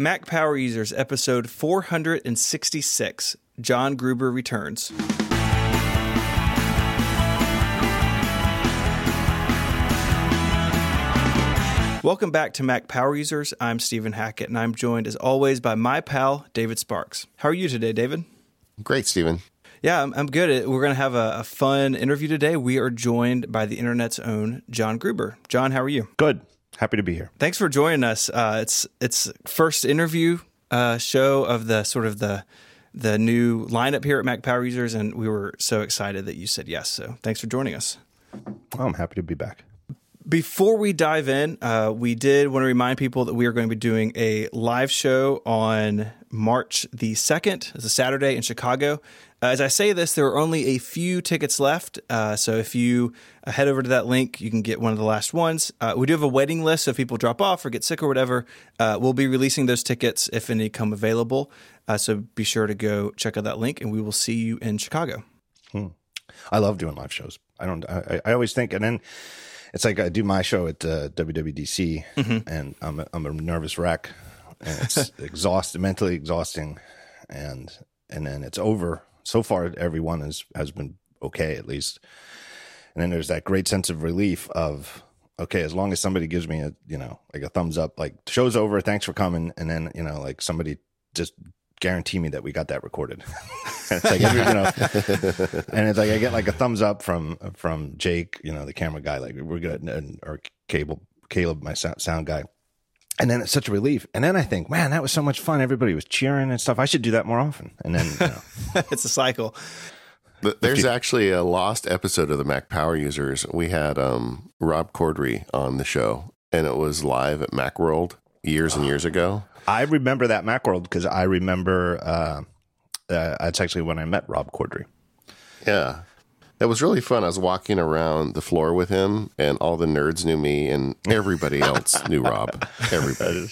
Mac Power Users, episode 466. John Gruber returns. Welcome back to Mac Power Users. I'm Stephen Hackett, and I'm joined as always by my pal, David Sparks. How are you today, David? Great, Stephen. Yeah, I'm, I'm good. Uh, we're going to have a, a fun interview today. We are joined by the internet's own John Gruber. John, how are you? Good. Happy to be here. Thanks for joining us. Uh, it's it's first interview uh, show of the sort of the the new lineup here at Mac Power Users, and we were so excited that you said yes. So thanks for joining us. Well, I'm happy to be back. Before we dive in, uh, we did want to remind people that we are going to be doing a live show on March the 2nd. It's a Saturday in Chicago. Uh, as I say this, there are only a few tickets left. Uh, so if you uh, head over to that link, you can get one of the last ones. Uh, we do have a waiting list. So if people drop off or get sick or whatever, uh, we'll be releasing those tickets if any come available. so be sure to go check out that link and we will see you in Chicago. Hmm. I love doing live shows. I don't, I, I always think, and then, it's like I do my show at uh, WWDC, mm-hmm. and I'm a, I'm a nervous wreck, and it's exhausting, mentally exhausting, and and then it's over. So far, everyone has has been okay at least, and then there's that great sense of relief of okay, as long as somebody gives me a you know like a thumbs up, like show's over, thanks for coming, and then you know like somebody just guarantee me that we got that recorded. it's like every, you know, and it's like I get like a thumbs up from from Jake, you know, the camera guy, like we're good, and, or Cable, Caleb, my sound guy. And then it's such a relief. And then I think, man, that was so much fun. Everybody was cheering and stuff. I should do that more often. And then you know. it's a cycle. There's actually a lost episode of the Mac Power Users. We had um, Rob Corddry on the show, and it was live at Macworld years and years ago. I remember that Macworld because I remember uh, uh, that's actually when I met Rob Corddry. Yeah. That was really fun. I was walking around the floor with him, and all the nerds knew me, and everybody else knew Rob. Everybody.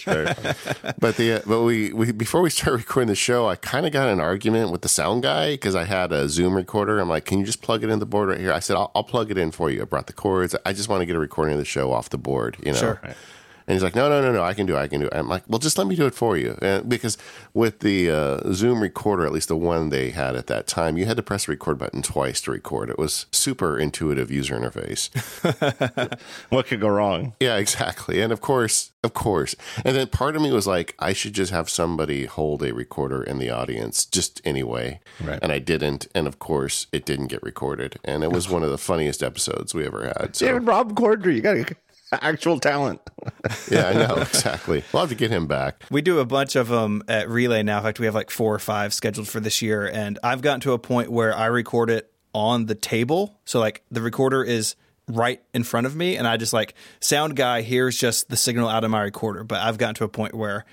but the uh, but we, we before we started recording the show, I kind of got an argument with the sound guy because I had a Zoom recorder. I'm like, "Can you just plug it in the board right here?" I said, "I'll, I'll plug it in for you." I brought the cords. I just want to get a recording of the show off the board. You know. Sure. Right. And he's like, no, no, no, no, I can do it. I can do it. I'm like, well, just let me do it for you. And because with the uh, Zoom recorder, at least the one they had at that time, you had to press the record button twice to record. It was super intuitive user interface. what could go wrong? Yeah, exactly. And of course, of course. And then part of me was like, I should just have somebody hold a recorder in the audience just anyway. Right. And I didn't. And of course, it didn't get recorded. And it was one of the funniest episodes we ever had. So. David Rob Corddry, you got to actual talent. yeah, I know exactly. We'll have to get him back. We do a bunch of them at Relay now. In fact, we have like four or five scheduled for this year, and I've gotten to a point where I record it on the table. So like the recorder is right in front of me, and I just like sound guy hears just the signal out of my recorder. But I've gotten to a point where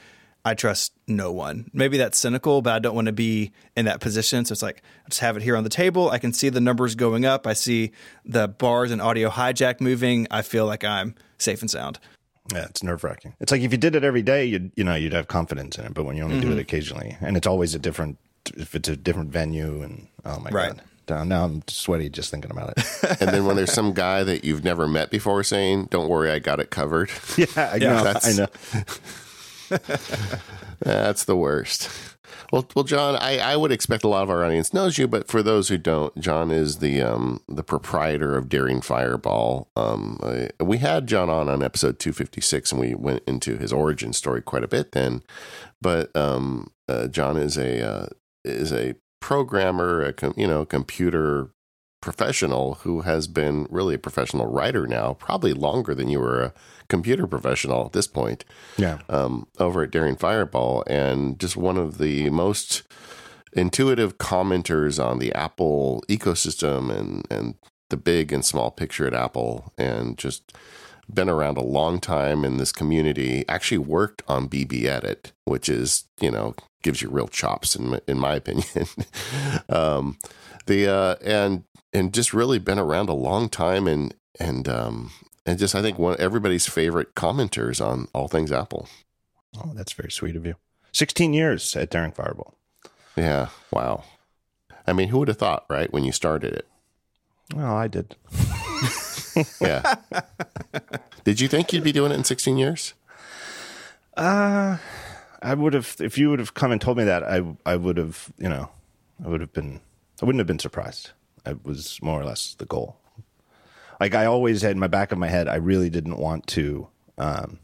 I trust no one. Maybe that's cynical, but I don't want to be in that position. So it's like, I just have it here on the table. I can see the numbers going up. I see the bars and audio hijack moving. I feel like I'm safe and sound. Yeah, it's nerve wracking. It's like if you did it every day, you'd you know you'd have confidence in it. But when you only mm-hmm. do it mm-hmm. occasionally, and it's always a different, if it's a different venue, and oh my right. god, now I'm sweaty just thinking about it. and then when there's some guy that you've never met before saying, "Don't worry, I got it covered." Yeah, I yeah, know. I know. That's the worst. Well, well, John, I, I would expect a lot of our audience knows you, but for those who don't, John is the um, the proprietor of Daring Fireball. Um, I, we had John on on episode two fifty six, and we went into his origin story quite a bit then. But um, uh, John is a uh, is a programmer, a com- you know, computer professional who has been really a professional writer now, probably longer than you were a computer professional at this point. Yeah. Um, over at Daring Fireball, and just one of the most intuitive commenters on the Apple ecosystem and and the big and small picture at Apple, and just been around a long time in this community. Actually worked on BB Edit, which is you know gives you real chops in my, in my opinion. um, the uh, and and just really been around a long time and and um, and just I think one everybody's favorite commenters on all things Apple. Oh, that's very sweet of you. Sixteen years at Daring Fireball. Yeah. Wow. I mean, who would have thought, right, when you started it? Well, I did. yeah. did you think you'd be doing it in 16 years? Uh, I would have if you would have come and told me that I I would have you know I would have been I wouldn't have been surprised. It was more or less the goal. Like I always had in my back of my head, I really didn't want to. Um,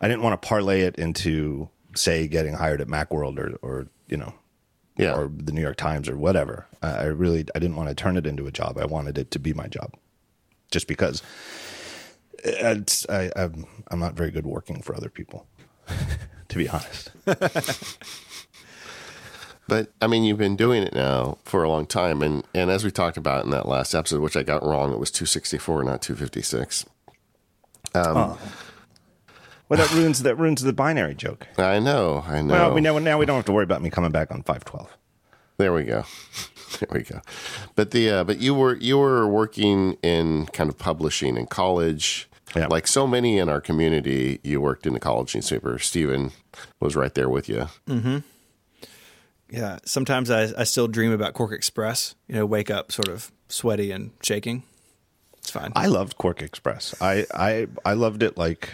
I didn't want to parlay it into say getting hired at MacWorld or or you know Yeah. or the New York Times or whatever. I I really I didn't want to turn it into a job. I wanted it to be my job, just because it's, I, I'm I'm not very good working for other people, to be honest. But I mean, you've been doing it now for a long time, and and as we talked about in that last episode, which I got wrong, it was 264, not 256. Oh, Well, that ruins that ruins the binary joke. I know, I know. Well, we know now we don't have to worry about me coming back on five twelve. There we go. There we go. But the uh, but you were you were working in kind of publishing in college. Yeah. Like so many in our community, you worked in the college newspaper. Stephen was right there with you. Yeah, sometimes I, I still dream about Quark Express. You know, wake up sort of sweaty and shaking. It's fine. I loved Quark Express. I I I loved it like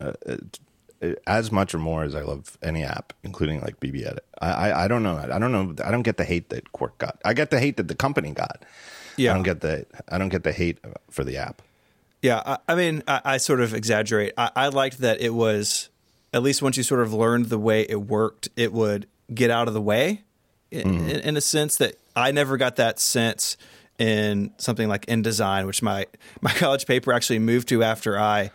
uh, it, it- as much or more as I love any app, including like BB Edit. I, I I don't know. I don't know. I don't get the hate that Quark got. I get the hate that the company got. Yeah. I don't get the I don't get the hate for the app. Yeah, I, I mean, I, I sort of exaggerate. I, I liked that it was at least once you sort of learned the way it worked, it would get out of the way. In, in, in a sense that I never got that sense in something like InDesign, which my my college paper actually moved to after I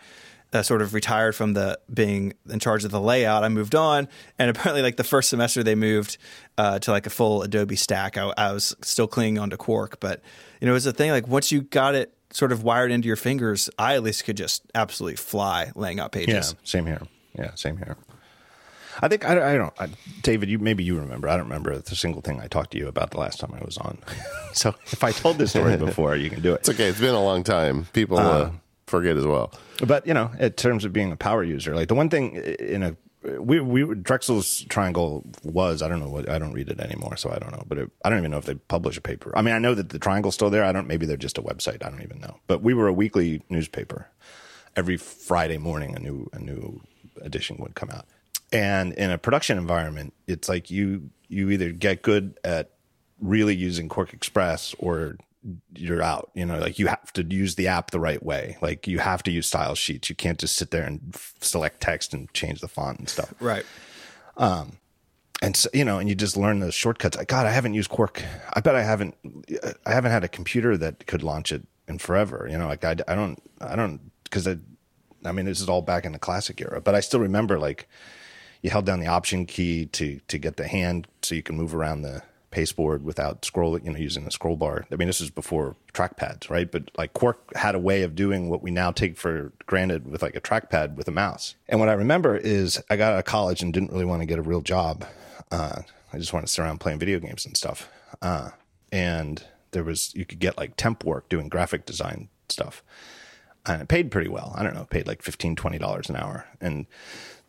uh, sort of retired from the being in charge of the layout. I moved on, and apparently, like the first semester, they moved uh, to like a full Adobe stack. I, I was still clinging onto Quark, but you know, it was a thing. Like once you got it sort of wired into your fingers, I at least could just absolutely fly laying out pages. Yeah, same here. Yeah, same here. I think I, I don't, I, David. You maybe you remember. I don't remember the single thing I talked to you about the last time I was on. so if I told this story before, you can do it. It's okay. It's been a long time. People uh, forget as well. But you know, in terms of being a power user, like the one thing in a we we Drexel's triangle was I don't know what I don't read it anymore, so I don't know. But it, I don't even know if they publish a paper. I mean, I know that the triangle's still there. I don't. Maybe they're just a website. I don't even know. But we were a weekly newspaper. Every Friday morning, a new a new edition would come out. And in a production environment, it's like you you either get good at really using Quark Express or you're out. You know, like you have to use the app the right way. Like you have to use style sheets. You can't just sit there and f- select text and change the font and stuff. Right. Um, and so, you know, and you just learn those shortcuts. God, I haven't used Quark. I bet I haven't. I haven't had a computer that could launch it in forever. You know, like I, I don't, I don't, because I, I mean, this is all back in the classic era. But I still remember like you held down the option key to to get the hand so you can move around the pasteboard without scrolling, you know, using the scroll bar. I mean, this is before trackpads, right? But like Quark had a way of doing what we now take for granted with like a trackpad with a mouse. And what I remember is I got out of college and didn't really want to get a real job. Uh, I just wanted to sit around playing video games and stuff. Uh, and there was, you could get like temp work doing graphic design stuff. And it paid pretty well. I don't know, paid like $15, $20 an hour. And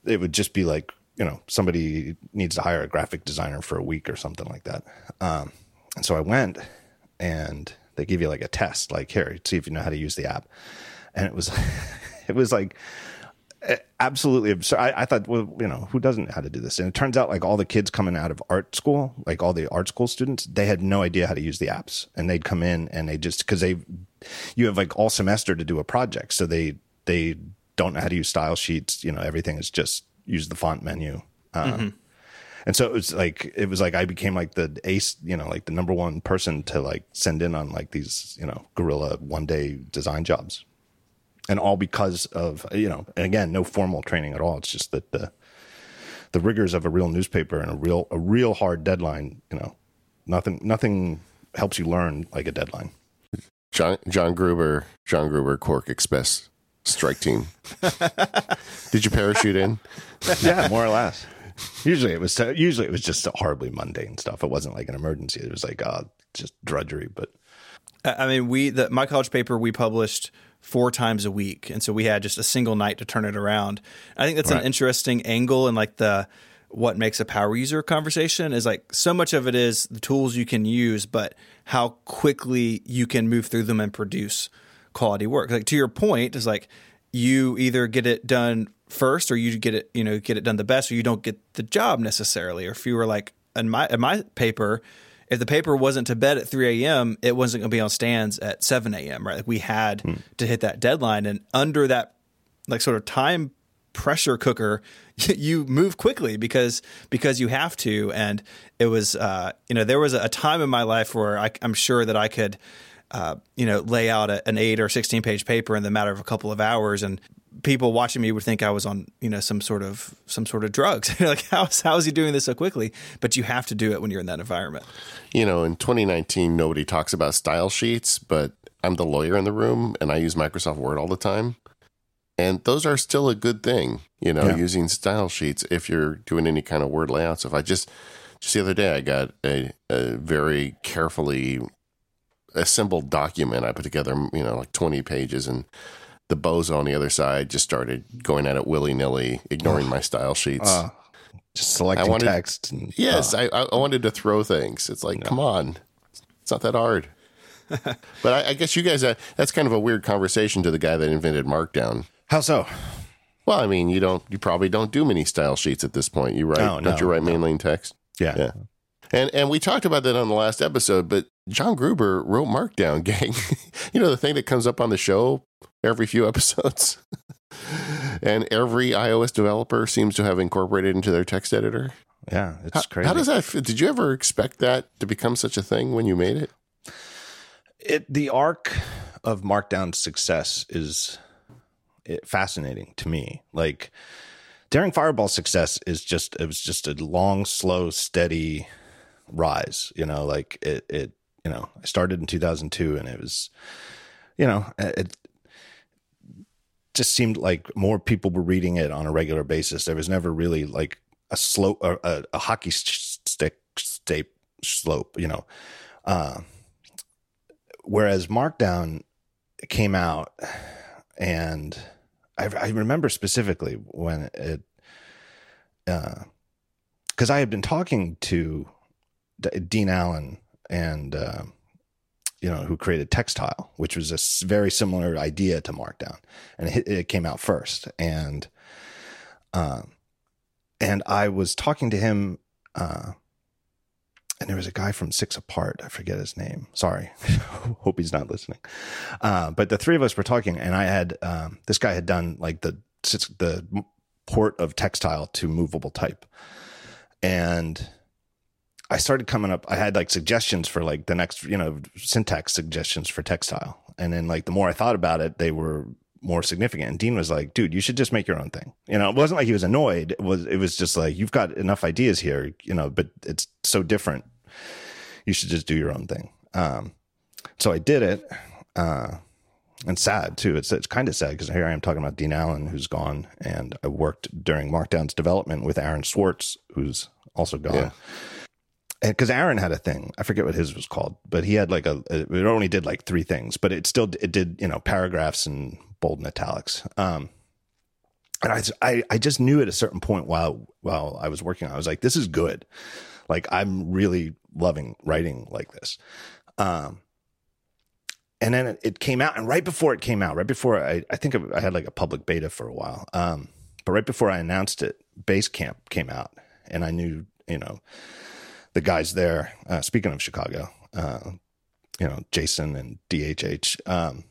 it would just be like, you know, somebody needs to hire a graphic designer for a week or something like that. Um, and so I went and they give you like a test, like here, see if you know how to use the app. And it was, it was like absolutely absurd. I, I thought, well, you know, who doesn't know how to do this? And it turns out like all the kids coming out of art school, like all the art school students, they had no idea how to use the apps and they'd come in and they just, cause they, you have like all semester to do a project. So they, they don't know how to use style sheets. You know, everything is just use the font menu. Um, And so it was like it was like I became like the ace, you know, like the number one person to like send in on like these, you know, guerrilla one day design jobs. And all because of you know, and again, no formal training at all. It's just that the the rigors of a real newspaper and a real a real hard deadline, you know, nothing nothing helps you learn like a deadline. John John Gruber, John Gruber, Quark Express strike team. Did you parachute in? yeah, more or less. Usually it was usually it was just horribly mundane stuff. It wasn't like an emergency. It was like uh, just drudgery. But I I mean, we the my college paper we published four times a week, and so we had just a single night to turn it around. I think that's Right. an interesting angle in like the what makes a power user conversation is like so much of it is the tools you can use, but how quickly you can move through them and produce quality work. Like to your point, is like you either get it done first or you get it you know get it done the best or you don't get the job necessarily or if you were like in my in my paper if the paper wasn't to bed at 3 a.m it wasn't going to be on stands at 7 a.m right like we had Hmm. to hit that deadline and under that like sort of time pressure cooker you move quickly because because you have to and it was uh you know there was a time in my life where I, i'm sure that i could uh, you know, lay out a, an eight or 16 page paper in the matter of a couple of hours. And people watching me would think I was on, you know, some sort of, some sort of drugs. like, how is, how is he doing this so quickly? But you have to do it when you're in that environment. You know, in 2019, nobody talks about style sheets, but I'm the lawyer in the room and I use Microsoft Word all the time. And those are still a good thing, you know, Yeah. using style sheets if you're doing any kind of word layouts. If I just, just the other day, I got a, a very carefully assembled document I put together, you know, like 20 pages, and the bozo on the other side just started going at it willy nilly, ignoring my style sheets. Uh, just selecting wanted- text. And, Yes, uh, I, I wanted to throw things. It's like, come on, it's not that hard. but I, I guess you guys, uh, that's kind of a weird conversation to the guy that invented Markdown. how so? Well, I mean, you don't, you probably don't do many style sheets at this point. You write, No, don't you no, write no. mainline text? Yeah. Yeah. And and we talked about that on the last episode, but John Gruber wrote Markdown, gang. you know the thing that comes up on the show every few episodes, and every iOS developer seems to have incorporated into their text editor. Yeah. It's How, crazy. how does that? Did you ever expect that to become such a thing when you made it? it the arc of markdown success is it, fascinating to me like daring fireball success is just it was just a long slow steady rise you know like it it you know i started in 2002 and it was you know it just seemed like more people were reading it on a regular basis. There was never really like a slope a, a, hockey stick state slope you know uh whereas Markdown came out, and I, I remember specifically when it, because I had been talking to D- Dean Allen and uh, you know who created Textile, which was a very similar idea to Markdown, and it, it came out first, and um, and I was talking to him. Uh, and there was a guy from Six Apart. I forget his name. Sorry. Hope he's not listening. Uh, but the three of us were talking, and I had um, this guy had done like the the port of textile to movable type, and I started coming up. I had like suggestions for like the next, you know, syntax suggestions for textile, and then like the more I thought about it, they were more significant. And Dean was like, "Dude, you should just make your own thing." You know, it wasn't like he was annoyed. It was it was just like you've got enough ideas here, you know, but it's so different. You should just do your own thing. Um, so I did it, uh, and sad too. It's it's kind of sad because here I am talking about Dean Allen, who's gone, and I worked during Markdown's development with Aaron Swartz, who's also gone. Yeah. Because Aaron had a thing, I forget what his was called, but he had like a. It only did like three things, but it still it did you know paragraphs and bold and italics. Um, and I, I I just knew at a certain point while while I was working, I was like, this is good. Like I'm really loving writing like this. Um, and then it, it came out, and right before it came out, right before I, I think I had like a public beta for a while. Um, but right before I announced it, Basecamp came out, and I knew, you know, the guys there. Uh, speaking of Chicago, uh, you know, Jason and DHH, um,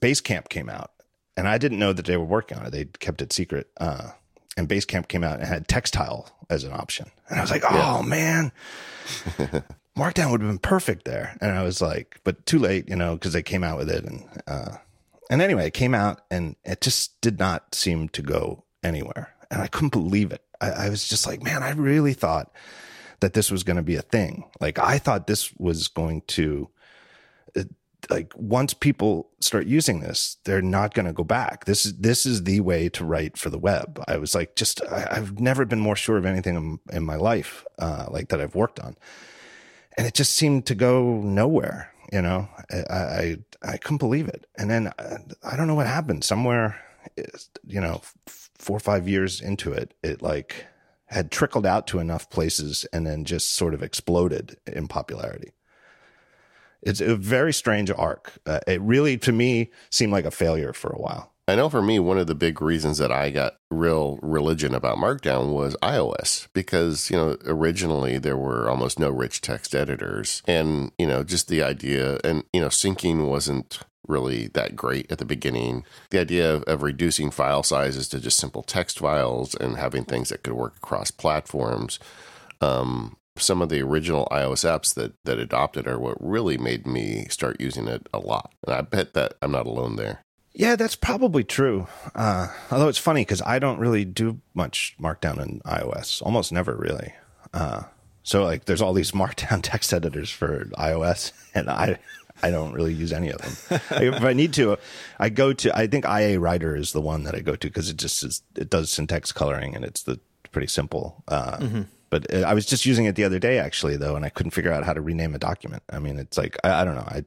Basecamp came out, and I didn't know that they were working on it. They kept it secret. Uh, and Basecamp came out and had textile as an option, and I was like, oh man. Markdown would have been perfect there. And I was like, but too late, you know, because they came out with it. And, uh, and anyway, it came out and it just did not seem to go anywhere. And I couldn't believe it. I, I was just like, man, I really thought that this was going to be a thing. Like, I thought this was going to, like, once people start using this, they're not going to go back. This is, this is the way to write for the web. I was like, just, I, I've never been more sure of anything in, in my life, uh, like that I've worked on and it just seemed to go nowhere. You know, I I, I couldn't believe it. And then uh, I don't know what happened. Somewhere, you know, four or five years into it, it like had trickled out to enough places and then just sort of exploded in popularity. It's a very strange arc. Uh, it really, to me, seemed like a failure for a while. I know for me, one of the big reasons that I got real religion about Markdown was iOS because, you know, originally there were almost no rich text editors. And, you know, just the idea and, you know, syncing wasn't really that great at the beginning. The idea of, of reducing file sizes to just simple text files and having things that could work across platforms. Um, some of the original iOS apps that that adopted are what really made me start using it a lot. And I bet that I'm not alone there. Yeah, that's probably true. Uh, although it's funny because I don't really do much Markdown in iOS, almost never really. Uh, so like, there's all these Markdown text editors for iOS, and I I don't really use any of them. if I need to, I go to. I think IA Writer is the one that I go to because it just is, it does syntax coloring and it's the pretty simple. Uh, mm-hmm. But uh, I was just using it the other day actually though, and I couldn't figure out how to rename a document. I mean, it's like I, I don't know. I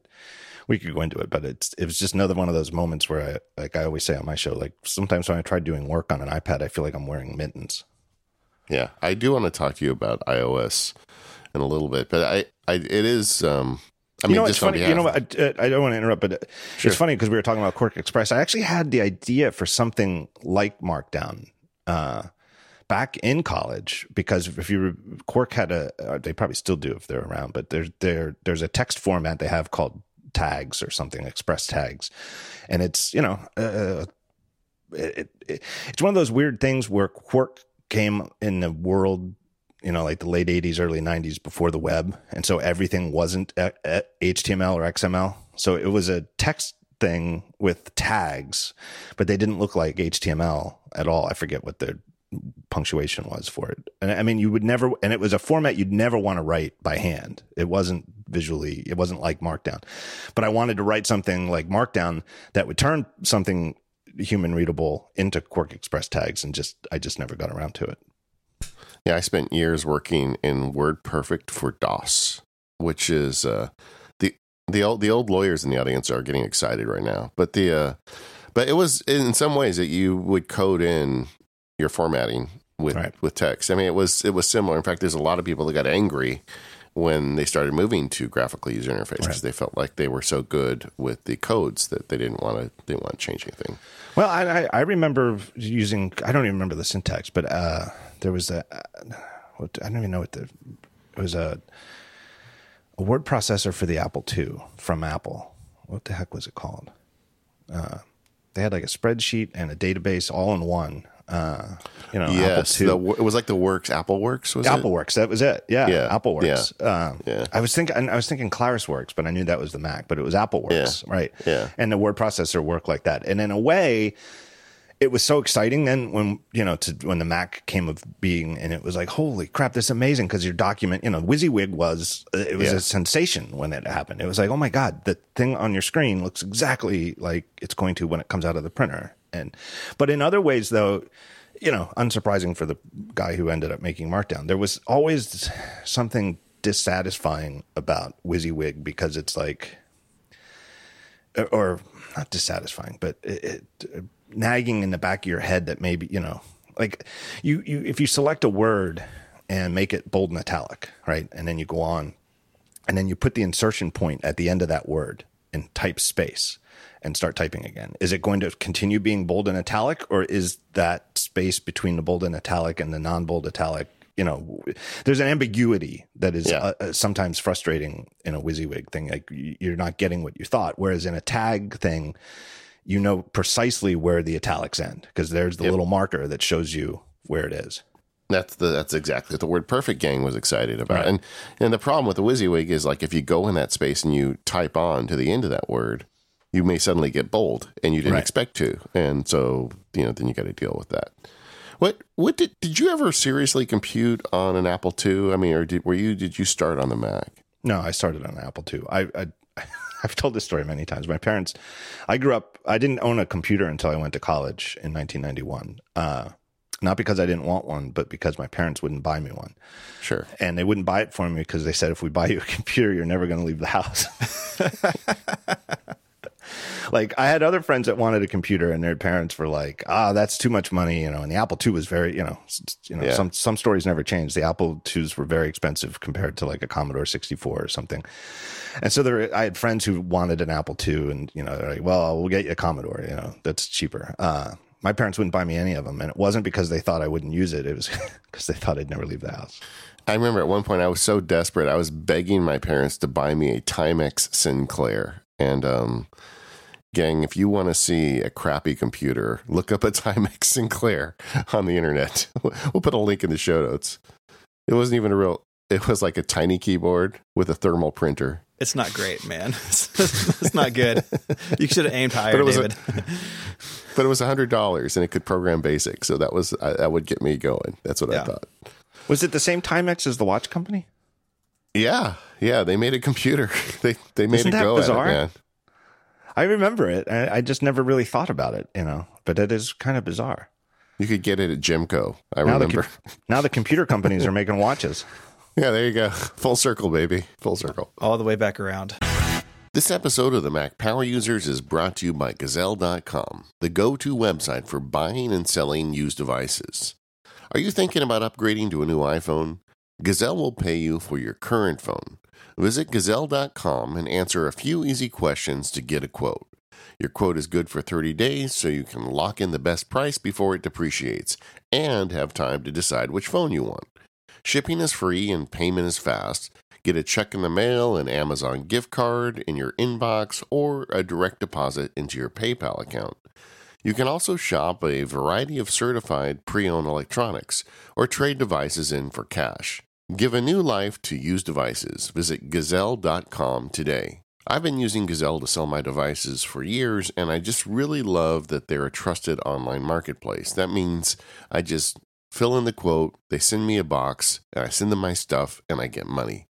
we could go into it, but it's it was just another one of those moments where I like I always say on my show, like sometimes when I try doing work on an iPad, I feel like I'm wearing mittens. Yeah, I do want to talk to you about iOS in a little bit, but I, I it is um I mean, you know, it's funny. You know, I, I, don't want to interrupt, but sure. it's funny because we were talking about Quark Express. I actually had the idea for something like Markdown uh, back in college because if you Quark had a, uh, they probably still do if they're around, but there's there there's a text format they have called tags or something, express tags, and it's you know, uh, it, it, it's one of those weird things where Quark came in the world you know, like the late 80s, early 90s before the web. And so everything wasn't uh, uh, HTML or XML. So it was a text thing with tags, but they didn't look like HTML at all. I forget what the punctuation was for it. And I mean, you would never, and it was a format you'd never want to write by hand. It wasn't visually, it wasn't like Markdown. But I wanted to write something like Markdown that would turn something human readable into Quark Express tags, and just I just never got around to it. Yeah, I spent years working in WordPerfect for DOS, which is uh, the the old the old lawyers in the audience are getting excited right now. But the uh, but it was in some ways that you would code in your formatting with right. with text. I mean, it was it was similar. In fact, there's a lot of people that got angry when they started moving to graphical user interface because right. they felt like they were so good with the codes that they didn't want to didn't want to change anything. Well, I I remember using I don't even remember the syntax, but uh, there was a I don't even know what the it was a a word processor for the Apple II from Apple. What the heck was it called? Uh, they had like a spreadsheet and a database all in one. Uh, you know, yes, the, it was like the Works, Apple Works, was Apple it? Works. That was it. Yeah, yeah. Apple Works. Yeah. Um, yeah. I was thinking, I was thinking Claris Works, but I knew that was the Mac, but it was Apple Works, yeah. right? Yeah. And the word processor worked like that, and in a way, it was so exciting then when you know to when the Mac came of being and it was like holy crap this is amazing because your document you know WYSIWYG was uh, it was yeah. a sensation when it happened it was like oh my god the thing on your screen looks exactly like it's going to when it comes out of the printer and but in other ways though you know unsurprising for the guy who ended up making Markdown there was always something dissatisfying about WYSIWYG because it's like or not dissatisfying but it, it nagging in the back of your head that maybe you know like you you if you select a word and make it bold and italic right and then you go on and then you put the insertion point at the end of that word and type space and start typing again is it going to continue being bold and italic or is that space between the bold and italic and the non-bold italic you know there's an ambiguity that is yeah. uh, sometimes frustrating in a WYSIWYG thing like you're not getting what you thought whereas in a tag thing you know precisely where the italics end because there's the yep. little marker that shows you where it is. That's the that's exactly what the word perfect gang was excited about. Right. And and the problem with the WYSIWYG is like if you go in that space and you type on to the end of that word, you may suddenly get bold and you didn't right. expect to. And so, you know, then you got to deal with that. What what did did you ever seriously compute on an Apple II? I mean, or did, were you did you start on the Mac? No, I started on Apple II. I, I I've told this story many times. My parents, I grew up, I didn't own a computer until I went to college in 1991. Uh, not because I didn't want one, but because my parents wouldn't buy me one. Sure. And they wouldn't buy it for me because they said, if we buy you a computer, you're never going to leave the house. like I had other friends that wanted a computer, and their parents were like, "Ah, that's too much money," you know. And the Apple II was very, you know, you know, Yeah. some some stories never changed. The Apple IIs were very expensive compared to like a Commodore 64 or something. And so there, I had friends who wanted an Apple II, and you know, they're like, "Well, we'll get you a Commodore, you know, that's cheaper." Uh, my parents wouldn't buy me any of them, and it wasn't because they thought I wouldn't use it. It was because they thought I'd never leave the house. I remember at one point I was so desperate I was begging my parents to buy me a Timex Sinclair. And um, gang, if you want to see a crappy computer, look up a Timex Sinclair on the internet. We'll put a link in the show notes. It wasn't even a real. It was like a tiny keyboard with a thermal printer. It's not great, man. it's not good. You should have aimed higher, But it was a- But it was hundred dollars and it could program BASIC, so that was I, that would get me going. That's what I thought. Was it the same Timex as the watch company? Yeah, yeah, they made a computer. they they made Isn't a that go bizarre? at it, man. I remember it. I, I just never really thought about it, you know. But it is kind of bizarre. You could get it at Jimco. I Now the, remember. com- now the computer companies are making watches. Yeah, there you go. Full circle, baby. Full circle. All the way back around. This episode of the Mac Power Users is brought to you by Gazelle.com, the go to website for buying and selling used devices. Are you thinking about upgrading to a new iPhone? Gazelle will pay you for your current phone. Visit Gazelle.com and answer a few easy questions to get a quote. Your quote is good for 30 days, so you can lock in the best price before it depreciates and have time to decide which phone you want. Shipping is free and payment is fast. Get a check in the mail, an Amazon gift card in your inbox, or a direct deposit into your PayPal account. You can also shop a variety of certified pre owned electronics or trade devices in for cash. Give a new life to used devices. Visit gazelle.com today. I've been using Gazelle to sell my devices for years, and I just really love that they're a trusted online marketplace. That means I just fill in the quote, they send me a box, and I send them my stuff, and I get money.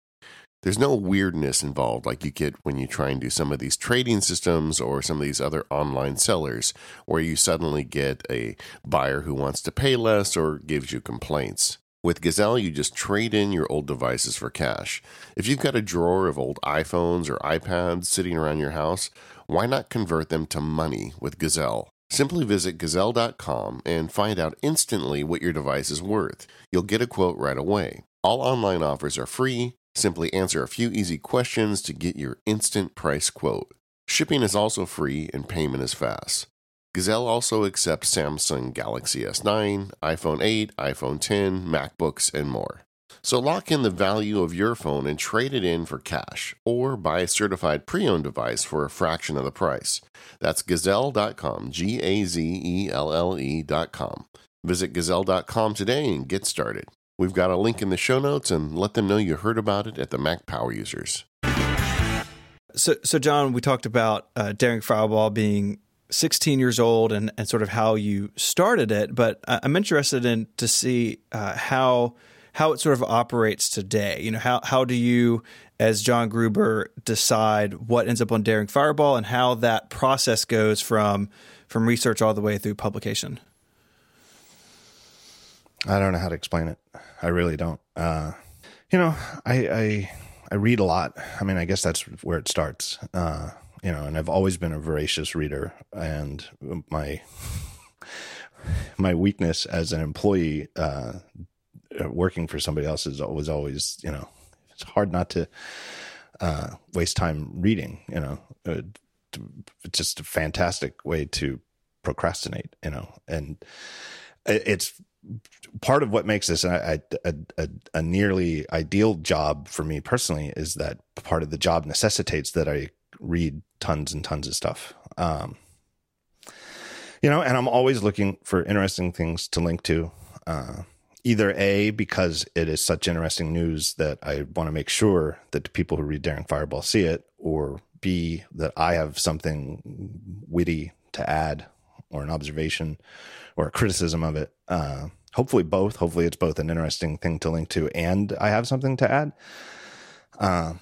There's no weirdness involved like you get when you try and do some of these trading systems or some of these other online sellers where you suddenly get a buyer who wants to pay less or gives you complaints. With Gazelle, you just trade in your old devices for cash. If you've got a drawer of old iPhones or iPads sitting around your house, why not convert them to money with Gazelle? Simply visit gazelle.com and find out instantly what your device is worth. You'll get a quote right away. All online offers are free. Simply answer a few easy questions to get your instant price quote. Shipping is also free and payment is fast. Gazelle also accepts Samsung Galaxy S9, iPhone 8, iPhone 10, MacBooks, and more. So lock in the value of your phone and trade it in for cash, or buy a certified pre owned device for a fraction of the price. That's gazelle.com, G A Z E L L E.com. Visit gazelle.com today and get started. We've got a link in the show notes and let them know you heard about it at the Mac Power Users. So, so John, we talked about uh, Daring Fireball being 16 years old and, and sort of how you started it, but I'm interested in to see uh, how how it sort of operates today. You know, how how do you, as John Gruber, decide what ends up on Daring Fireball and how that process goes from from research all the way through publication? I don't know how to explain it. I really don't. Uh, you know, I, I I read a lot. I mean, I guess that's where it starts. Uh, you know, and I've always been a voracious reader, and my my weakness as an employee uh, working for somebody else is was always, you know, it's hard not to uh, waste time reading. You know, uh, it's just a fantastic way to procrastinate. You know, and it's part of what makes this a, a, a, a nearly ideal job for me personally is that part of the job necessitates that I read tons and tons of stuff. Um, you know, and I'm always looking for interesting things to link to. Uh, either A, because it is such interesting news that I want to make sure that the people who read Daring Fireball see it, or B, that I have something witty to add or an observation or a criticism of it. Uh, hopefully both. Hopefully it's both an interesting thing to link to and I have something to add. Uh,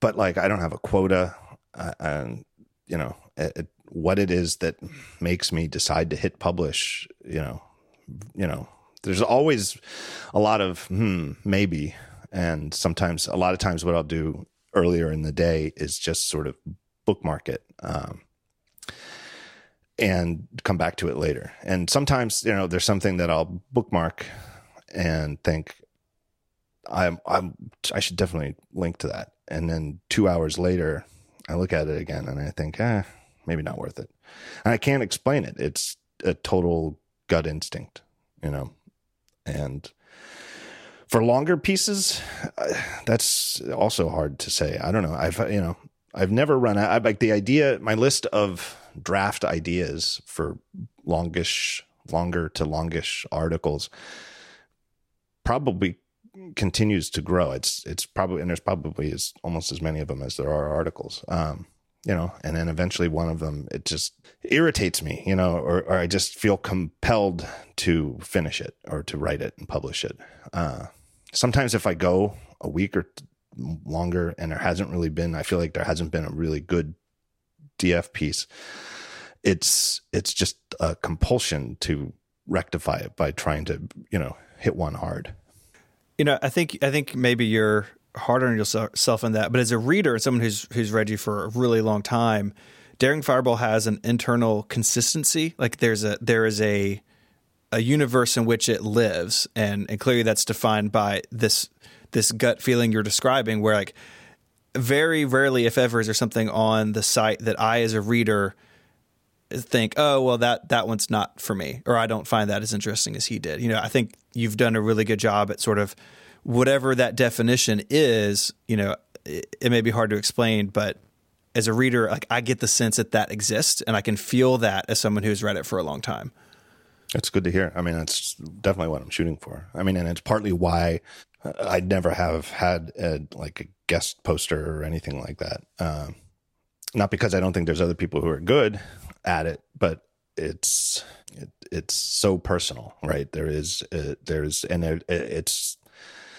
but like I don't have a quota, uh, and you know it, what it is that makes me decide to hit publish. You know, you know, there's always a lot of hmm, maybe, and sometimes a lot of times what I'll do earlier in the day is just sort of bookmark it. Um, and come back to it later. And sometimes, you know, there's something that I'll bookmark and think I'm I'm I should definitely link to that. And then 2 hours later, I look at it again and I think, "Eh, maybe not worth it." And I can't explain it. It's a total gut instinct, you know. And for longer pieces, uh, that's also hard to say. I don't know. I've you know, I've never run out. I like the idea. My list of draft ideas for longish, longer to longish articles probably continues to grow. It's it's probably and there's probably as almost as many of them as there are articles. Um, you know, and then eventually one of them it just irritates me, you know, or, or I just feel compelled to finish it or to write it and publish it. Uh, sometimes if I go a week or longer and there hasn't really been, I feel like there hasn't been a really good DF piece. It's it's just a compulsion to rectify it by trying to you know hit one hard. You know, I think I think maybe you're hard on yourself in that, but as a reader, someone who's who's read you for a really long time, Daring Fireball has an internal consistency. Like there's a there is a a universe in which it lives, and and clearly that's defined by this this gut feeling you're describing, where like very rarely, if ever, is there something on the site that I, as a reader, think, oh, well, that that one's not for me, or I don't find that as interesting as he did. You know, I think you've done a really good job at sort of whatever that definition is. You know, it, it may be hard to explain, but as a reader, like I get the sense that that exists, and I can feel that as someone who's read it for a long time. That's good to hear. I mean, that's definitely what I'm shooting for. I mean, and it's partly why I'd never have had a, like a guest poster or anything like that. Um, not because I don't think there's other people who are good at it, but it's it, it's so personal, right? There is uh, there's and it, it's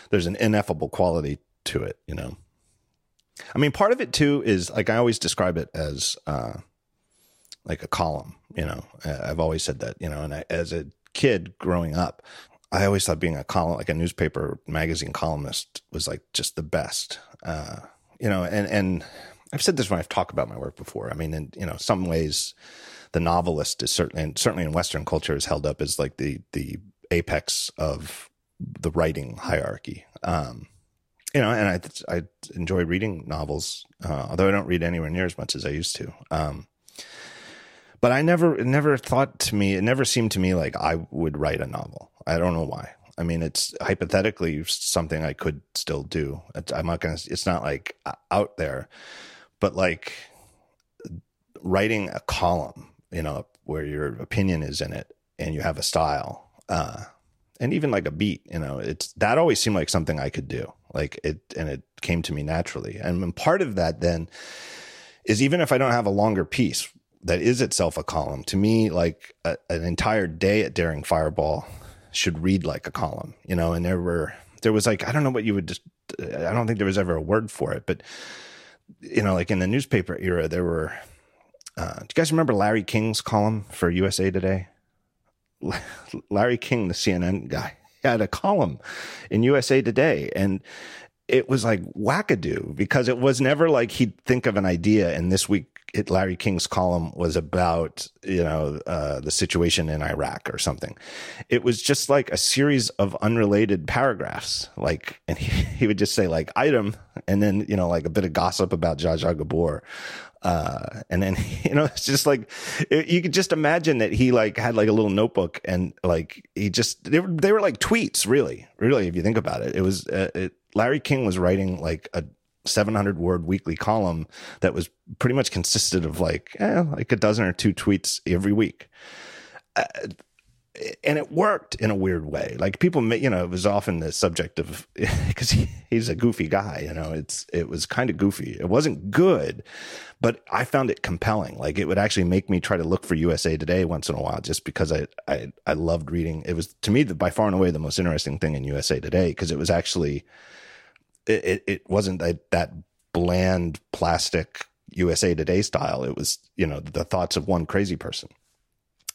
there's an ineffable quality to it, you know. I mean, part of it too is like I always describe it as uh, like a column. You know, I've always said that. You know, and I, as a kid growing up, I always thought being a column, like a newspaper magazine columnist, was like just the best. Uh, you know, and and I've said this when I've talked about my work before. I mean, in you know, some ways, the novelist is certainly, and certainly in Western culture, is held up as like the the apex of the writing hierarchy. Um, you know, and I I enjoy reading novels, uh, although I don't read anywhere near as much as I used to. Um, but I never, never thought to me, it never seemed to me like I would write a novel. I don't know why. I mean, it's hypothetically something I could still do. I'm not to, it's not like out there, but like writing a column, you know, where your opinion is in it and you have a style, uh, and even like a beat, you know, it's that always seemed like something I could do. Like it, and it came to me naturally. And part of that then is even if I don't have a longer piece, that is itself a column. To me, like a, an entire day at Daring Fireball should read like a column, you know. And there were there was like I don't know what you would just I don't think there was ever a word for it, but you know, like in the newspaper era, there were. Uh, do you guys remember Larry King's column for USA Today? Larry King, the CNN guy, had a column in USA Today, and it was like wackadoo because it was never like he'd think of an idea and this week Larry King's column was about you know uh, the situation in Iraq or something. It was just like a series of unrelated paragraphs, like, and he, he would just say like item, and then you know like a bit of gossip about Zsa Gabor, uh, and then you know it's just like it, you could just imagine that he like had like a little notebook and like he just they were they were like tweets, really, really if you think about it. It was uh, it, Larry King was writing like a 700 word weekly column that was pretty much consisted of like eh, like a dozen or two tweets every week. Uh, and it worked in a weird way. Like people, you know, it was often the subject of because he, he's a goofy guy. You know, it's it was kind of goofy. It wasn't good, but I found it compelling. Like it would actually make me try to look for USA Today once in a while, just because I I I loved reading. It was to me the, by far and away the most interesting thing in USA Today because it was actually it, it wasn't that, that bland plastic USA Today style. It was, you know, the thoughts of one crazy person.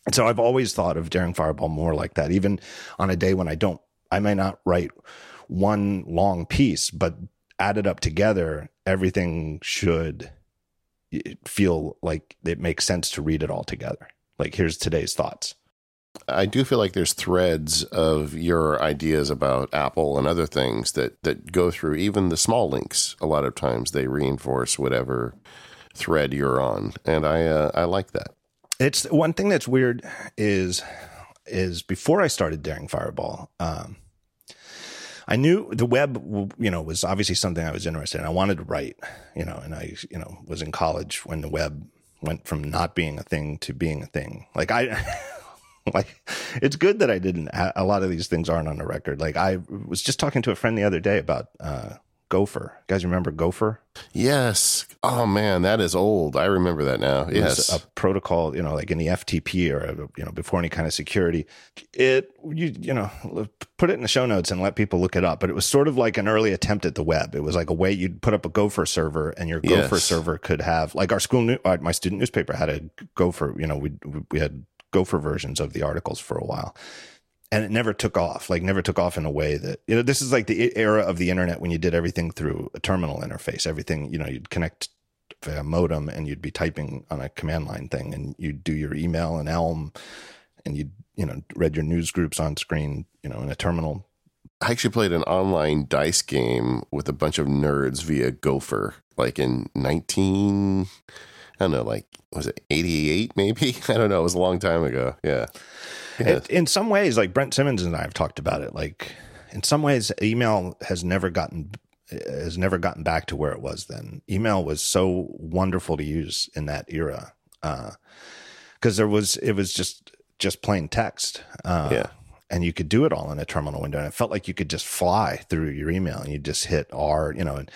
And so I've always thought of Daring Fireball more like that, even on a day when I don't, I may not write one long piece, but added up together, everything should feel like it makes sense to read it all together. Like here's today's thoughts. I do feel like there's threads of your ideas about Apple and other things that that go through even the small links. A lot of times they reinforce whatever thread you're on, and I uh, I like that. It's one thing that's weird is is before I started Daring Fireball, um, I knew the web, you know, was obviously something I was interested in. I wanted to write, you know, and I, you know, was in college when the web went from not being a thing to being a thing. Like I, like it's good that I didn't. A lot of these things aren't on the record. Like I was just talking to a friend the other day about uh, Gopher. You guys remember Gopher? Yes. Oh man, that is old. I remember that now. It yes. a protocol, you know, like in the FTP or you know before any kind of security. It you you know put it in the show notes and let people look it up. But it was sort of like an early attempt at the web. It was like a way you'd put up a Gopher server, and your Gopher yes. server could have like our school new uh, my student newspaper had a Gopher. You know, we we had Gopher versions of the articles for a while. And it never took off like never took off in a way that you know this is like the era of the internet when you did everything through a terminal interface everything you know you'd connect via modem and you'd be typing on a command line thing and you'd do your email in elm and you'd you know read your news groups on screen you know in a terminal. I actually played an online dice game with a bunch of nerds via gopher like in 19 i don't know like was it 88 maybe i don't know it was a long time ago yeah it, in some ways, like Brent Simmons and I have talked about it, like in some ways, email has never gotten has never gotten back to where it was then. Email was so wonderful to use in that era because uh, there was it was just just plain text. Uh, yeah. And you could do it all in a terminal window, and it felt like you could just fly through your email, and you just hit R, you know. And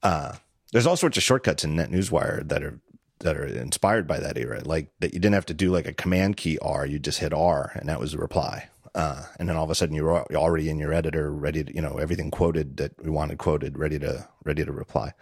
uh, there's all sorts of shortcuts in NetNewsWire that are that are inspired by that era, like that you didn't have to do like a command key R, you just hit R and that was the reply. Uh, and then all of a sudden you're already in your editor, ready to, you know, everything quoted that we wanted quoted, ready to, ready to reply.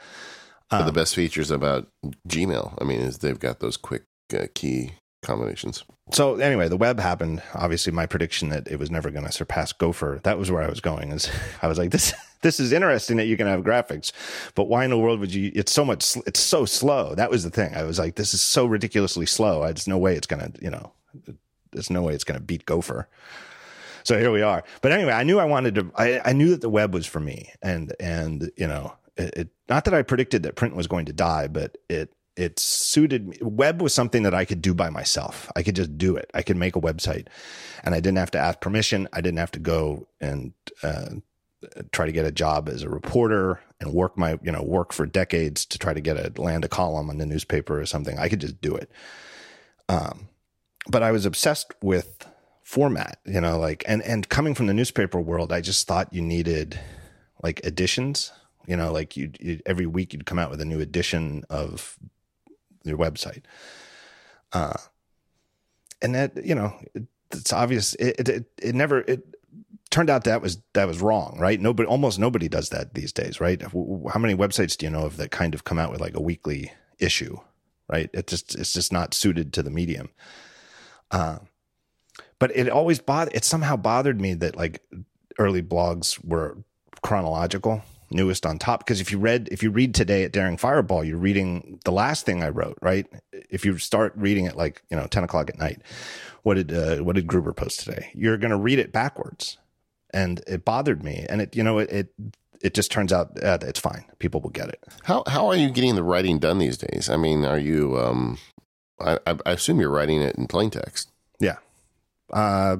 Um, the best features about Gmail, I mean, is they've got those quick uh, key combinations. So anyway, the web happened. Obviously, my prediction that it was never going to surpass Gopher. That was where I was going. Is I was like, this this is interesting that you can have graphics, but why in the world would you? It's so much. It's so slow. That was the thing. I was like, this is so ridiculously slow. There's no way it's to. You know, there's no way it's to beat Gopher. So here we are. But anyway, I knew I wanted to. I, I knew that the web was for me, and and you know, it, it not that I predicted that print was going to die, but it it suited me. Web was something that I could do by myself. I could just do it. I could make a website, and I didn't have to ask permission. I didn't have to go and uh, try to get a job as a reporter and work my you know work for decades to try to get a land a column on the newspaper or something. I could just do it. Um, but I was obsessed with format, you know, like and and coming from the newspaper world, I just thought you needed like editions you know like you every week you'd come out with a new edition of your website. Uh, and that you know it, it's obvious. It, it it never it turned out that was that was wrong, right? Nobody, almost nobody does that these days, right? How many websites do you know of that kind of come out with like a weekly issue, right? It just it's just not suited to the medium. Uh, but it always bothered. It somehow bothered me that like early blogs were chronological newest on top. Because if you read, if you read today at Daring Fireball, you're reading the last thing I wrote, right? If you start reading it like you know ten o'clock at night, what did uh, what did Gruber post today? You're going to read it backwards, and it bothered me. And it you know it it, it just turns out uh, it's fine. People will get it. How how are you getting the writing done these days? I mean, are you? Um, I, I assume you're writing it in plain text. Yeah, uh,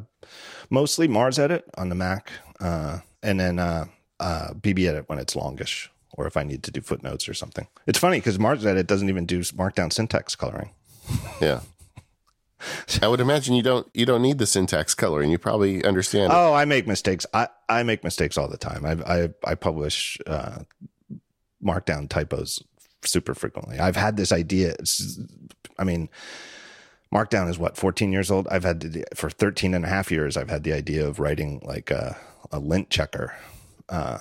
mostly MarsEdit on the Mac, uh, and then uh, uh, BBEdit when it's longish or if I need to do footnotes or something. It's funny because MarsEdit doesn't even do markdown syntax coloring. Yeah. I would imagine you don't you don't need the syntax coloring. You probably understand. Oh, it. I make mistakes. I, I make mistakes all the time. I I, I publish uh, markdown typos super frequently. I've had this idea. I mean, markdown is what 14 years old. I've had to, for 13 and a half years. I've had the idea of writing like a, a lint checker uh,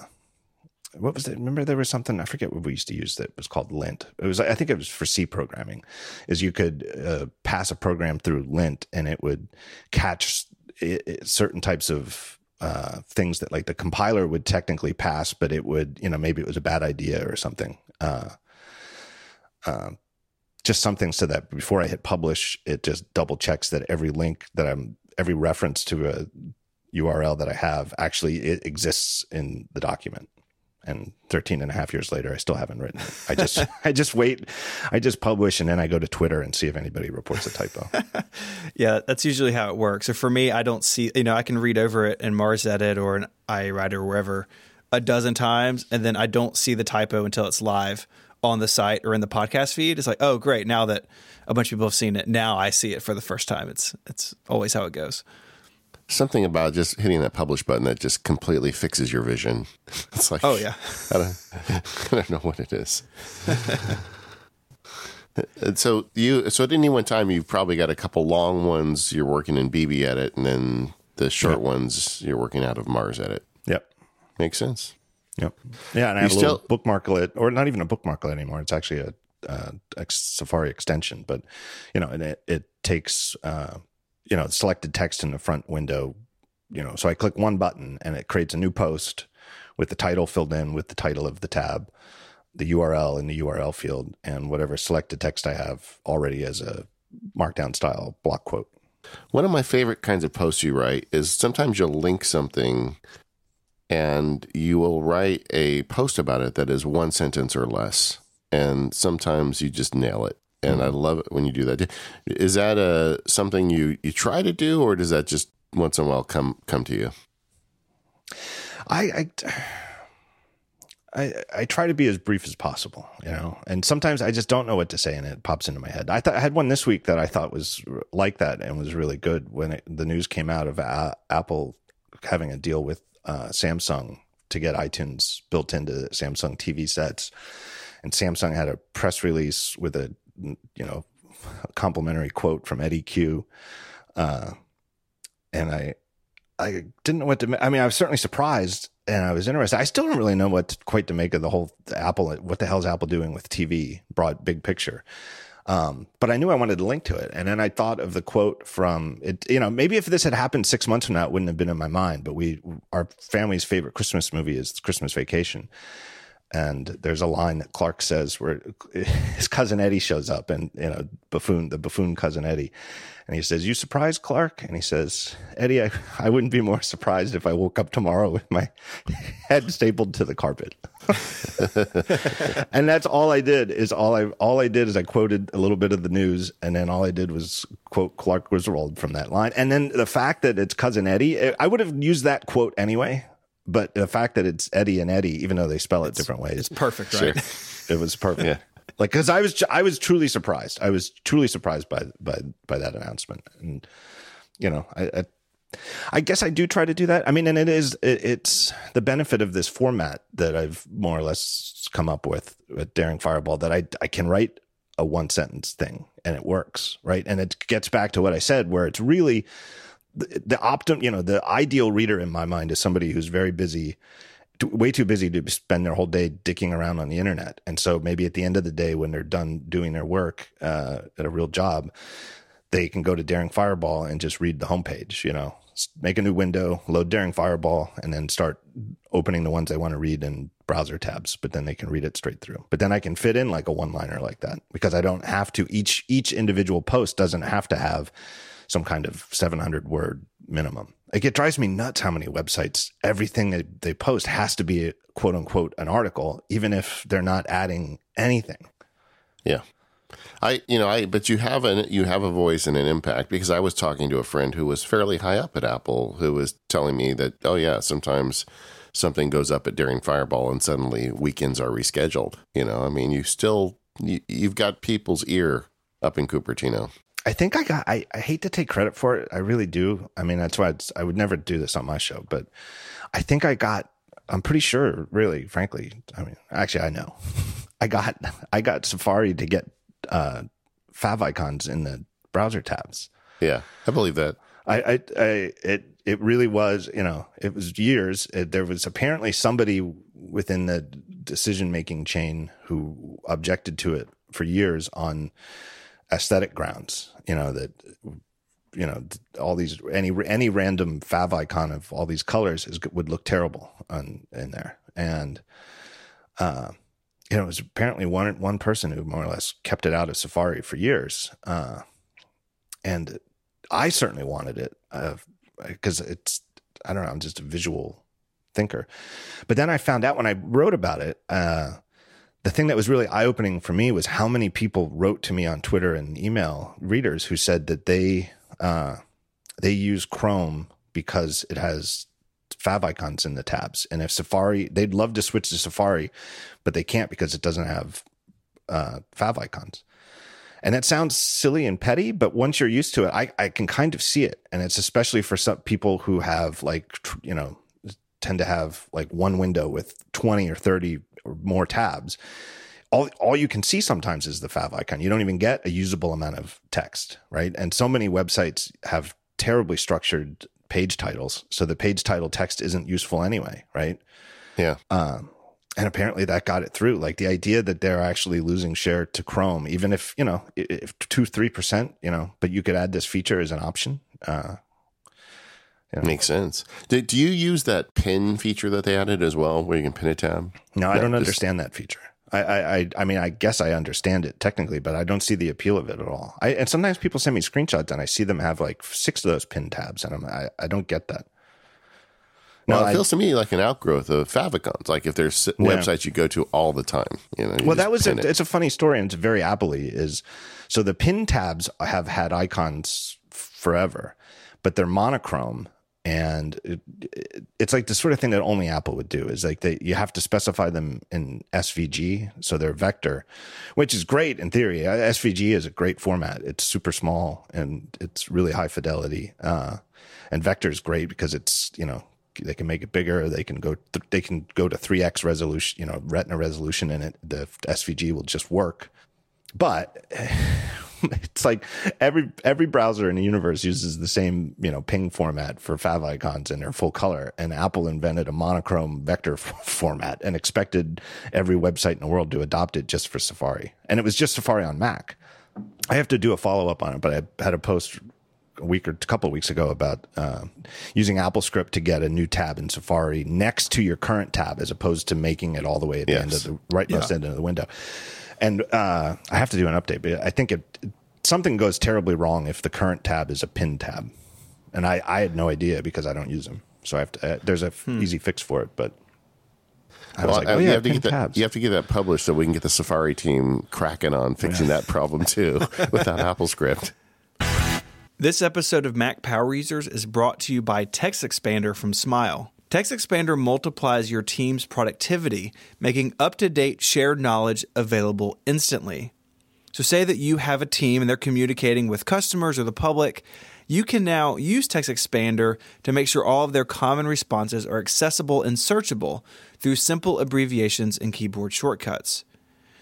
what was it? Remember there was something I forget what we used to use that was called lint. It was I think it was for C programming. Is you could uh, pass a program through lint and it would catch it, it, certain types of uh, things that like the compiler would technically pass, but it would you know maybe it was a bad idea or something. Uh, uh just something so that before I hit publish, it just double checks that every link that I'm every reference to a URL that I have actually it exists in the document. And 13 and a half years later, I still haven't written it. I just, I just wait. I just publish and then I go to Twitter and see if anybody reports a typo. yeah, that's usually how it works. So for me, I don't see, you know, I can read over it in MarsEdit or an iWriter or wherever a dozen times, and then I don't see the typo until it's live on the site or in the podcast feed. It's like, oh, great. Now that a bunch of people have seen it, now I see it for the first time. It's, it's always how it goes something about just hitting that publish button that just completely fixes your vision. It's like, oh yeah, I don't, I don't know what it is. and so you, so at any one time, you've probably got a couple long ones you're working in BBEdit, and then the short yep. ones you're working out of MarsEdit. Yep, makes sense. Yep. Yeah, and I have you a still, little bookmarklet, or not even a bookmarklet anymore. It's actually a, a Safari extension, but you know, and it it takes. Uh, you know, selected text in the front window, you know, so I click one button and it creates a new post with the title filled in with the title of the tab, the URL in the URL field, and whatever selected text I have already as a markdown style block quote. One of my favorite kinds of posts you write is sometimes you'll link something and you will write a post about it that is one sentence or less. And sometimes you just nail it and I love it when you do that. Is that a something you you try to do, or does that just once in a while come come to you? I, I I, I try to be as brief as possible, you know, and sometimes I just don't know what to say and it pops into my head. I thought I had one this week that I thought was like that and was really good when it, the news came out of a- Apple having a deal with uh, Samsung to get iTunes built into Samsung TV sets. And Samsung had a press release with a you know, a complimentary quote from Eddie Cue. Uh, and I, I didn't know what to. I mean, I was certainly surprised, and I was interested. I still don't really know what to, quite to make of the whole Apple. What the hell is Apple doing with TV? Broad, big picture. Um, but I knew I wanted to link to it, and then I thought of the quote from it. You know, maybe if this had happened six months from now, it wouldn't have been in my mind. But we, our family's favorite Christmas movie is Christmas Vacation, and there's a line that Clark says where his cousin Eddie shows up and you know buffoon the buffoon cousin Eddie. And he says you surprised Clark? And he says Eddie I, I wouldn't be more surprised if I woke up tomorrow with my head stapled to the carpet. And that's all I did is all I all I did is I quoted a little bit of the news and then all I did was quote Clark Griswold from that line. And then the fact that it's cousin Eddie I would have used that quote anyway but the fact that it's Eddie and Eddie, even though they spell it it's, different ways, it's perfect, right? Sure. it was perfect. yeah. Like, because I was, I was truly surprised. I was truly surprised by by by that announcement, and you know, I, I I guess I do try to do that. I mean, and it is it, it's the benefit of this format that I've more or less come up with with Daring Fireball that I I can write a one sentence thing and it works, right? And it gets back to what I said, where it's really the, the you know, the ideal reader in my mind is somebody who's very busy, way too busy to spend their whole day dicking around on the internet. And so maybe at the end of the day, when they're done doing their work uh, at a real job, they can go to Daring Fireball and just read the homepage. You know, make a new window, load Daring Fireball, and then start opening the ones they want to read in browser tabs. But then they can read it straight through. But then I can fit in like a one liner like that because I don't have to. Each each individual post doesn't have to have some kind of 700 word minimum. Like it drives me nuts how many websites, everything they, they post has to be a, quote unquote an article, even if they're not adding anything. Yeah. I, you know, I, but you have an, you have a voice and an impact because I was talking to a friend who was fairly high up at Apple who was telling me that, oh yeah, sometimes something goes up at Daring Fireball and suddenly weekends are rescheduled. You know, I mean, you still, you, you've got people's ear up in Cupertino. I think I got. I, I hate to take credit for it. I really do. I mean, that's why I would never do this on my show. But I think I got. I'm pretty sure, really, frankly. I mean, actually, I know. I got. I got Safari to get uh, favicons in the browser tabs. Yeah, I believe that. I, I, I it, it really was. You know, it was years. It, there was apparently somebody within the decision making chain who objected to it for years on aesthetic grounds. You know that you know all these any any random favicon of all these colors is would look terrible on in there, and uh, you know, it was apparently one one person who more or less kept it out of Safari for years, uh, and I certainly wanted it because uh, it's I don't know, I'm just a visual thinker. But then I found out when I wrote about it, uh, the thing that was really eye opening for me was how many people wrote to me on Twitter and email readers who said that they uh, they use Chrome because it has favicons in the tabs, and if Safari, they'd love to switch to Safari, but they can't because it doesn't have uh, favicons. And that sounds silly and petty, but once you're used to it, I, I can kind of see it. And it's especially for some people who have like, you know, tend to have like one window with 20 or 30 or more tabs. All, all you can see sometimes is the favicon. You don't even get a usable amount of text, right? And so many websites have terribly structured page titles. So the page title text isn't useful anyway, right? Yeah. Um, and apparently that got it through. Like the idea that they're actually losing share to Chrome, even if you know, if two three percent, you know, but you could add this feature as an option. Uh, know. Makes sense. Do, do you use that pin feature that they added as well, where you can pin a tab? No, I don't understand that feature. I, I, I mean, I guess I understand it technically, but I don't see the appeal of it at all. I, and sometimes people send me screenshots and I see them have like six of those pin tabs, and I'm, I, I don't get that. No, well, it I, feels to me like an outgrowth of favicons. Like if there's yeah. websites you go to all the time, you know. You well, that was a, it. it's a funny story, and it's very Apple is so the pin tabs have had icons forever, but they're monochrome, and it, it, it's like the sort of thing that only Apple would do. Is like they you have to specify them in SVG, so they're vector, which is great in theory. Uh, SVG is a great format. It's super small and it's really high fidelity. Uh, and vector is great because it's you know they can make it bigger. They can go th- they can go to three x resolution, you know, Retina resolution, and it the SVG will just work. But it's like every every browser in the universe uses the same you know PNG format for favicons and they're full color. And Apple invented a monochrome vector f- format and expected every website in the world to adopt it just for Safari. And it was just Safari on Mac. I have to do a follow up on it, but I had a post a week or a couple of weeks ago about uh, using AppleScript to get a new tab in Safari next to your current tab, as opposed to making it all the way at the yes. end of the rightmost yeah. end of the window. And uh, I have to do an update, but I think it something goes terribly wrong if the current tab is a pin tab, and I, I had no idea because I don't use them. So I have to. Uh, there's a hmm. easy fix for it, but I well, like, oh, yeah, you, have to get that, you have to get that published so we can get the Safari team cracking on fixing yeah. that problem too without AppleScript. This episode of Mac Power Users is brought to you by TextExpander from Smile. TextExpander multiplies your team's productivity, making up to date shared knowledge available instantly. So, say that you have a team and they're communicating with customers or the public. You can now use TextExpander to make sure all of their common responses are accessible and searchable through simple abbreviations and keyboard shortcuts.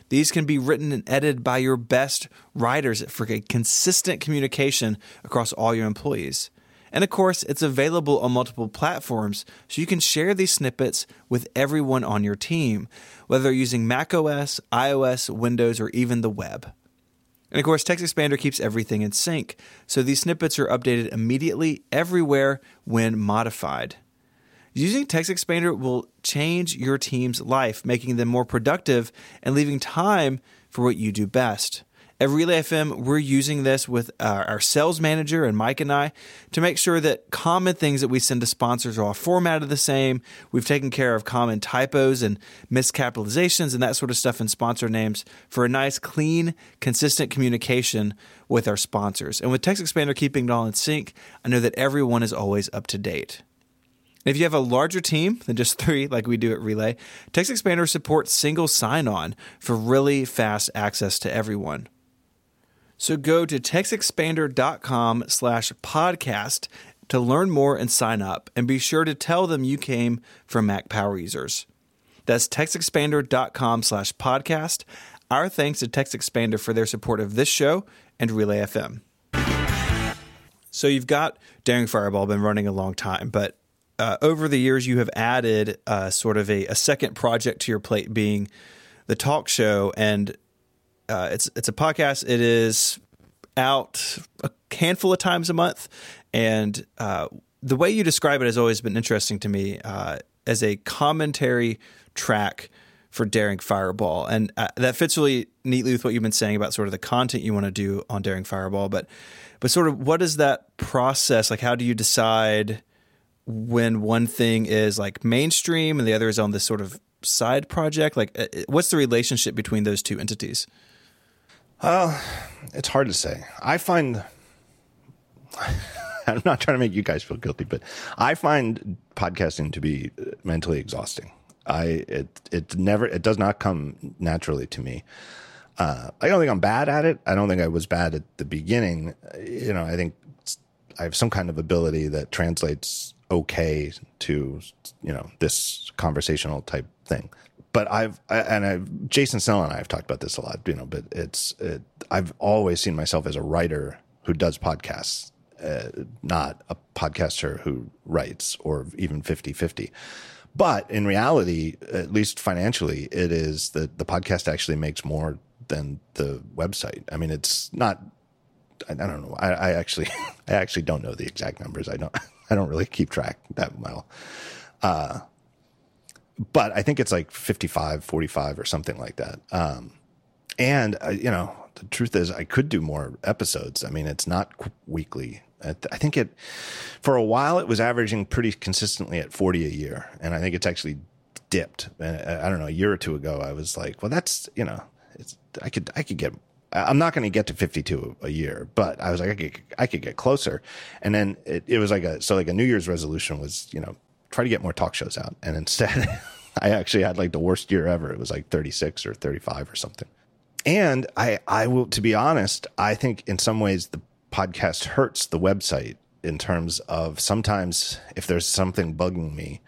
These can be written and edited by your best writers for consistent communication across all your employees. And of course, it's available on multiple platforms, so you can share these snippets with everyone on your team, whether using macOS, iOS, Windows, or even the web. And of course, TextExpander keeps everything in sync, so these snippets are updated immediately everywhere when modified. Using TextExpander will change your team's life, making them more productive and leaving time for what you do best. At Relay FM, we're using this with our, our, sales manager and Mike and I to make sure that common things that we send to sponsors are all formatted the same. We've taken care of common typos and miscapitalizations and that sort of stuff in sponsor names for a nice, clean, consistent communication with our sponsors. And with TextExpander keeping it all in sync, I know that everyone is always up to date. If you have a larger team than just three, like we do at Relay, TextExpander supports single sign on for really fast access to everyone. So go to textexpander.com slash podcast to learn more and sign up, and be sure to tell them you came from Mac Power Users. That's textexpander.com slash podcast. Our thanks to TextExpander for their support of this show and Relay FM. So you've got Daring Fireball been running a long time, but uh, over the years, you have added uh, sort of a, a, second project to your plate, being the talk show, and uh, it's it's a podcast. It is out a handful of times a month, and uh, the way you describe it has always been interesting to me uh, as a commentary track for Daring Fireball, and uh, that fits really neatly with what you've been saying about sort of the content you want to do on Daring Fireball. But but sort of what is that process like? How do you decide when one thing is like mainstream and the other is on this sort of side project? Like, uh, what's the relationship between those two entities? Well, it's hard to say. I find I'm not trying to make you guys feel guilty, but I find podcasting to be mentally exhausting. I it it never it does not come naturally to me. Uh, I don't think I'm bad at it. I don't think I was bad at the beginning. You know, I think I have some kind of ability that translates okay to you know this conversational type thing. But I've and I've Jason Snell and I have talked about this a lot. You know, but it's it, I've always seen myself as a writer who does podcasts, uh, not a podcaster who writes or even 50 50. But in reality, at least financially, it is that the podcast actually makes more than the website. I mean, it's not. I, I don't know. I, I, actually, I actually don't know the exact numbers. I don't. I don't really keep track that well. Uh, but I think it's like 55, 45 or something like that. Um, and uh, you know, the truth is, I could do more episodes. I mean, it's not weekly. I think it, for a while, it was averaging pretty consistently at 40 a year. And I think it's actually dipped. And I don't know, a year or two ago, I was like, well, that's, you know, it's, I could, I could get, I'm not going to get to 52 a year, but I was like, I could, I could get closer. And then it, it was like a, so like a New Year's resolution was, you know, try to get more talk shows out. And instead, I actually had like the worst year ever. It was like 36 or 35 or something. And I, I will, to be honest, I think in some ways the podcast hurts the website in terms of sometimes if there's something bugging me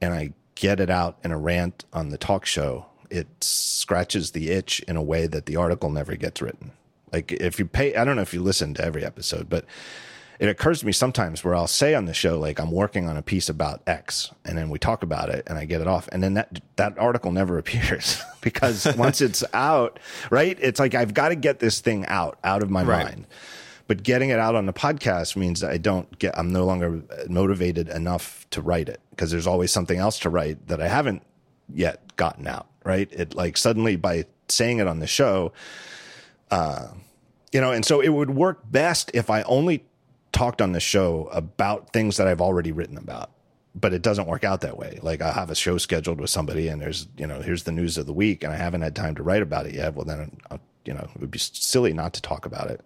and I get it out in a rant on the talk show, it scratches the itch in a way that the article never gets written. Like if you pay, I don't know if you listen to every episode, but it occurs to me sometimes where I'll say on the show, like I'm working on a piece about X and then we talk about it and I get it off. And then that, that article never appears because once it's out, right? It's like, I've got to get this thing out, out of my right. mind but getting it out on the podcast means that I don't get, I'm no longer motivated enough to write it because there's always something else to write that I haven't yet gotten out. Right. It like suddenly by saying it on the show, uh, you know, and so it would work best if I only talked on the show about things that I've already written about. But it doesn't work out that way. Like I have a show scheduled with somebody, and there's you know here's the news of the week, and I haven't had time to write about it yet. Well, then uh, you know it would be silly not to talk about it.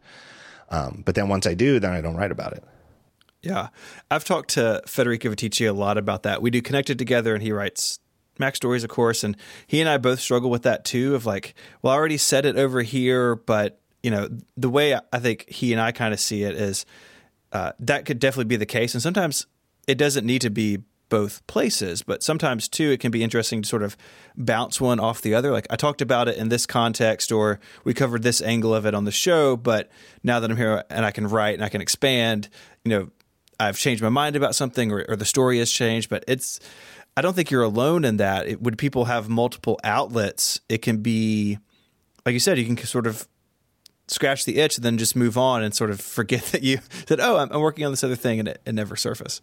Um, but then once I do, then I don't write about it. Yeah. I've talked to Federico Viticci a lot about that. We do Connected Together, and he writes MacStories, of course. And he and I both struggle with that too of like, well, I already said it over here, but, you know, the way I think he and I kind of see it is uh, that could definitely be the case. And sometimes it doesn't need to be both places, but sometimes too, it can be interesting to sort of bounce one off the other. Like I talked about it in this context, or we covered this angle of it on the show, but now that I'm here and I can write and I can expand, you know, I've changed my mind about something or, or the story has changed, but it's, I don't think you're alone in that. It, when people have multiple outlets, it can be, like you said, you can sort of scratch the itch and then just move on and sort of forget that you said, oh, I'm, I'm working on this other thing and it, it never surface.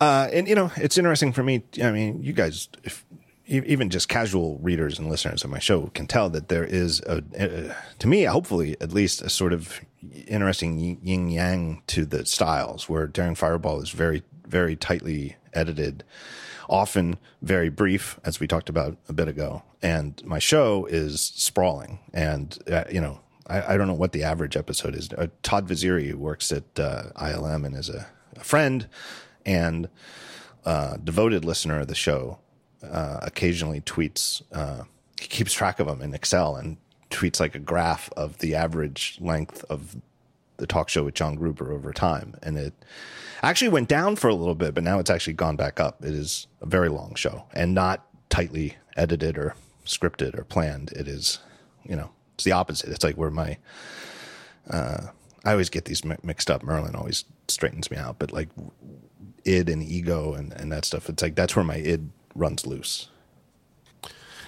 Uh, and you know, it's interesting for me. I mean, you guys, if, even just casual readers and listeners of my show can tell that there is a, a to me, hopefully, at least a sort of interesting yin yang to the styles, where Daring Fireball is very, very tightly edited, often very brief, as we talked about a bit ago, and my show is sprawling, and uh, you know. I, I, don't know what the average episode is. Uh, Todd Vaziri works at uh, ILM and is a, a friend and uh, devoted listener of the show uh, occasionally tweets. Uh, he keeps track of them in Excel and tweets like a graph of the average length of the talk show with John Gruber over time, and it actually went down for a little bit, but now it's actually gone back up. It is a very long show and not tightly edited or scripted or planned. It is, you know, it's the opposite. It's like where my uh, I always get these mixed up. Merlin always straightens me out, but like id and ego and, and that stuff. It's like that's where my id runs loose.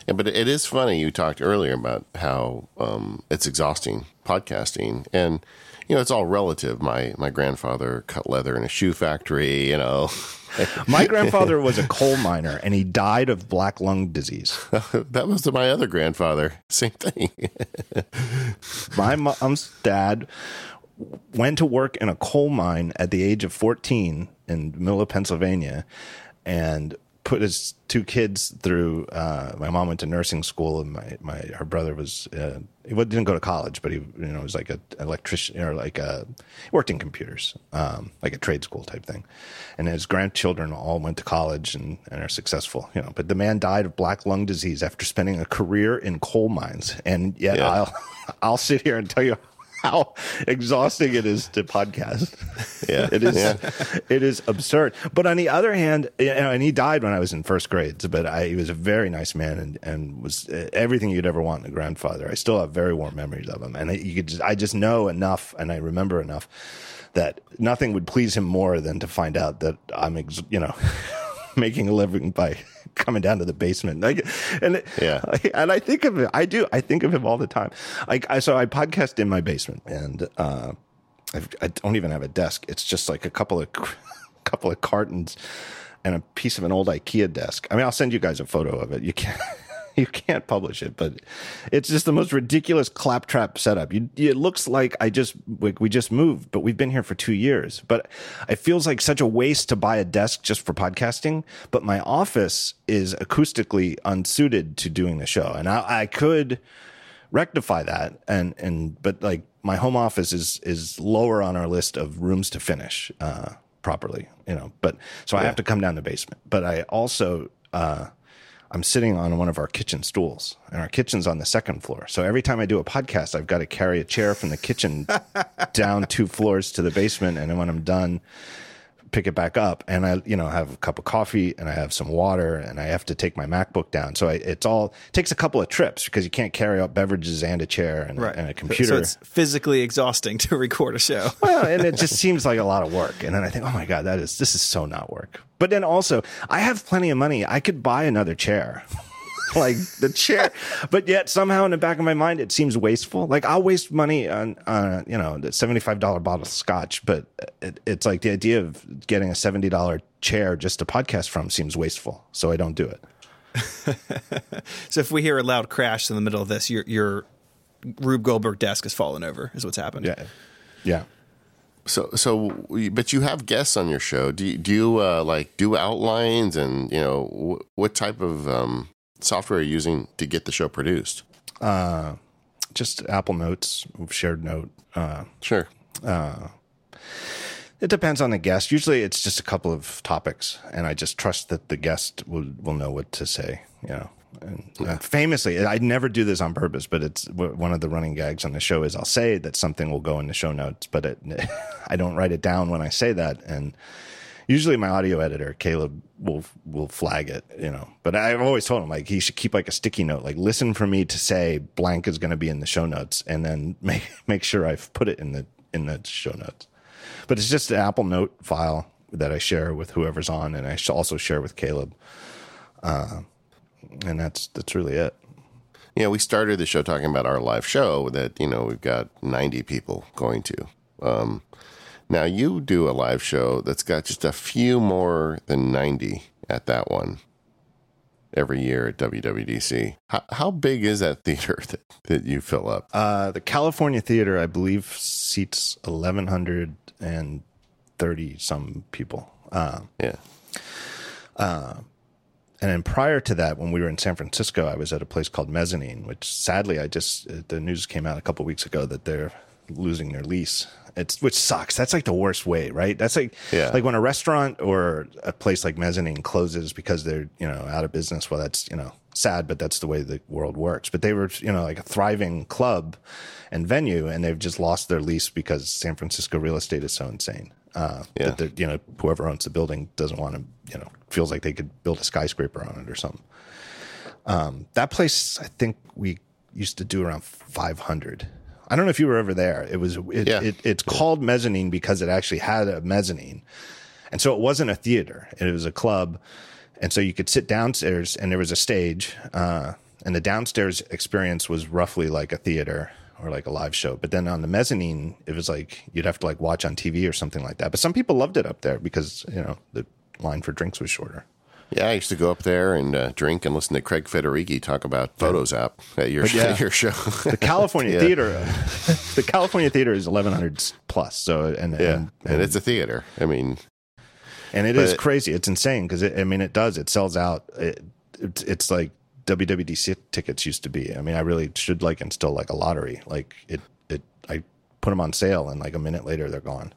Yeah, but it is funny. You talked earlier about how um, it's exhausting podcasting, and you know, it's all relative. My my grandfather cut leather in a shoe factory. You know, My grandfather was a coal miner and he died of black lung disease. that was my other grandfather. Same thing. My mom's dad went to work in a coal mine at the age of 14 in middle of Pennsylvania and put his two kids through uh, my mom went to nursing school and my, my her brother was uh, he didn't go to college but he you know was like a electrician or like a he worked in computers um, like a trade school type thing. And his grandchildren all went to college and, and are successful you know. But the man died of black lung disease after spending a career in coal mines. And yet Yeah. I'll I'll sit here and tell you how exhausting it is to podcast. Yeah. it is. Yeah. It is absurd. But on the other hand, you know, and he died when I was in first grade. But I, he was a very nice man and, and was uh, everything you'd ever want in a grandfather. I still have very warm memories of him, and I, you could just, I just know enough, and I remember enough that nothing would please him more than to find out that I'm, ex- you know, making a living by coming down to the basement. Like, and Yeah. and I think of it. I do. I think of him all the time. Like, I so I podcast in my basement, and uh, I've, I don't even have a desk. It's just like a couple of couple of cartons and a piece of an old IKEA desk. I mean, I'll send you guys a photo of it. You can't. You can't publish it, but it's just the most ridiculous claptrap setup. You, it looks like I just we, we just moved, but we've been here for two years. But it feels like such a waste to buy a desk just for podcasting. But my office is acoustically unsuited to doing the show, and I, I could rectify that and and but like my home office is is lower on our list of rooms to finish uh properly you know but so i have to come down to the basement but i also uh i'm sitting on one of our kitchen stools and our kitchen's on the second floor. So every time i do a podcast i've got to carry a chair from the kitchen down two floors to the basement and then when i'm done pick it back up and I, you know, have a cup of coffee and I have some water and I have to take my MacBook down. So I, it's all it takes a couple of trips because you can't carry out beverages and a chair and, and a computer. So it's physically exhausting to record a show. well, and it just seems like a lot of work. And then I think, oh my God, that is, this is so not work. But then also I have plenty of money. I could buy another chair. like the chair, but yet somehow in the back of my mind, it seems wasteful. Like I'll waste money on, uh, you know, the $75 bottle of scotch, but it, it's like the idea of getting a $70 chair just to podcast from seems wasteful. So I don't do it. So if we hear a loud crash in the middle of this, your your Rube Goldberg desk has fallen over. Is what's happened. Yeah. Yeah. So, so, but you have guests on your show. Do you, do you uh, like do outlines and you know wh- what type of um, software are you using to get the show produced? Uh, just Apple Notes, shared note. Uh, Sure. It depends on the guest. Usually, it's just a couple of topics, and I just trust that the guest will will know what to say. You know, and uh, famously, I'd never do this on purpose, but it's w- one of the running gags on the show is I'll say that something will go in the show notes, but it, I don't write it down when I say that, and usually my audio editor Caleb will will flag it. You know, but I've always told him like he should keep like a sticky note, like listen for me to say blank is going to be in the show notes, and then make make sure I've put it in the in the show notes but it's just an Apple Note file that I share with whoever's on, and I also share with Caleb. Uh, and that's that's really it. Yeah, we started the show talking about our live show that you know we've got ninety people going to. Um, now you do a live show that's got just a few more than ninety at that one every year at WWDC. How, how big is that theater that, that you fill up? Uh, the California Theater, I believe, seats eleven hundred and thirty some people. Uh, Yeah, and then prior to that, when we were in San Francisco, I was at a place called Mezzanine, which sadly, I just uh, the news came out a couple weeks ago that they're losing their lease. It's which sucks. That's like the worst way, right? That's like Yeah. like when a restaurant or a place like Mezzanine closes because they're you know out of business. Well, that's you know sad, but that's the way the world works. But they were you know like a thriving club and venue, and they've just lost their lease because San Francisco real estate is so insane. Uh, Yeah. that you know whoever owns the building doesn't want to you know feels like they could build a skyscraper on it or something. Um, that place, I think we used to do around 500. I don't know if you were ever there. It was it, Yeah. it, it's called mezzanine because it actually had a mezzanine, and so it wasn't a theater. It was a club, and so you could sit downstairs, and there was a stage, uh, and the downstairs experience was roughly like a theater or like a live show. But then on the mezzanine, it was like you'd have to like watch on TV or something like that. But some people loved it up there because you know the line for drinks was shorter. Yeah, I used to go up there and uh, drink and listen to Craig Federighi talk about Photos app at your, yeah. at your show. The California Yeah. Theater, the California Theater is 1100 plus. So and yeah, and, and it's a theater. I mean, and it is crazy. It's insane because I mean it does. It sells out. It, it's it's like WWDC tickets used to be. I mean, I really should like instill like a lottery. Like it it I put them on sale and like a minute later they're gone.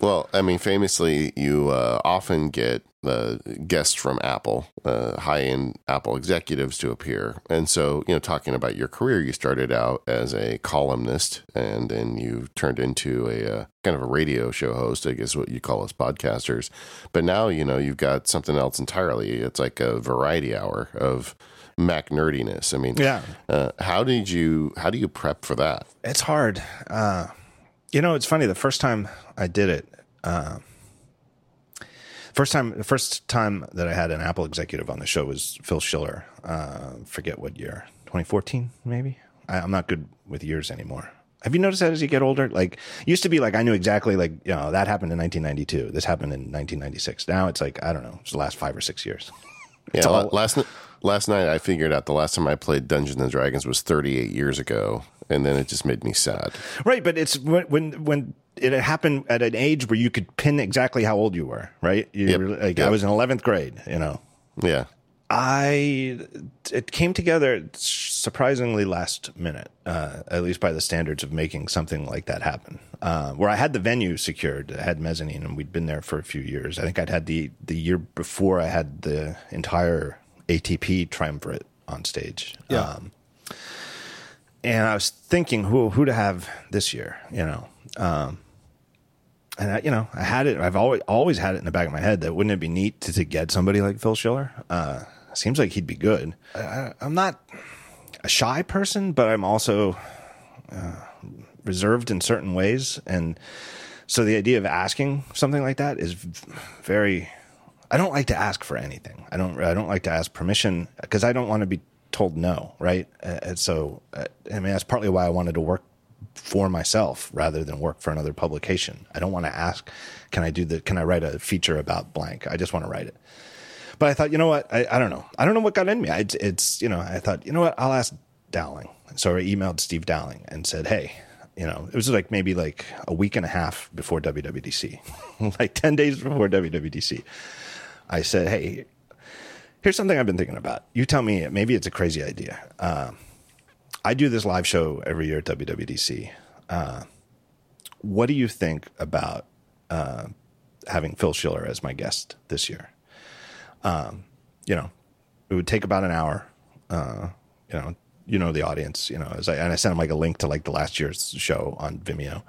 well, I mean, famously, you uh, often get uh, guests from Apple, uh, high-end Apple executives to appear. And so, you know, talking about your career, you started out as a columnist, and then you turned into a uh, kind of a radio show host, I guess what you call us podcasters. But now, you know, you've got something else entirely. It's like a variety hour of Mac nerdiness. I mean, Yeah. Uh, how did you? How do you prep for that? It's hard. Uh, you know, it's funny. The first time I did it, uh, first time, the first time that I had an Apple executive on the show was Phil Schiller. Uh, forget what year, 2014, maybe. I, I'm not good with years anymore. Have you noticed that as you get older? Like, used to be like I knew exactly like you know that happened in 1992. This happened in 1996. Now it's like I don't know. It's the last five or six years. Yeah, all- last last night I figured out the last time I played Dungeons and Dragons was 38 years ago, and then it just made me sad. Right, but it's when when when it happened at an age where you could pin exactly how old you were. Right, you Yep. were- like I was in eleventh grade. You know, Yeah, I it came together surprisingly last minute, uh, at least by the standards of making something like that happen. Uh, where I had the venue secured, I had mezzanine, and we'd been there for a few years. I think I'd had the the year before I had the entire ATP triumvirate on stage. Yeah. Um, and I was thinking who who to have this year, you know. Um, and I, you know, I had it. I've always always had it in the back of my head that wouldn't it be neat to, to get somebody like Phil Schiller? Uh, seems like he'd be good. I, I'm not a shy person, but I'm also uh, reserved in certain ways, and so the idea of asking something like that is very. I don't like to ask for anything. I don't. I don't like to ask permission because I don't want to be told no. Right. Uh, and so, uh, I mean, that's partly why I wanted to work for myself rather than work for another publication. I don't want to ask, can I do the, can I write a feature about blank? I just want to write it. But I thought, you know what? I, I don't know. I don't know what got in me. I, it's, you know, I thought, you know what? I'll ask Dowling. So I emailed Steve Dowling and said, hey, you know, it was like maybe like a week and a half before WWDC, like 10 days before WWDC. I said, hey, here's something I've been thinking about. You tell me, maybe it's a crazy idea. Uh, I do this live show every year at WWDC. Uh, what do you think about uh, having Phil Schiller as my guest this year? Um, you know, it would take about an hour. Uh, you know, you know the audience. You know, as I and I sent him like a link to like the last year's show on Vimeo.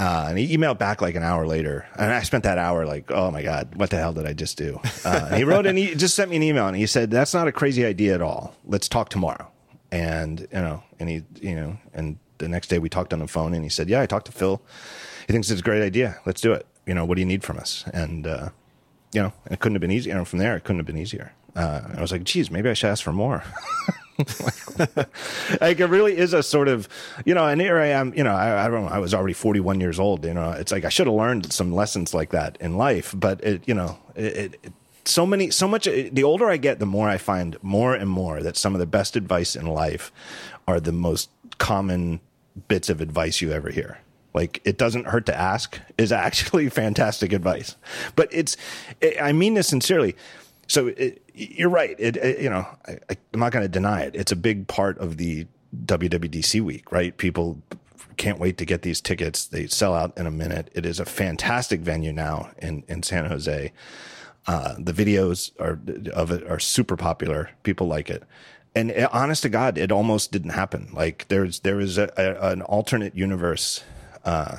Uh, and he emailed back like an hour later, and I spent that hour like, oh my god, what the hell did I just do? Uh, he wrote and he just sent me an email, and he said, "That's not a crazy idea at all. Let's talk tomorrow." And you know, and he, you know, and the next day we talked on the phone, and he said, "Yeah, I talked to Phil. He thinks it's a great idea. Let's do it. You know, what do you need from us?" And uh, you know, it couldn't have been easier. And from there, it couldn't have been easier. Uh, I was like, geez, maybe I should ask for more. like it really is a sort of, you know, and here I am, you know, I, I don't know, I was already 41 years old, you know, it's like I should have learned some lessons like that in life, but it, you know, it, it, it so many, so much, uh, the older I get, the more I find more and more that some of the best advice in life are the most common bits of advice you ever hear. Like it doesn't hurt to ask is actually fantastic advice. But it's i mean this sincerely. So it, you're right. It, it you know I, i'm not going to deny it. It's a big part of the wwdc week right? People can't wait to get these tickets. They sell out in a minute. It is a fantastic venue now in in san jose uh, the videos are of it are super popular people like it and uh, honest to God, it almost didn't happen. Like there's there is a, a, an alternate universe uh,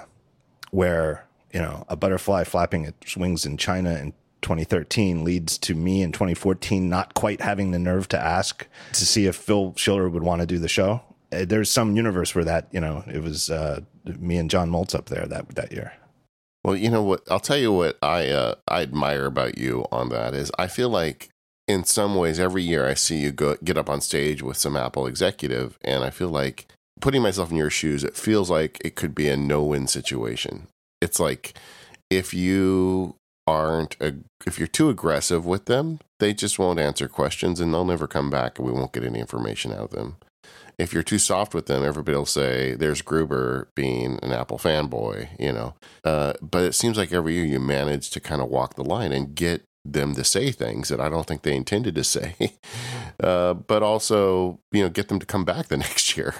where you know a butterfly flapping its wings in China in 2013 leads to me in 2014 not quite having the nerve to ask to see if Phil Schiller would want to do the show. Uh, There's some universe where that you know it was uh, me and John Moltz up there that that year. Well, you know what? I'll tell you what I uh, I admire about you on that is I feel like in some ways every year I see you go get up on stage with some Apple executive, and I feel like putting myself in your shoes, it feels like it could be a no-win situation. It's like if you aren't if you're too aggressive with them, they just won't answer questions and they'll never come back and we won't get any information out of them. If you're too soft with them, everybody will say there's Gruber being an Apple fanboy, you know. Uh, but it seems like every year you manage to kind of walk the line and get them to say things that I don't think they intended to say, uh, but also you know get them to come back the next year.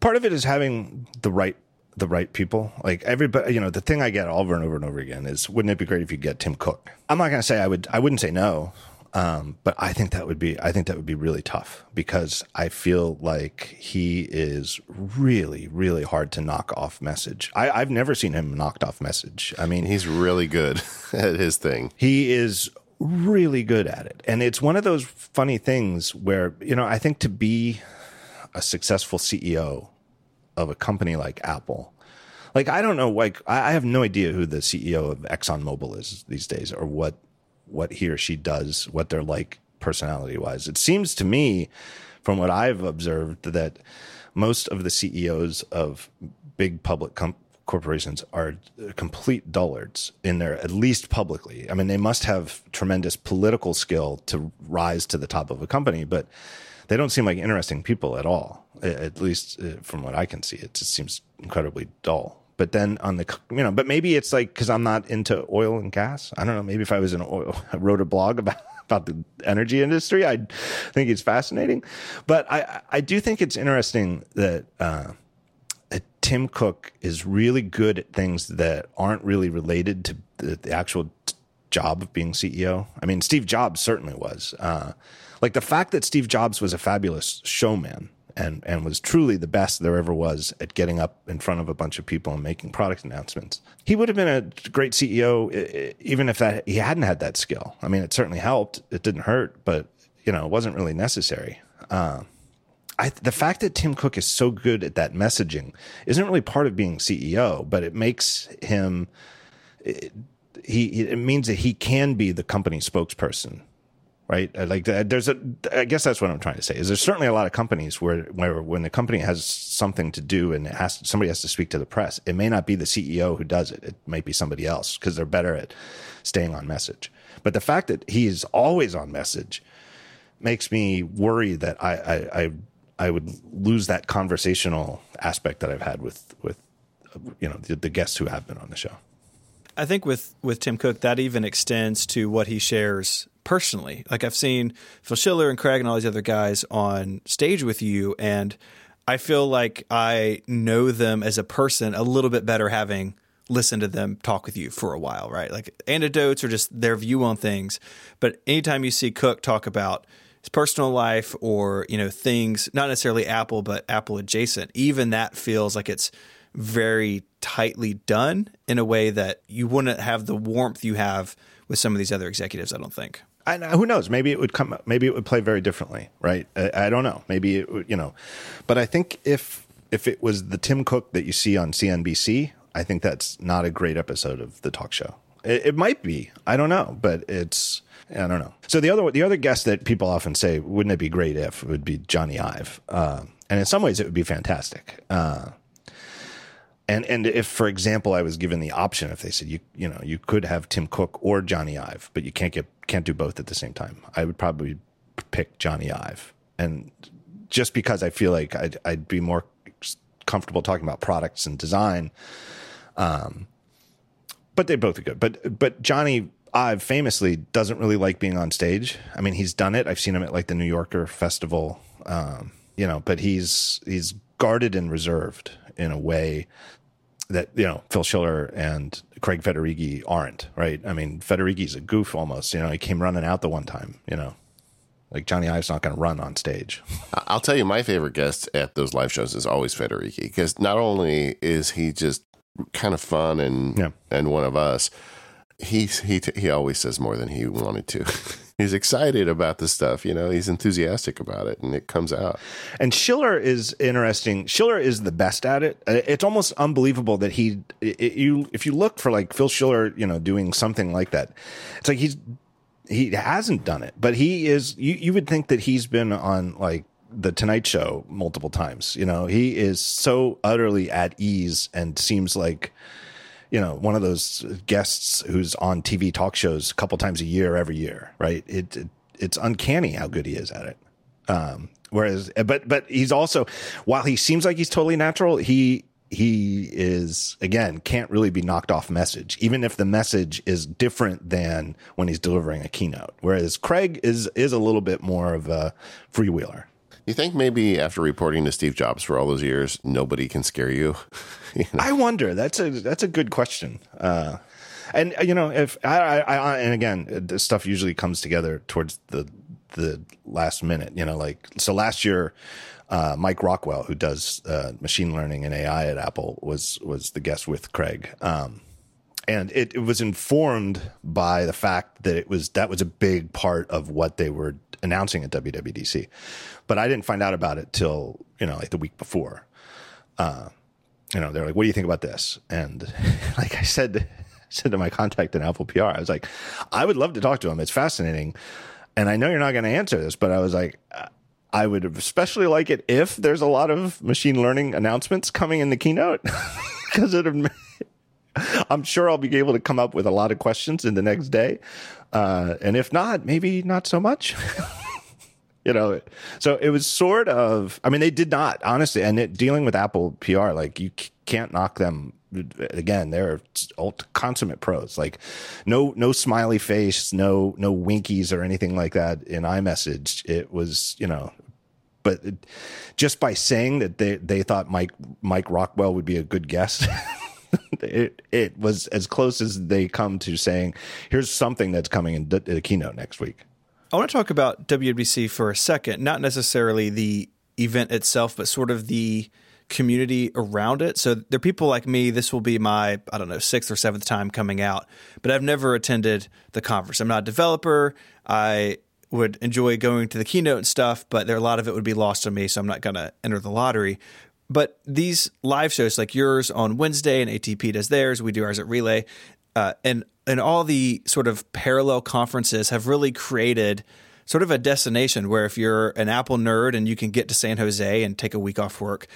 Part of it is having the right the right people. Like everybody, you know, the thing I get over and over and over again is, wouldn't it be great if you get Tim Cook? I'm not going to say I would. I wouldn't say no, um, but I think that would be. I think that would be really tough because I feel like he is really, really hard to knock off message. I, I've never seen him knocked off message. I mean, He's really good at his thing. he is really good at it. And it's one of those funny things where, you know, I think to be a successful CEO of a company like Apple, like I don't know, like I I have no idea who the CEO of ExxonMobil is these days or what what he or she does, what they're like personality wise. It seems to me, from what I've observed, that most of the CEOs of big public corporations are complete dullards in their, at least publicly. I mean, they must have tremendous political skill to rise to the top of a company, but they don't seem like interesting people at all. At least uh, from what I can see, it just seems incredibly dull. But then on the, you know, but maybe it's like because I'm not into oil and gas. I don't know. Maybe if I was in oil, I wrote a blog about about the energy industry, I'd think it's fascinating. But I I do think it's interesting that. uh Tim Cook is really good at things that aren't really related to the, the actual t- job of being CEO. I mean, Steve Jobs certainly was. Uh, like the fact that Steve Jobs was a fabulous showman and and was truly the best there ever was at getting up in front of a bunch of people and making product announcements. He would have been a great CEO even if that he hadn't had that skill. I mean, it certainly helped. It didn't hurt, but you know, it wasn't really necessary. Uh, I, the fact that Tim Cook is so good at that messaging isn't really part of being CEO, but it makes him. It, he it means that he can be the company spokesperson, right? Uh, Like uh, there's a. I guess that's what I'm trying to say. Is there's certainly a lot of companies where where when the company has something to do and it has somebody has to speak to the press, it may not be the CEO who does it. It might be somebody else because they're better at staying on message. But the fact that he is always on message makes me worry that I, I, I, I would lose that conversational aspect that I've had with, with, you know, the, the guests who have been on the show. I think with with Tim Cook, that even extends to what he shares personally. Like I've seen Phil Schiller and Craig and all these other guys on stage with you, and I feel like I know them as a person a little bit better having listened to them talk with you for a while, right? Like anecdotes or just their view on things. But anytime you see Cook talk about his personal life or you know things, not necessarily Apple, but Apple adjacent, even that feels like it's very tightly done in a way that you wouldn't have the warmth you have with some of these other executives. I don't think. Who knows? Maybe it would come. Maybe it would play very differently, right? I, I don't know. Maybe it, would, you know, but I think if if it was the Tim Cook that you see on CNBC, I think that's not a great episode of the talk show. It, it might be. I don't know, but it's. I don't know. So the other the other guest that people often say, wouldn't it be great if It would be Jony Ive, uh, and in some ways it would be fantastic. Uh, and and if, for example, I was given the option, if they said you you know you could have Tim Cook or Jony Ive, but you can't get can't do both at the same time, I would probably pick Jony Ive, and just because I feel like I'd, I'd be more comfortable talking about products and design. Um, but they both are good. But but Jony Ive famously doesn't really like being on stage. I mean, he's done it. I've seen him at like the New Yorker festival. Um, you know, but he's he's guarded and reserved in a way that you know Phil Schiller and Craig Federighi aren't. Right? I mean, Federighi's a goof almost. You know, he came running out the one time. You know, like Jony Ive's not going to run on stage. I'll tell you, my favorite guest at those live shows is always Federighi because not only is he just kind of fun and Yeah. and one of us, he's he he always says more than he wanted to. he's excited about the stuff, you know. He's enthusiastic about it, and it comes out. And Schiller is interesting. Schiller is the best at it. Uh, It's almost unbelievable that he, it, you, if you look for like Phil Schiller, you know, doing something like that, it's like he's he hasn't done it, but he is. You you would think that he's been on like the Tonight Show multiple times. You know, he is so utterly at ease and seems like you know one of those guests who's on TV talk shows a couple times a year every year, right? It, it it's uncanny how good he is at it. Um, whereas, but but he's also while he seems like he's totally natural, he he is again can't really be knocked off message even if the message is different than when he's delivering a keynote whereas craig is is a little bit more of a freewheeler You think maybe after reporting to Steve Jobs for all those years, nobody can scare you? You know? I wonder. That's a that's a good question. Uh, and you know, if I, I, I and again, this stuff usually comes together towards the the last minute. You know, like so last year, uh, Mike Rockwell, who does uh, machine learning and AI at Apple, was was the guest with Craig. Um, and it, it was informed by the fact that it was that was a big part of what they were announcing at WWDC, but I didn't find out about it till you know like the week before. Uh, you know, they're like, "What do you think about this?" And like I said, said to my contact in Apple PR, I was like, "I would love to talk to him. It's fascinating." And I know you're not going to answer this, but I was like, I would especially like it if there's a lot of machine learning announcements coming in the keynote because it. I'm sure I'll be able to come up with a lot of questions in the next day, uh, and if not, maybe not so much. you know so it was sort of i mean they did not honestly and it, dealing with apple pr like you c- can't knock them again they're consummate pros. Like no no smiley face no no winkies or anything like that in imessage. It was you know but just by saying that they they thought mike mike rockwell would be a good guest it it was as close as they come to saying here's something that's coming in the, the keynote next week I want to talk about WWDC for a second, not necessarily the event itself, but sort of the community around it. So there are people like me, this will be my, I don't know, sixth or seventh time coming out, but I've never attended the conference. I'm not a developer. I would enjoy going to the keynote and stuff, but there a lot of it would be lost on me, so I'm not going to enter the lottery. But these live shows like yours on Wednesday and ATP does theirs, we do ours at Relay, uh, and and all the sort of parallel conferences have really created sort of a destination where if you're an Apple nerd and you can get to San Jose and take a week off work,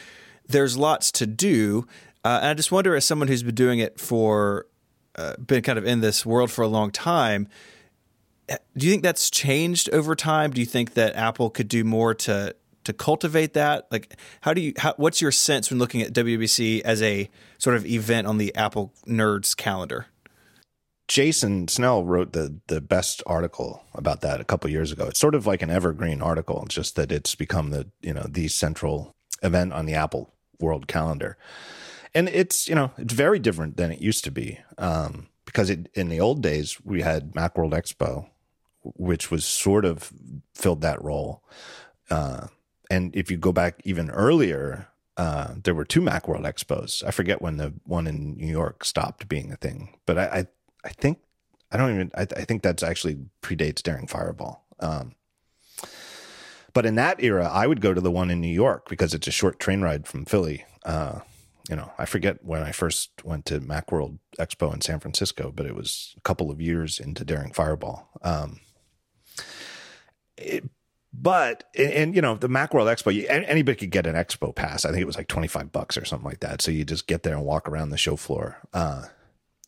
there's lots to do. Uh, and I just wonder, as someone who's been doing it for, uh, been kind of in this world for a long time, eh, do you think that's changed over time? Do you think that Apple could do more to to cultivate that? Like, how do you? How, what's your sense when looking at WWDC as a sort of event on the Apple nerds calendar? Jason Snell wrote the the best article about that a couple years ago. It's sort of like an evergreen article. Just that it's become the you know the central event on the Apple World Calendar, and it's you know it's very different than it used to be. Um, because it, in the old days we had MacWorld Expo, which was sort of filled that role. Uh, and if you go back even earlier, uh, there were two MacWorld Expos. I forget when the one in New York stopped being a thing, but I, I I think I don't even. I, I think that's actually predates Daring Fireball. Um, but in that era, I would go to the one in New York because it's a short train ride from Philly. Uh, you know, I forget when I first went to MacWorld Expo in San Francisco, but it was a couple of years into Daring Fireball. Um, it, but and, and, you know the MacWorld Expo, you, anybody could get an expo pass. I think it was like twenty five bucks or something like that. So you just get there and walk around the show floor. Uh,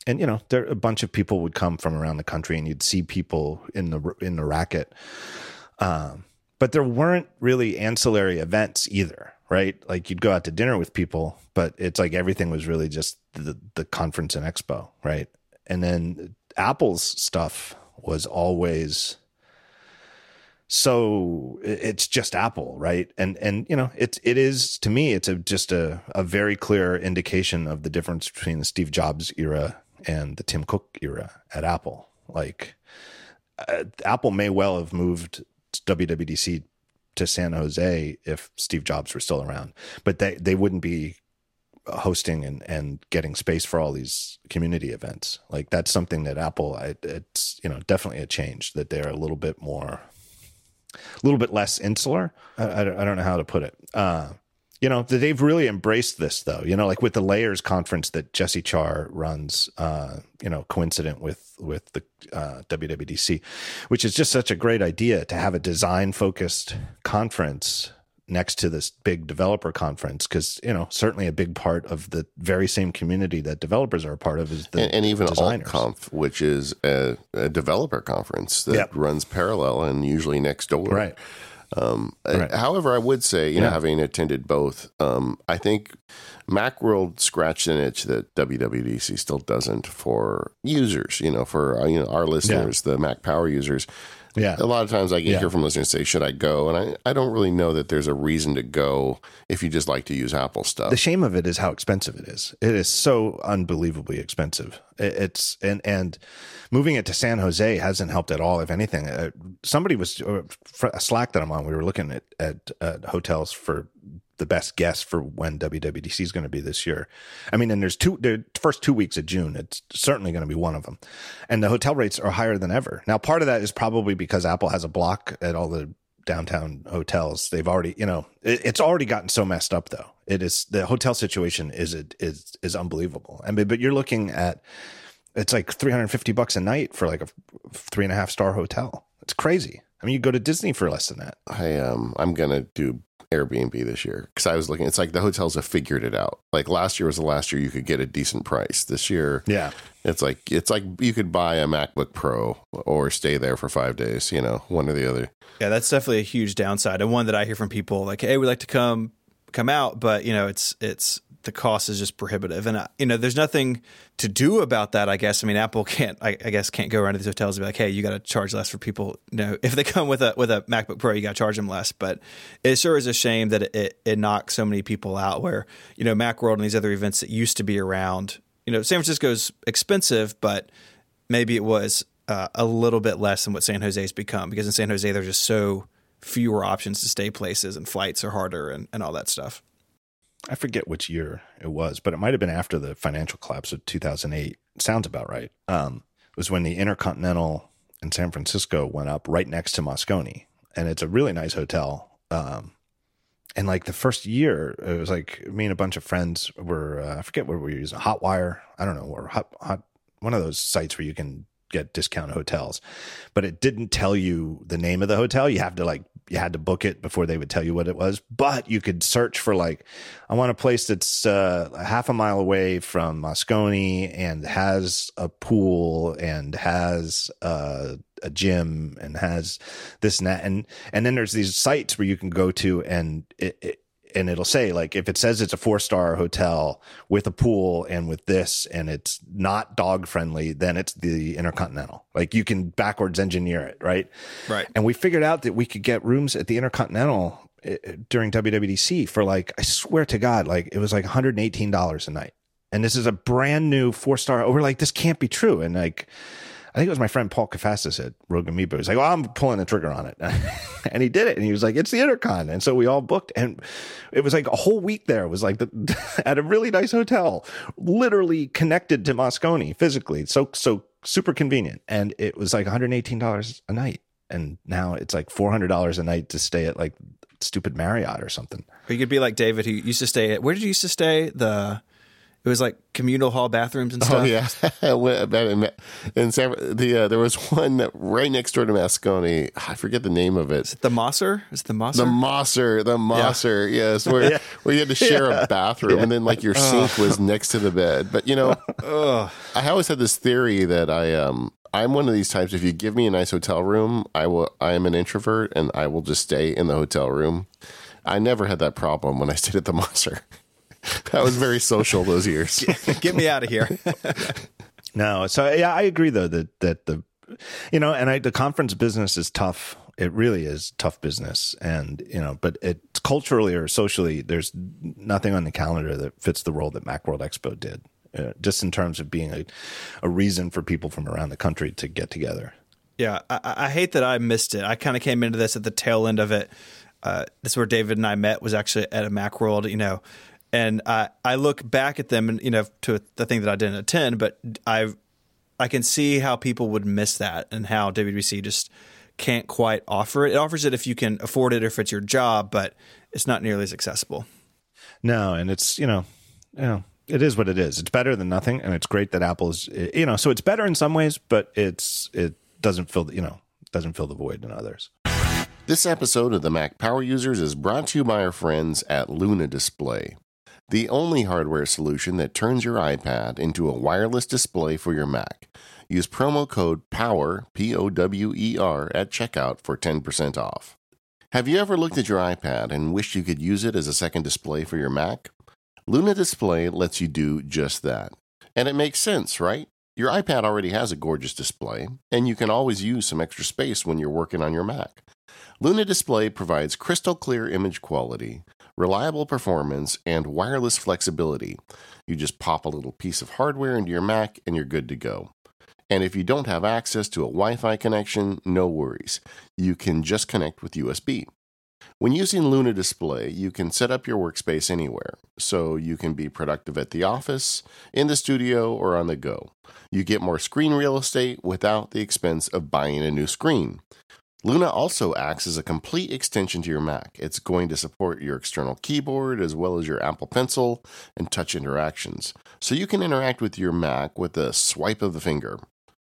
and you know there a bunch of people would come from around the country and you'd see people in the in the racket um, but there weren't really ancillary events either right like you'd go out to dinner with people but it's like everything was really just the the conference and expo right and then apple's stuff was always so it's just apple right and and you know it's it is to me it's a just a, a very clear indication of the difference between the steve jobs era and the Tim Cook era at Apple. Like uh, Apple may well have moved WWDC to San Jose if Steve Jobs were still around, but they they wouldn't be hosting and and getting space for all these community events. Like that's something that Apple I, it's you know definitely a change that they're a little bit more little bit less insular. I, I, I don't know how to put it. Uh, you know they've really embraced this though you know like with the layers conference that Jessie Char runs uh you know coincident with with the uh wwdc which is just such a great idea to have a design focused conference next to this big developer conference because you know certainly a big part of the very same community that developers are a part of is the and, and even designers. AltConf, which is a, a developer conference that Yep. runs parallel and usually next door. right Um, uh, Right. However, I would say, you know, having attended both, um, I think Macworld scratched an itch that WWDC still doesn't for users. You know, for uh, you know our listeners, the Mac Power users. Yeah A lot of times I get Yeah. here from listeners say, "Should I go?" And I, I don't really know that there's a reason to go if you just like to use Apple stuff. the shame of it is how expensive it is. It is so unbelievably expensive. It's and and moving it to San Jose hasn't helped at all. If anything, uh, somebody was uh, a Slack that I'm on. We were looking at at uh, hotels for the best guess for when WWDC is going to be this year. I mean, and there's two the first two weeks of June. It's certainly going to be one of them, and the hotel rates are higher than ever. Now, part of that is probably because Apple has a block at all the downtown hotels. They've already, you know, it, it's already gotten so messed up though. It is the hotel situation is it is unbelievable. I mean, but you're looking at it's like 350 bucks a night for like a three and a half star hotel. It's crazy. I mean, you go to Disney for less than that. I um I'm gonna do Airbnb this year because I was looking. It's like the hotels have figured it out. Like last year was the last year you could get a decent price. This year, Yeah. it's like it's like you could buy a MacBook Pro or stay there for five days. You know, one or the other. Yeah, that's definitely a huge downside, and one that I hear from people like, "Hey, we'd like to come come out, but you know, it's it's the cost is just prohibitive, and uh, you know, there's nothing to do about that. I guess. I mean, Apple can't, I, I guess, can't go around to these hotels and be like, "Hey, you got to charge less for people." You know, if they come with a with a MacBook Pro, you got to charge them less. But it sure is a shame that it, it it knocks so many people out. Where you know, MacWorld and these other events that used to be around. You know, San Francisco's expensive, but maybe it was uh, a little bit less than what San Jose's become because in San Jose there's just so fewer options to stay places and flights are harder and, and all that stuff. I forget which year it was, but it might have been after the financial collapse of 2008. Sounds about right. Um, it was when the Intercontinental in San Francisco went up right next to Moscone, and it's a really nice hotel. Um, and like the first year, it was like me and a bunch of friends were uh, I forget what we were using, Hotwire, I don't know, or hot, hot one of those sites where you can get discount hotels, but it didn't tell you the name of the hotel. You have to like you had to book it before they would tell you what it was. But you could search for like I want a place that's uh, half a mile away from Moscone and has a pool and has uh, a gym and has this and that and and then there's these sites where you can go to and it, it and it'll say like if it says it's a four star hotel with a pool and with this and it's not dog friendly then it's the intercontinental. Like you can backwards engineer it right? Right. and we figured out that we could get rooms at the intercontinental uh, during wwdc for like i swear to god like it was like $118 a night. And this is a brand new four star we're like this can't be true. And like I think it was my friend Paul Kafasis at Rogue Amoeba. He was like, well, I'm pulling the trigger on it. and he did it. And he was like, it's the Intercon. And so we all booked. And it was like a whole week there. It was like the, at a really nice hotel, literally connected to Moscone physically. So, so super convenient. And it was like $118 a night. And now it's like $400 a night to stay at like stupid Marriott or something. Or you could be like David who used to stay at where did you used to stay? The it was like communal hall bathrooms and stuff. Oh yeah, in, San, the uh, there was one right next door to Moscone. I forget the name of it. The Mosser? Is it the Mosser? The Mosser, the Mosser, yes, where where you had to share a bathroom and then like your sink was next to the bed. But you know, I always had this theory that I um I'm one of these types. If you give me a nice hotel room, I will. I am an introvert and I will just stay in the hotel room. I never had that problem when I stayed at the Mosser. I was very social those years. Get me out of here. No, so yeah, I agree though that that the you know, and I, the conference business is tough. It really is tough business, and you know, but it culturally or socially, there's nothing on the calendar that fits the role that MacWorld Expo did. Uh, just in terms of being a, a reason for people from around the country to get together. Yeah, I, I hate that I missed it. I kind of came into this at the tail end of it. Uh, this is where David and I met. Was actually at a MacWorld, you know, and I I look back at them and you know to the thing that I didn't attend, but I I can see how people would miss that and how WBC just can't quite offer it. It offers it if you can afford it or if it's your job, but it's not nearly as accessible. No, and it's you know, you know, it is what it is. It's better than nothing, and it's great that Apple's you know, so it's better in some ways, but it's it doesn't fill the, you know doesn't fill the void in others. This episode of the Mac Power Users is brought to you by our friends at Luna Display, the only hardware solution that turns your iPad into a wireless display for your Mac. Use promo code POWER, P O W E R, at checkout for 10% off. Have you ever looked at your iPad and wished you could use it as a second display for your Mac? Luna Display lets you do just that. And it makes sense, right? Your iPad already has a gorgeous display, and you can always use some extra space when you're working on your Mac. Luna Display provides crystal clear image quality, reliable performance, and wireless flexibility. You just pop a little piece of hardware into your Mac and you're good to go. And if you don't have access to a Wi Fi connection, no worries. You can just connect with USB. When using Luna Display, you can set up your workspace anywhere, so you can be productive at the office, in the studio, or on the go. You get more screen real estate without the expense of buying a new screen. Luna also acts as a complete extension to your Mac. It's going to support your external keyboard as well as your Apple Pencil and touch interactions, so you can interact with your Mac with a swipe of the finger.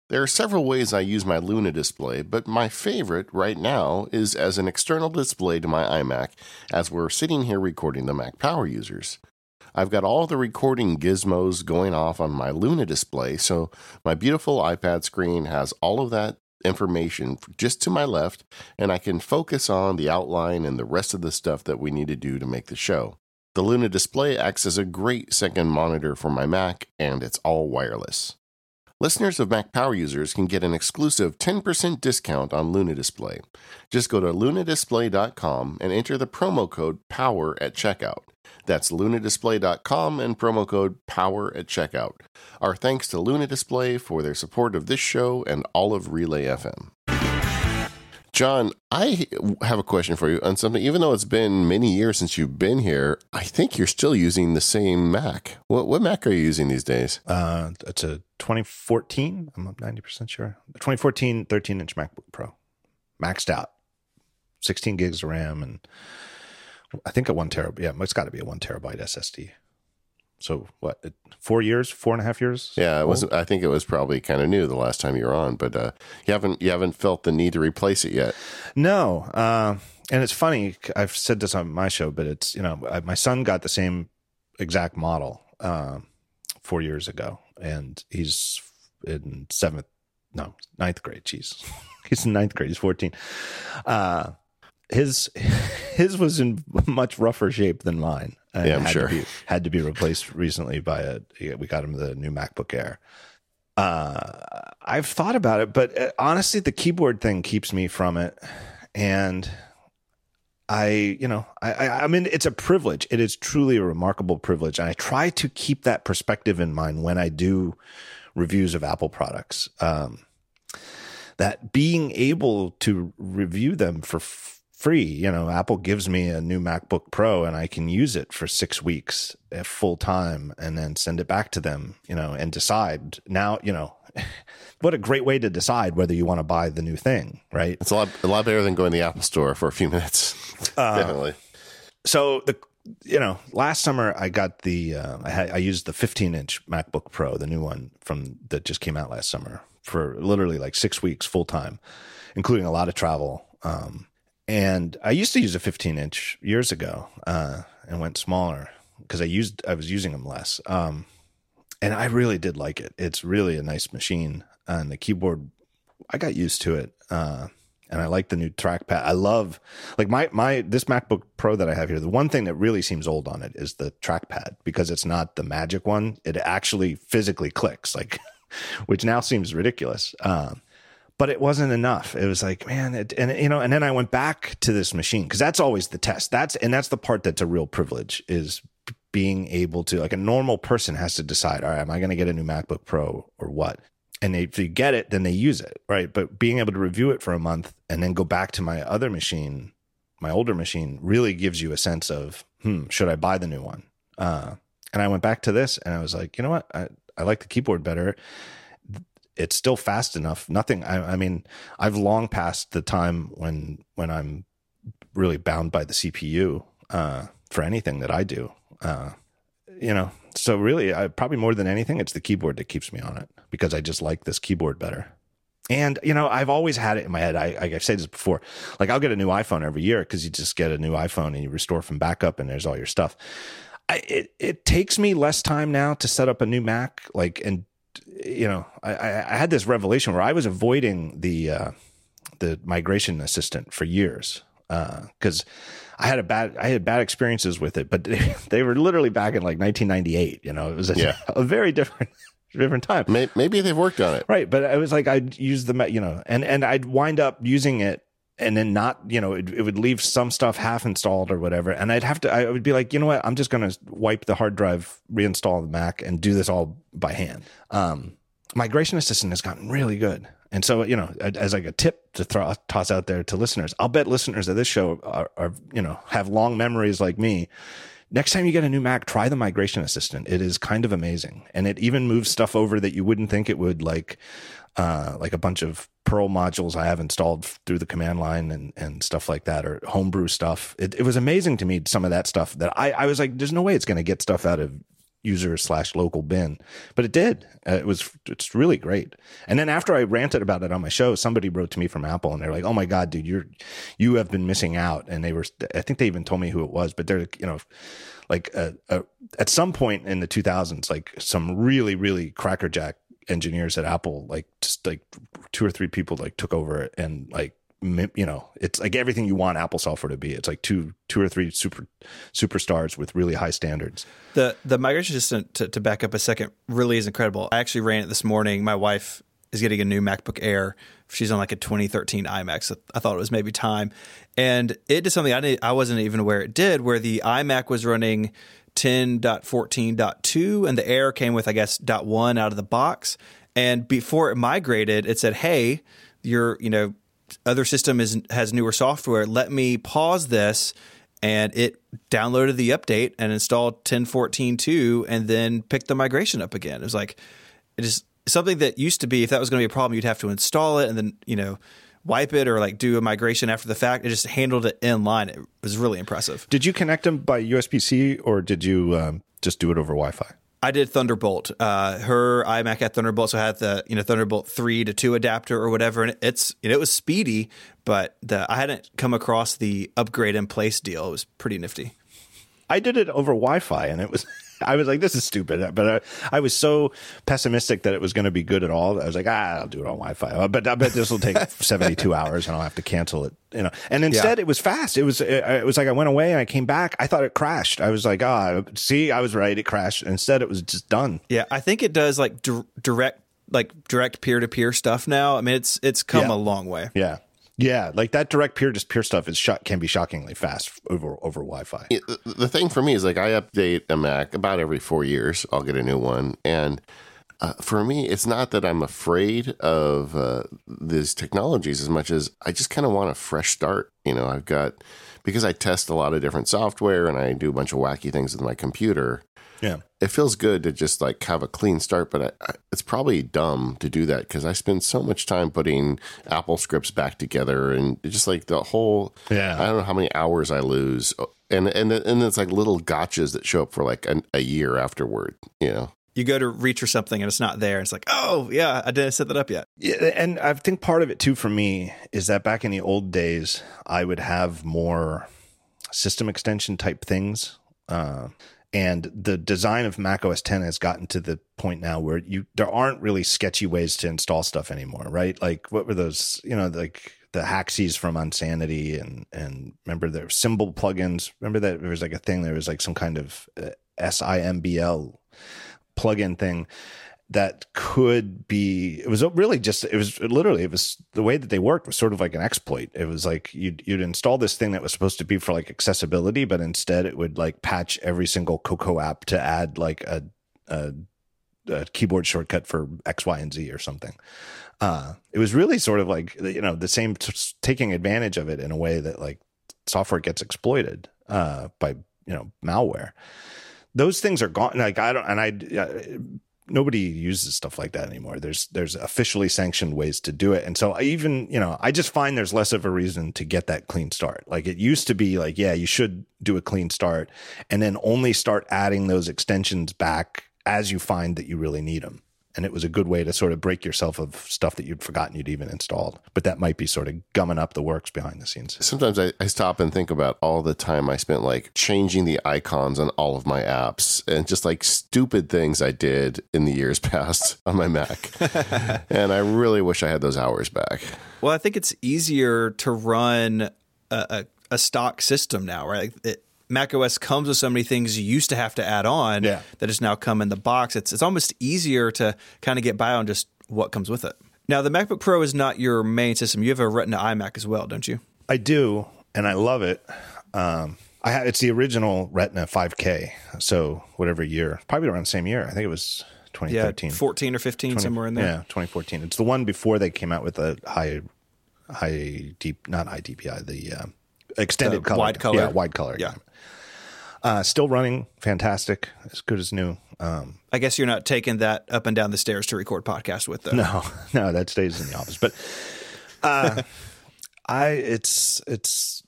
There are several ways I use my Luna display, but my favorite right now is as an external display to my iMac as we're sitting here recording the Mac Power users. I've got all the recording gizmos going off on my Luna display, so my beautiful iPad screen has all of that information just to my left, and I can focus on the outline and the rest of the stuff that we need to do to make the show. The Luna display acts as a great second monitor for my Mac, and it's all wireless. Listeners of Mac Power users can get an exclusive 10% discount on Luna Display. Just go to lunadisplay.com and enter the promo code POWER at checkout. That's lunadisplay.com and promo code POWER at checkout. Our thanks to Luna Display for their support of this show and all of Relay FM. John, I have a question for you on something. Even though it's been many years since you've been here, I think you're still using the same Mac. What what Mac are you using these days? Uh, it's a 2014. I'm 90% sure. 2014 13 inch MacBook Pro, maxed out, 16 gigs of RAM, and I think a one terabyte. Yeah, it's got to be a one terabyte SSD. So what? Four years, four and a half years. Yeah, it was. I think it was probably kind of new the last time you were on, but uh, you haven't you haven't felt the need to replace it yet. No, uh, and it's funny. I've said this on my show, but it's you know my son got the same exact model uh, four years ago, and he's in seventh, no, ninth grade. Jeez, he's in ninth grade. He's fourteen. Uh, his his was in much rougher shape than mine. Yeah, I'm had sure. To be, had to be replaced recently by a. We got him the new MacBook Air. Uh, I've thought about it, but uh, honestly, the keyboard thing keeps me from it, and I, you know, I, I, I mean, it's a privilege. It is truly a remarkable privilege, and I try to keep that perspective in mind when I do reviews of Apple products. Um, that being able to review them for free. You know, Apple gives me a new MacBook Pro and I can use it for six weeks at full time and then send it back to them, you know, and decide now, you know, what a great way to decide whether you want to buy the new thing, right? It's a lot a lot better than going to the Apple store for a few minutes. Uh, Definitely. So the you know, last summer I got the uh, I had I used the 15 inch MacBook Pro, the new one from that just came out last summer for literally like six weeks full time, including a lot of travel. Um, and I used to use a 15 inch years ago uh, and went smaller because I used I was using them less. Um, and I really did like it. It's really a nice machine, and the keyboard I got used to it. Uh, and I like the new trackpad. I love like my my this MacBook Pro that I have here. The one thing that really seems old on it is the trackpad because it's not the magic one. It actually physically clicks, like which now seems ridiculous. Um, but it wasn't enough. It was like, man, it, and you know, and then I went back to this machine because that's always the test. That's and that's the part that's a real privilege is being able to like a normal person has to decide, all right, am I going to get a new MacBook Pro or what? And they, if you get it, then they use it, right? But being able to review it for a month and then go back to my other machine, my older machine, really gives you a sense of, hmm, should I buy the new one? Uh, and I went back to this and I was like, you know what? I, I like the keyboard better it's still fast enough. Nothing. I, I, mean, I've long passed the time when when I'm really bound by the CPU uh, for anything that I do. Uh, you know, so really, I, probably more than anything, it's the keyboard that keeps me on it because I just like this keyboard better. And you know, I've always had it in my head. I, I've said this before. Like, I'll get a new iPhone every year because you just get a new iPhone and you restore from backup, and there's all your stuff. I, it it takes me less time now to set up a new Mac. Like, and you know, I, I had this revelation where I was avoiding the uh, the migration assistant for years because uh, I had a bad I had bad experiences with it, but they, they were literally back in like 1998. You know, it was a, Yeah. a very different different time. Maybe they've worked on it. Right, but I was like I'd use the you know, and and I'd wind up using it and then not you know it, it would leave some stuff half installed or whatever. And i'd have to i would be like you know what? I'm just going to wipe the hard drive reinstall the mac and do this all by hand. Um migration assistant has gotten really good. And so you know as like a tip to throw toss out there to listeners i'll bet listeners of this show are, are you know have long memories like me. Next time you get a new Mac, try the migration assistant. It is kind of amazing. And it even moves stuff over that you wouldn't think it would, like uh, like a bunch of Perl modules I have installed through the command line and, and stuff like that, or homebrew stuff. It, it was amazing to me, some of that stuff that I, I was like, there's no way it's going to get stuff out of user slash local bin, but it did. Uh, it was, it's really great. And then after I ranted about it on my show, somebody wrote to me from Apple and they're like, oh my God, dude, you're, you have been missing out. And they were, I think they even told me who it was, but they're, you know, like uh, uh, at some point in the 2000s, like some really, really crackerjack engineers at Apple, like just like two or three people like took over and like you know it's like everything you want Apple software to be. It's like two two or three super superstars with really high standards. The the migration assistant to, to back up a second really is incredible. I actually ran it this morning. My wife is getting a new MacBook Air. She's on like a 2013 iMac, so I thought it was maybe time. And it did something I didn't, I wasn't even aware it did, where the iMac was running 10.14.2 and the Air came with I guess .1 out of the box. And before it migrated, it said, "Hey, your you know other system is has newer software. Let me pause this." And it downloaded the update and installed 10.14.2 and then picked the migration up again. It was like it is something that used to be if that was going to be a problem, you'd have to install it and then you know wipe it or like do a migration after the fact. It just handled it in line. It was really impressive. Did you connect them by USB C or did you um, just do it over Wi Fi? I did Thunderbolt. Uh, her iMac had Thunderbolt, so I had the you know Thunderbolt three to two adapter or whatever, and it's it was speedy, but the, I hadn't come across the upgrade in place deal. It was pretty nifty. I did it over Wi-Fi, and it was. I was like, "This is stupid," but I, I was so pessimistic that it was going to be good at all. I was like, "Ah, I'll do it on Wi-Fi." But I bet this will take seventy-two hours, and I'll have to cancel it. You know. And instead, yeah. it was fast. It was. It, it, was like I went away and I came back. I thought it crashed. I was like, "Ah, oh, see, I was right. It crashed." Instead, it was just done. Yeah, I think it does like di- direct, like direct peer-to-peer stuff now. I mean, it's it's come yeah. a long way. Yeah. Yeah, like that direct peer to peer stuff is shot can be shockingly fast over over Wi-Fi. The thing for me is like I update a Mac about every four years. I'll get a new one, and uh, for me, it's not that I'm afraid of uh, these technologies as much as I just kind of want a fresh start. You know, I've got because I test a lot of different software and I do a bunch of wacky things with my computer. Yeah. It feels good to just like have a clean start, but I, I, it's probably dumb to do that because I spend so much time putting Apple scripts back together and just like the whole. Yeah. I don't know how many hours I lose, and and and it's like little gotchas that show up for like an, a year afterward. You know. You go to reach or something and it's not there. It's like, oh yeah, I didn't set that up yet. Yeah, and I think part of it too for me is that back in the old days, I would have more system extension type things. Uh, and the design of Mac OS 10 has gotten to the point now where you there aren't really sketchy ways to install stuff anymore, right? Like what were those, you know, like the Haxies from Unsanity and and remember were SIMBL plugins. Remember that there was like a thing there was like some kind of uh, SIMBL plugin thing that could be it was really just it was literally it was the way that they worked was sort of like an exploit. It was like you'd you'd install this thing that was supposed to be for like accessibility but instead it would like patch every single cocoa app to add like a, a, a keyboard shortcut for x y and z or something. Uh it was really sort of like you know the same taking advantage of it in a way that like software gets exploited uh by you know malware. Those things are gone like i don't and i nobody uses stuff like that anymore. There's there's officially sanctioned ways to do it. And so I even, you know, I just find there's less of a reason to get that clean start. Like it used to be like, yeah, you should do a clean start and then only start adding those extensions back as you find that you really need them. And it was a good way to sort of break yourself of stuff that you'd forgotten you'd even installed. But that might be sort of gumming up the works behind the scenes. Sometimes I, I stop and think about all the time I spent like changing the icons on all of my apps and just like stupid things I did in the years past on my Mac. and I really wish I had those hours back. Well, I think it's easier to run a, a, a stock system now, right? It, Mac OS comes with so many things you used to have to add on Yeah. that has now come in the box. It's it's almost easier to kind of get by on just what comes with it. Now, the MacBook Pro is not your main system. You have a Retina iMac as well, don't you? I do, and I love it. Um, I ha- it's the original Retina 5K, so whatever year, probably around the same year. I think it was Yeah, 2013. 14 or 15, somewhere in there. Yeah, 2014. It's the one before they came out with the high, high deep, not high DPI, the uh, extended The color, wide color. yeah, wide color. Yeah. Uh, still running, fantastic, as good as new. Um, I guess you're not taking that up and down the stairs to record podcast with, though. no, no, that stays in the office. But uh, I, it's, it's.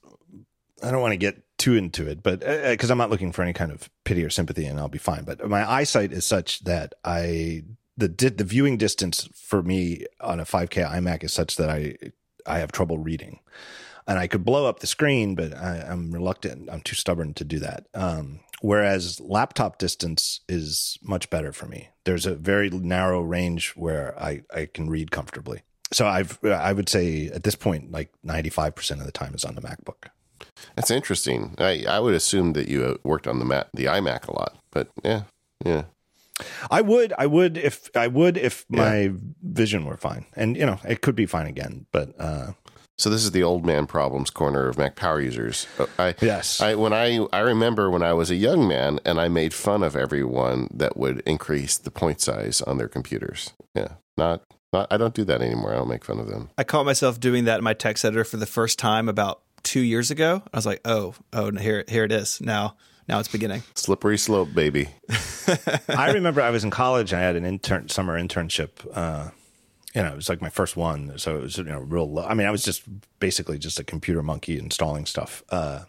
I don't want to get too into it, but because I'm not looking for any kind of pity or sympathy, and I'll be fine. But my eyesight is such that I the di- the viewing distance for me on a 5K iMac is such that I I have trouble reading, and I could blow up the screen, but I, I'm reluctant. I'm too stubborn to do that. Um, whereas laptop distance is much better for me. There's a very narrow range where I I can read comfortably. So I've I would say at this point like 95% of the time is on the MacBook. That's interesting. I, I would assume that you uh, worked on the Mac, the iMac a lot, but yeah, yeah. I would, I would if I would if my vision were fine, and you know it could be fine again. But uh, So this is the old man problems corner of Mac power users. Uh, I, Yes. I when I I remember when I was a young man and I made fun of everyone that would increase the point size on their computers. Yeah, not not. I don't do that anymore. I don't make fun of them. I caught myself doing that in my text editor for the first time about two years ago. I was like, oh, oh, here, here it is. Now, now it's beginning. Slippery slope, baby. I remember I was in college. I had an intern summer internship. Uh, you know, it was like my first one, so it was you know real. Low. I mean, I was just basically just a computer monkey installing stuff. Uh,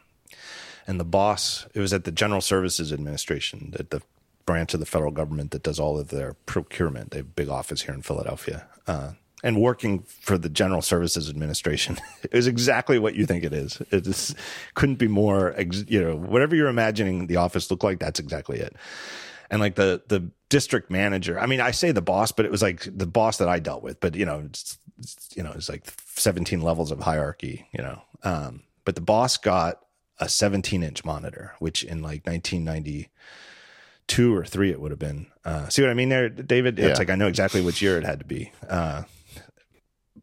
and the boss, it was at the General Services Administration, at the branch of the federal government that does all of their procurement. They have a big office here in Philadelphia. Uh, and working for the General Services Administration is exactly what you think it is. It couldn't be more, you know, whatever you're imagining the office looked like, that's exactly it and like the the district manager i mean i say the boss but it was like the boss that i dealt with but you know it's, it's you know it's like 17 levels of hierarchy you know um but the boss got a 17 inch monitor which in like 1992 or 3 it would have been uh see what i mean there david it's Yeah. like i know exactly which year it had to be uh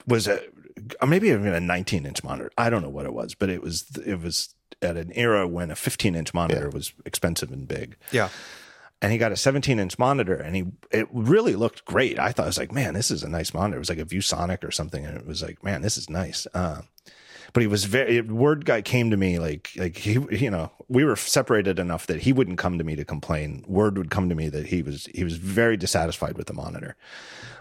was or maybe even a 19 inch monitor i don't know what it was but it was it was at an era when a 15 inch monitor was expensive and big Yeah. And he got a 17 inch monitor and he it really looked great. I thought i was like man this is a nice monitor. It was like a ViewSonic or something and it was like man this is nice. Uh, but he was very word guy came to me like like he you know we were separated enough that he wouldn't come to me to complain. Word would come to me that he was he was very dissatisfied with the monitor.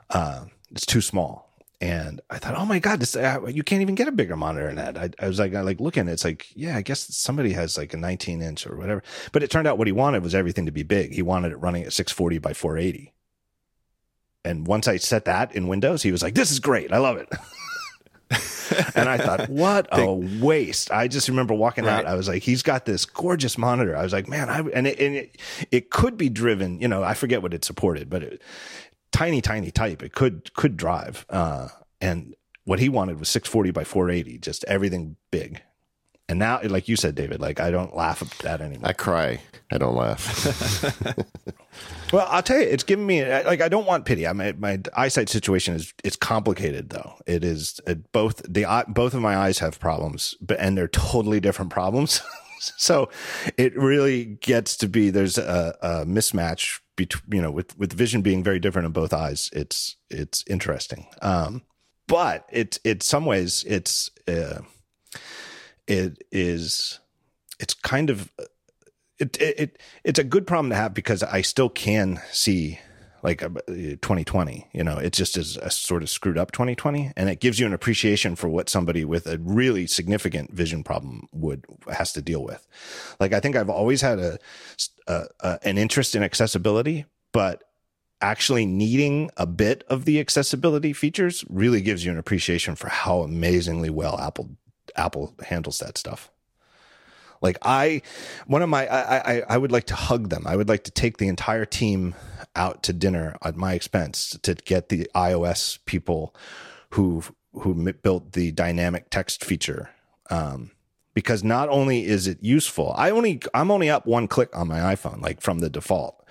Uh, it's too small and I thought, oh my god, this uh, you can't even get a bigger monitor than that. I, I was like, I like looking, it's like, yeah, I guess somebody has like a 19 inch or whatever. But it turned out what he wanted was everything to be big. He wanted it running at 640 by 480. And once I set that in Windows, he was like, this is great, I love it. and I thought, what a waste. I just remember walking out. I was like, he's got this gorgeous monitor. I was like, man, I, and it, and it, it could be driven, you know, I forget what it supported, but it, tiny, tiny type. It could, could drive. Uh, and what he wanted was 640 by 480, just everything big. And now, like you said, David, like I don't laugh at that anymore. I cry. I don't laugh. Well, I'll tell you, it's given me like I don't want pity. I my, my eyesight situation is it's complicated though. It is it, both the both of my eyes have problems, but and they're totally different problems. so it really gets to be there's a, a mismatch between you know with with vision being very different in both eyes. It's it's interesting, um, but it's in some ways it's uh, it is it's kind of it, it it it's a good problem to have because I still can see like uh, 2020 you know it just is a sort of screwed up 2020 and it gives you an appreciation for what somebody with a really significant vision problem would has to deal with like i think i've always had a, a, a an interest in accessibility but actually needing a bit of the accessibility features really gives you an appreciation for how amazingly well Apple Apple handles that stuff. Like I, one of my, I, I, I would like to hug them. I would like to take the entire team out to dinner at my expense to get the iOS people who who built the dynamic text feature. Um, because not only is it useful, I only I'm only up one click on my iPhone, like from the default.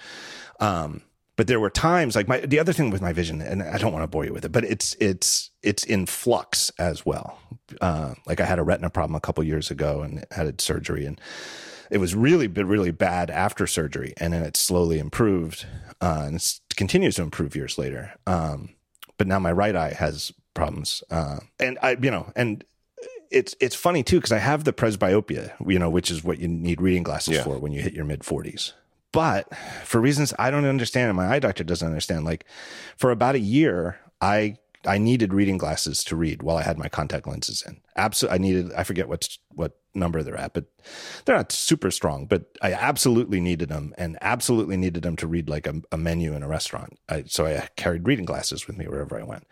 Um, but there were times like my the other thing with my vision, and I don't want to bore you with it, but it's it's it's in flux as well. Uh, like I had a retina problem a couple years ago and had surgery, and it was really really bad after surgery, and then it slowly improved, uh, and it continues to improve years later. Um, but now my right eye has problems, uh, and I you know and it's it's funny too because I have the presbyopia, you know, which is what you need reading glasses yeah. for when you hit your mid forties. But for reasons I don't understand, and my eye doctor doesn't understand, like for about a year, I I needed reading glasses to read while I had my contact lenses in. Absolutely, I needed. I forget what what number they're at, but they're not super strong. But I absolutely needed them, and absolutely needed them to read like a, a menu in a restaurant. I, so I carried reading glasses with me wherever I went.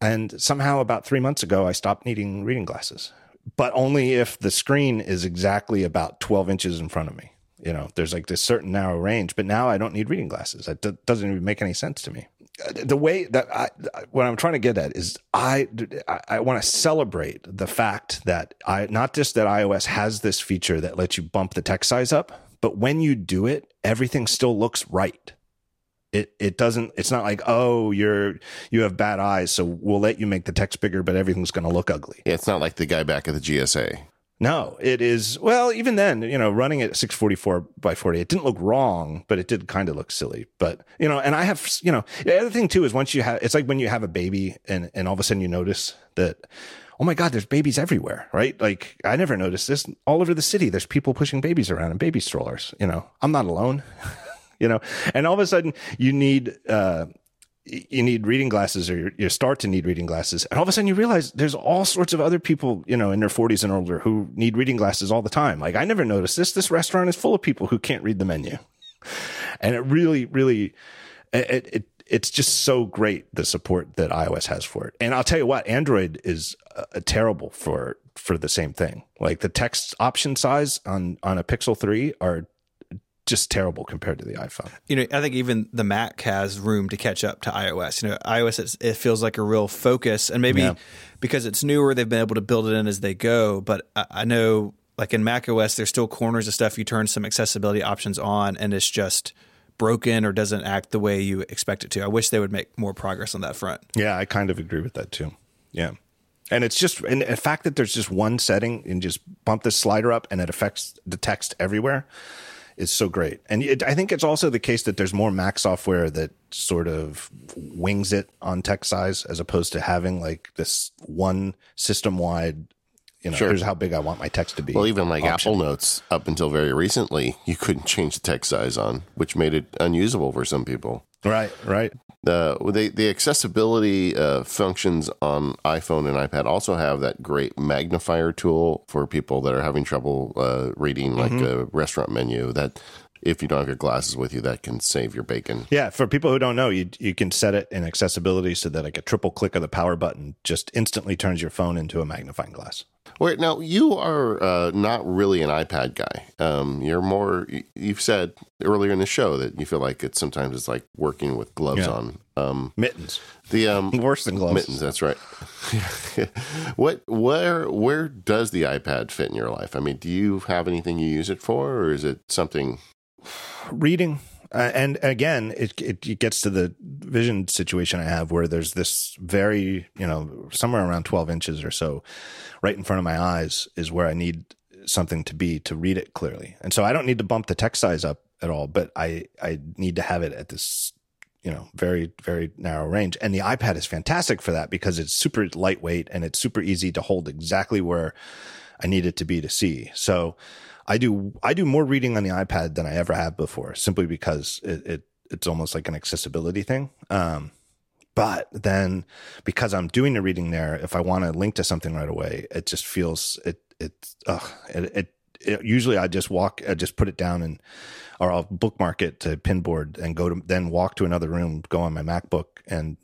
And somehow, about three months ago, I stopped needing reading glasses, but only if the screen is exactly about twelve inches in front of me. You know, there's like this certain narrow range, but now I don't need reading glasses. that d- doesn't even make any sense to me uh, the way that I, uh, what I'm trying to get at is I, I, I want to celebrate the fact that I, not just that iOS has this feature that lets you bump the text size up, but when you do it, everything still looks right. It, it doesn't, it's not like, oh, you're, you have bad eyes. So we'll let you make the text bigger, but everything's going to look ugly. Yeah, it's not like the guy back at the GSA. No, it is. Well, even then, you know, running at 644 by 40, it didn't look wrong, but it did kind of look silly. But, you know, and I have, you know, the other thing too is once you have, it's like when you have a baby and, and all of a sudden you notice that, oh my God, there's babies everywhere, right? Like I never noticed this all over the city. There's people pushing babies around in baby strollers. You know, I'm not alone, you know, and all of a sudden you need, uh, you need reading glasses or you start to need reading glasses. And all of a sudden you realize there's all sorts of other people, you know, in their 40s and older who need reading glasses all the time. Like I never noticed this. This restaurant is full of people who can't read the menu. And it really, really, it, it, it's just so great the support that iOS has for it. And I'll tell you what, Android is terrible for for the same thing. Like the text option size on on a Pixel 3 are just terrible compared to the iPhone. You know, I think even the Mac has room to catch up to iOS. You know, iOS it feels like a real focus, and maybe yeah. because it's newer, they've been able to build it in as they go. But I, I know, like in Mac OS, there's still corners of stuff you turn some accessibility options on, and it's just broken or doesn't act the way you expect it to. I wish they would make more progress on that front. Yeah, I kind of agree with that too. Yeah. And it's just, and the fact that there's just one setting and just bump this slider up and it affects the text everywhere is so great. And it, I think it's also the case that there's more Mac software that sort of wings it on text size as opposed to having like this one system wide. You know, sure. here's how big I want my text to be. Well, even like option. Apple Notes, up until very recently, you couldn't change the text size on, which made it unusable for some people. Right, right. The the, the accessibility uh, functions on iPhone and iPad also have that great magnifier tool for people that are having trouble uh, reading like mm-hmm. a restaurant menu. That if you don't have your glasses with you, that can save your bacon. Yeah, for people who don't know, you you can set it in accessibility so that like a triple click of the power button just instantly turns your phone into a magnifying glass. Wait, now you are uh, not really an iPad guy. Um, you're more. You've said earlier in the show that you feel like it's sometimes it's like working with gloves yeah. on. Um, mittens. The um, worse than gloves. Mittens. That's right. what? Where? Where does the iPad fit in your life? I mean, do you have anything you use it for, or is it something? Reading. Uh, and again, it, it, it gets to the vision situation I have where there's this very, you know, somewhere around 12 inches or so right in front of my eyes is where I need something to be to read it clearly. And so I don't need to bump the text size up at all, but I, I need to have it at this, you know, very, very narrow range. And the iPad is fantastic for that because it's super lightweight and it's super easy to hold exactly where I need it to be to see. So, I do I do more reading on the iPad than I ever have before, simply because it, it it's almost like an accessibility thing. Um, but then because I'm doing the reading there, if I want to link to something right away, it just feels it it ugh, it, it it, usually I just walk, I just put it down and, or I'll bookmark it to Pinboard and go to, then walk to another room, go on my MacBook and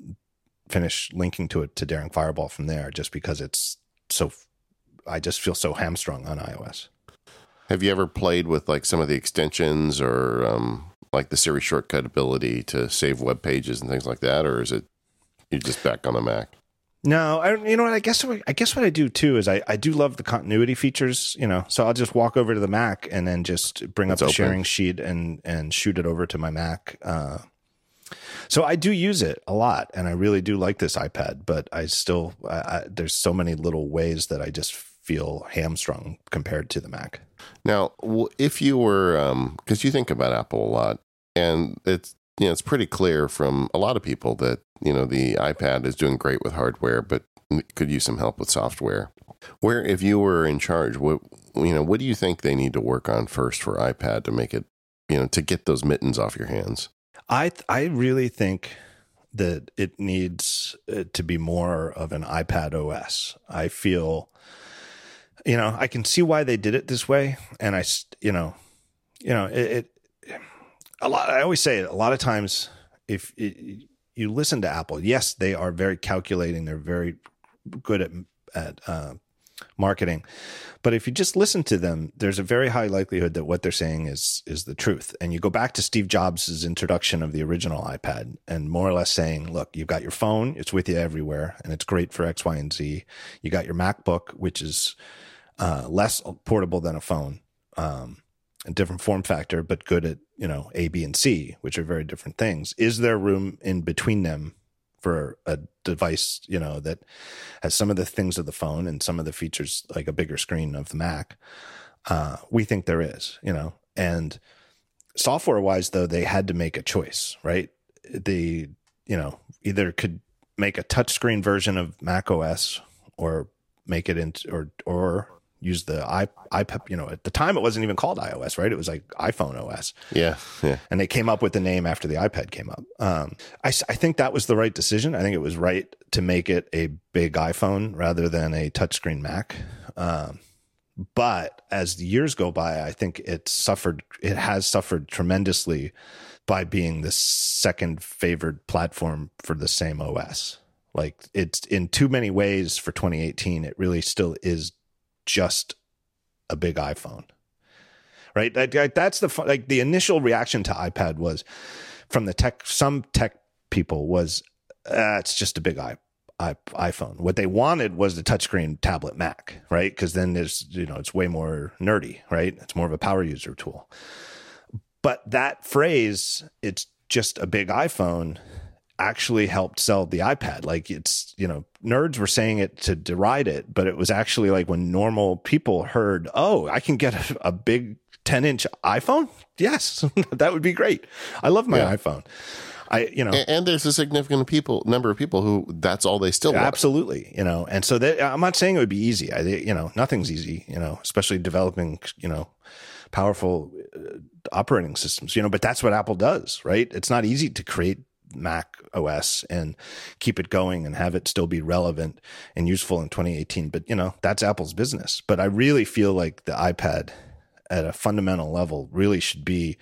finish linking to it to Daring Fireball from there just because it's so, I just feel so hamstrung on iOS. Have you ever played with like some of the extensions or um, like the Siri shortcut ability to save web pages and things like that, or is it you just back on the Mac? No, I you know what I guess what, I guess what I do too is I, I do love the continuity features, you know. So I'll just walk over to the Mac and then just bring It's up the sharing sheet and and shoot it over to my Mac. Uh, so I do use it a lot, and I really do like this iPad. But I still I, I, there's so many little ways that I just feel hamstrung compared to the Mac. Now, if you were, because you think about Apple a lot, and it's you know it's pretty clear from a lot of people that you know the iPad is doing great with hardware, but could use some help with software. Where, if you were in charge, what you know, what do you think they need to work on first for iPad to make it, you know, to get those mittens off your hands? I I really think that it needs uh, to be more of an iPad OS. I feel, you know, I can see why they did it this way, and I, you know, you know, it. it a lot. I always say it. A lot of times, if it, you listen to Apple, yes, they are very calculating. They're very good at at uh, marketing. But if you just listen to them, there's a very high likelihood that what they're saying is is the truth. And you go back to Steve Jobs' introduction of the original iPad and more or less saying, look, you've got your phone, it's with you everywhere, and it's great for X, Y, and Z. You got your MacBook, which is uh, less portable than a phone, um, a different form factor, but good at you know A, B, and C, which are very different things. Is there room in between them for a device, you know, that has some of the things of the phone and some of the features like a bigger screen of the Mac. Uh, we think there is, you know, and software wise, though, they had to make a choice, right? They, you know, either could make a touchscreen version of Mac OS or make it into, or, or use the i iPad, you know, at the time it wasn't even called iOS, right? It was like iPhone OS Yeah, yeah. and they came up with the name after the iPad came up. Um, I, I think that was the right decision. I think it was right to make it a big iPhone rather than a touchscreen Mac. Um, but as the years go by, I think it suffered. It has suffered tremendously by being the second favored platform for the same OS. Like it's in too many ways for 2018. It really still is just a big iPhone right? That, that- that's the like the initial reaction to iPad was from the tech. Some tech people was uh, it's just a big i iPhone. What they wanted was the touchscreen tablet Mac, right? Because then there's you know it's way more nerdy, right? It's more of a power user tool. But that phrase, it's just a big iPhone, actually helped sell the iPad. Like it's, you know, nerds were saying it to deride it, but it was actually like when normal people heard, oh, I can get a, a big 10 inch iPhone. Yes, that would be great. I love my Yeah. iPhone. I, you know, And, and there's a significant people number of people who that's all they still want. Absolutely, you know, and so that I'm not saying it would be easy. I, you know, nothing's easy, you know, especially developing, you know, powerful uh, operating systems, you know. But that's what Apple does, right? It's not easy to create Mac OS and keep it going and have it still be relevant and useful in 2018. But you know, that's Apple's business. But I really feel like the iPad, at a fundamental level, really should be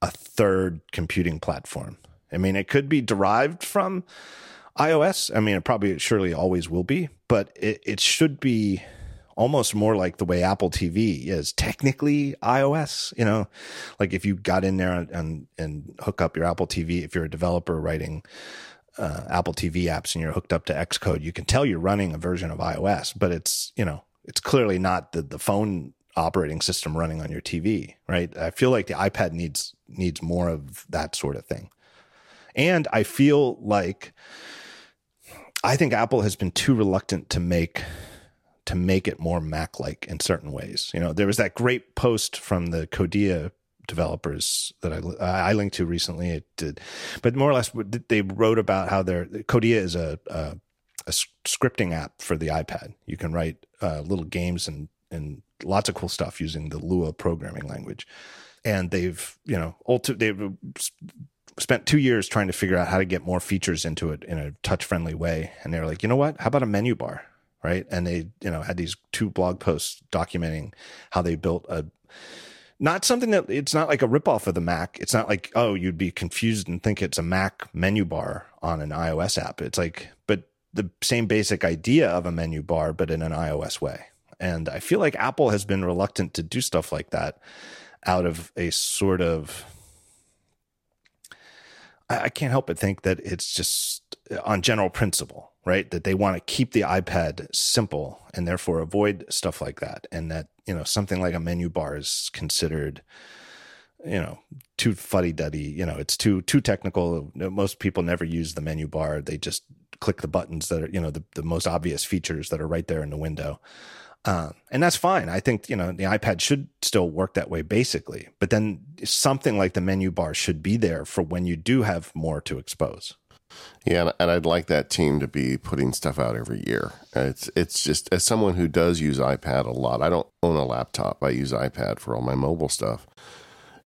a third computing platform. I mean, it could be derived from iOS. I mean, it probably it surely always will be, but it, it should be almost more like the way Apple TV is technically iOS. You know, like if you got in there and and, and hook up your Apple TV, if you're a developer writing uh, Apple TV apps and you're hooked up to Xcode, you can tell you're running a version of iOS, but it's you know it's clearly not the the phone operating system running on your TV, right? I feel like the iPad needs needs more of that sort of thing. And I feel like I think Apple has been too reluctant to make to make it more Mac like in certain ways. You know, there was that great post from the Codea developers that I I linked to recently. It did, but more or less they wrote about how their Codea is a a, a scripting app for the iPad. You can write uh, little games and and lots of cool stuff using the Lua programming language. And they've you know ulti- they've spent two years trying to figure out how to get more features into it in a touch friendly way. And they're like, you know what? How about a menu bar? Right. And they, you know, had these two blog posts documenting how they built a, not something that it's not like a ripoff of the Mac. It's not like, oh, you'd be confused and think it's a Mac menu bar on an iOS app. It's like, but the same basic idea of a menu bar, but in an iOS way. And I feel like Apple has been reluctant to do stuff like that out of a sort of I, can't help but think that it's just on general principle, right? That they want to keep the iPad simple and therefore avoid stuff like that. And that, you know, something like a menu bar is considered, you know, too fuddy duddy. You know, it's too too technical. Most people never use the menu bar. They just click the buttons that are, you know, the, the most obvious features that are right there in the window. Um, and that's fine. I think, you know, the iPad should still work that way basically, but then something like the menu bar should be there for when you do have more to expose. Yeah, and I'd like that team to be putting stuff out every year. It's it's just as someone who does use iPad a lot. I don't own a laptop. I use iPad for all my mobile stuff.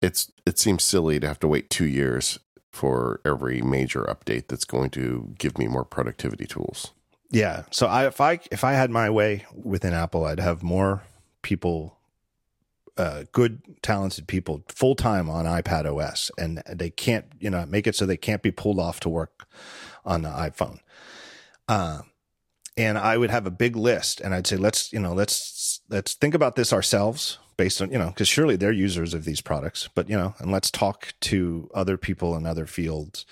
It's it seems silly to have to wait 2 years for every major update that's going to give me more productivity tools. Yeah. So I if I if I had my way within Apple, I'd have more people uh, good, talented people full time on iPad OS, and they can't, you know, make it so they can't be pulled off to work on the iPhone. Uh, and I would have a big list, and I'd say, let's, you know, let's let's think about this ourselves, based on, you know, because surely they're users of these products, but you know, and let's talk to other people in other fields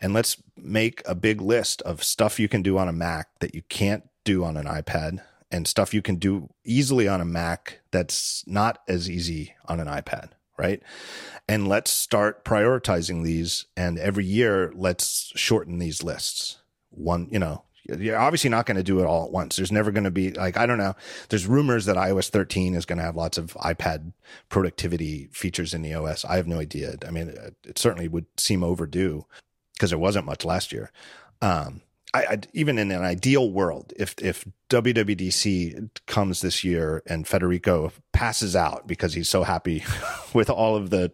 and let's make a big list of stuff you can do on a Mac that you can't do on an iPad and stuff you can do easily on a Mac that's not as easy on an iPad, right? And let's start prioritizing these. And every year, let's shorten these lists. One, you know, you're obviously not going to do it all at once. There's never going to be like I don't know. There's rumors that iOS 13 is going to have lots of iPad productivity features in the OS. I have no idea. I mean, it certainly would seem overdue because there wasn't much last year. Um, I, I, even in an ideal world, if if WWDC comes this year and Federico passes out because he's so happy with all of the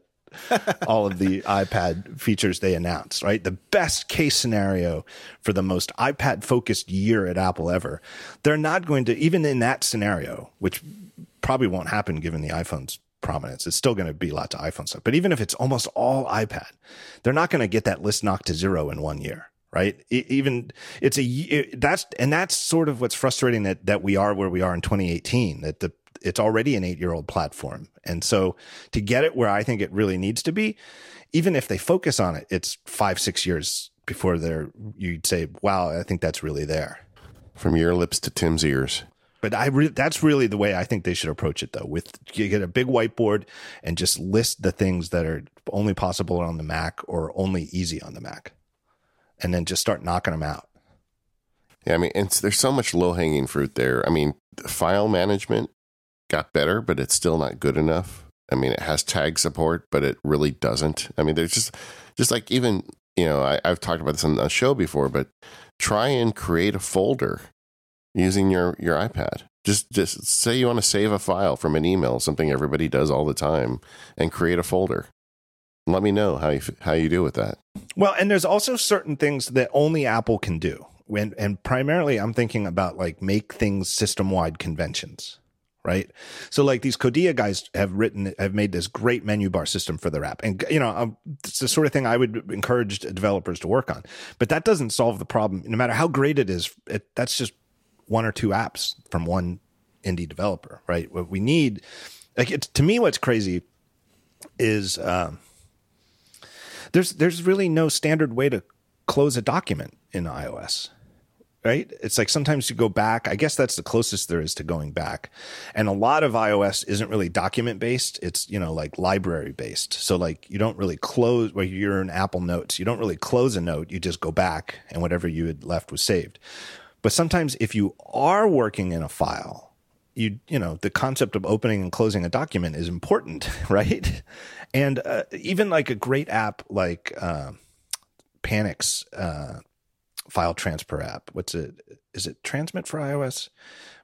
all of the iPad features they announced, right? The best case scenario for the most iPad focused year at Apple ever. They're not going to even in that scenario, which probably won't happen given the iPhone's prominence. It's still going to be lots of iPhone stuff. But even if it's almost all iPad, they're not going to get that list knocked to zero in one year. Right. even it's a, it, that's, and that's sort of what's frustrating that, that we are where we are in 2018, that the, it's already an eight year old platform. And so to get it where I think it really needs to be, even if they focus on it, it's five, six years before they're, you'd say, wow, I think that's really there. From your lips to Tim's ears. But I re- that's really the way I think they should approach it, though. With you get a big whiteboard and just list the things that are only possible on the Mac or only easy on the Mac, and then just start knocking them out. Yeah, I mean, it's, there's so much low hanging fruit there. I mean, file management got better, but it's still not good enough. I mean, it has tag support, but it really doesn't. I mean, there's just just like even you know I, I've talked about this on a show before, but try and create a folder using your your iPad. Just just say you want to save a file from an email, something everybody does all the time, and create a folder. Let me know how you how you do with that. Well, and there's also certain things that only Apple can do. When and primarily, I'm thinking about like make things system wide conventions right? So like these Codea guys have written, have made this great menu bar system for their app. And, you know, um, it's the sort of thing I would encourage developers to work on, but that doesn't solve the problem. No matter how great it is, it, that's just one or two apps from one indie developer, right? What we need, like, to me, what's crazy is um, there's there's really no standard way to close a document in iOS. Right? It's like sometimes you go back. I guess that's the closest there is to going back. And a lot of iOS isn't really document based. It's, you know, like library based. So like you don't really close where you're in Apple Notes. You don't really close a note. You just go back and whatever you had left was saved. But sometimes if you are working in a file, you you know the concept of opening and closing a document is important, right? And uh, even like a great app like uh, Panic's uh, file transfer app. What's it? Is it Transmit for iOS?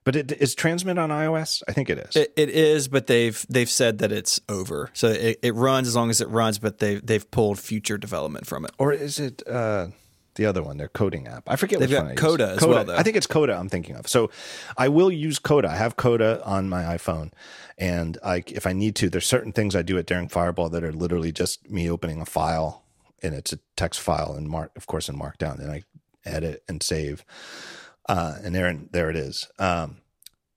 But it is Transmit on iOS. I think it is. It, it is, but they've they've said that it's over. So it, it runs as long as it runs, but they they've pulled future development from it. Or is it? Uh, the other one, their coding app. I forget They've which one. I use. Coda as Coda. well, though. I think it's Coda. I'm thinking of. So I will use Coda. I have Coda on my iPhone, and I, if I need to, there's certain things I do at Daring Fireball that are literally just me opening a file, and it's a text file, and mark, of course, in Markdown, and I edit and save, uh, and there, there it is. Um,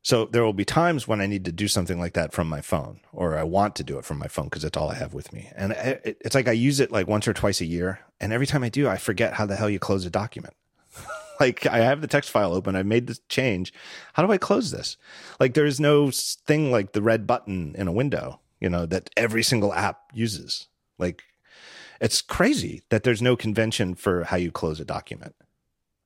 so there will be times when I need to do something like that from my phone, or I want to do it from my phone because it's all I have with me. And it, it's like I use it like once or twice a year, and every time I do, I forget how the hell you close a document. like I have the text file open, I made this change. How do I close this? Like there's no thing like the red button in a window, you know, that every single app uses. Like it's crazy that there's no convention for how you close a document.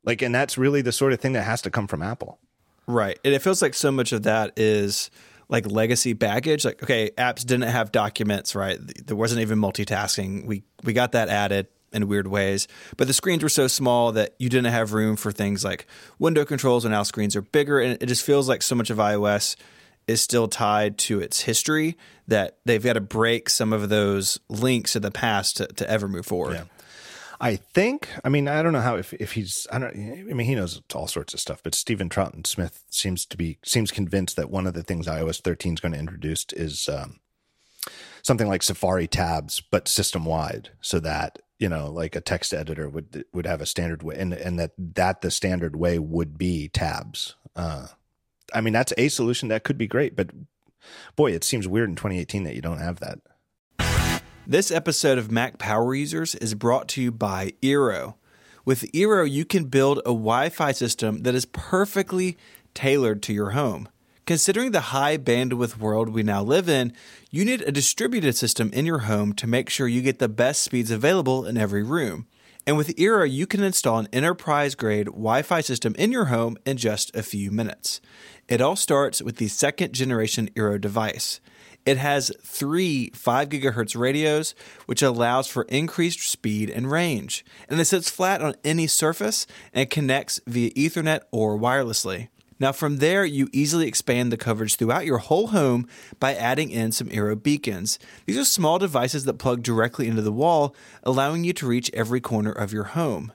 Like, and that's really the sort of thing that has to come from Apple. Right. And it feels like so much of that is like legacy baggage. Like, okay, apps didn't have documents, right? There wasn't even multitasking. We we got that added in weird ways. But the screens were so small that you didn't have room for things like window controls and now screens are bigger. And it just feels like so much of iOS is still tied to its history that they've got to break some of those links to the past to, to ever move forward. Yeah. I think. I mean, I don't know how if, if he's. I don't. I mean, he knows all sorts of stuff. But Steven Troughton Smith seems to be seems convinced that one of the things iOS 13 is going to introduce is um, something like Safari tabs, but system wide, so that you know, like a text editor would would have a standard way, and and that that the standard way would be tabs. Uh, I mean, that's a solution that could be great, but boy, it seems weird in 2018 that you don't have that. This episode of Mac Power Users is brought to you by Eero. With Eero, you can build a Wi Fi system that is perfectly tailored to your home. Considering the high bandwidth world we now live in, you need a distributed system in your home to make sure you get the best speeds available in every room. And with Eero, you can install an enterprise grade Wi Fi system in your home in just a few minutes. It all starts with the second generation Eero device. It has three 5 gigahertz radios, which allows for increased speed and range. And it sits flat on any surface and connects via Ethernet or wirelessly. Now, from there, you easily expand the coverage throughout your whole home by adding in some Eero beacons. These are small devices that plug directly into the wall, allowing you to reach every corner of your home.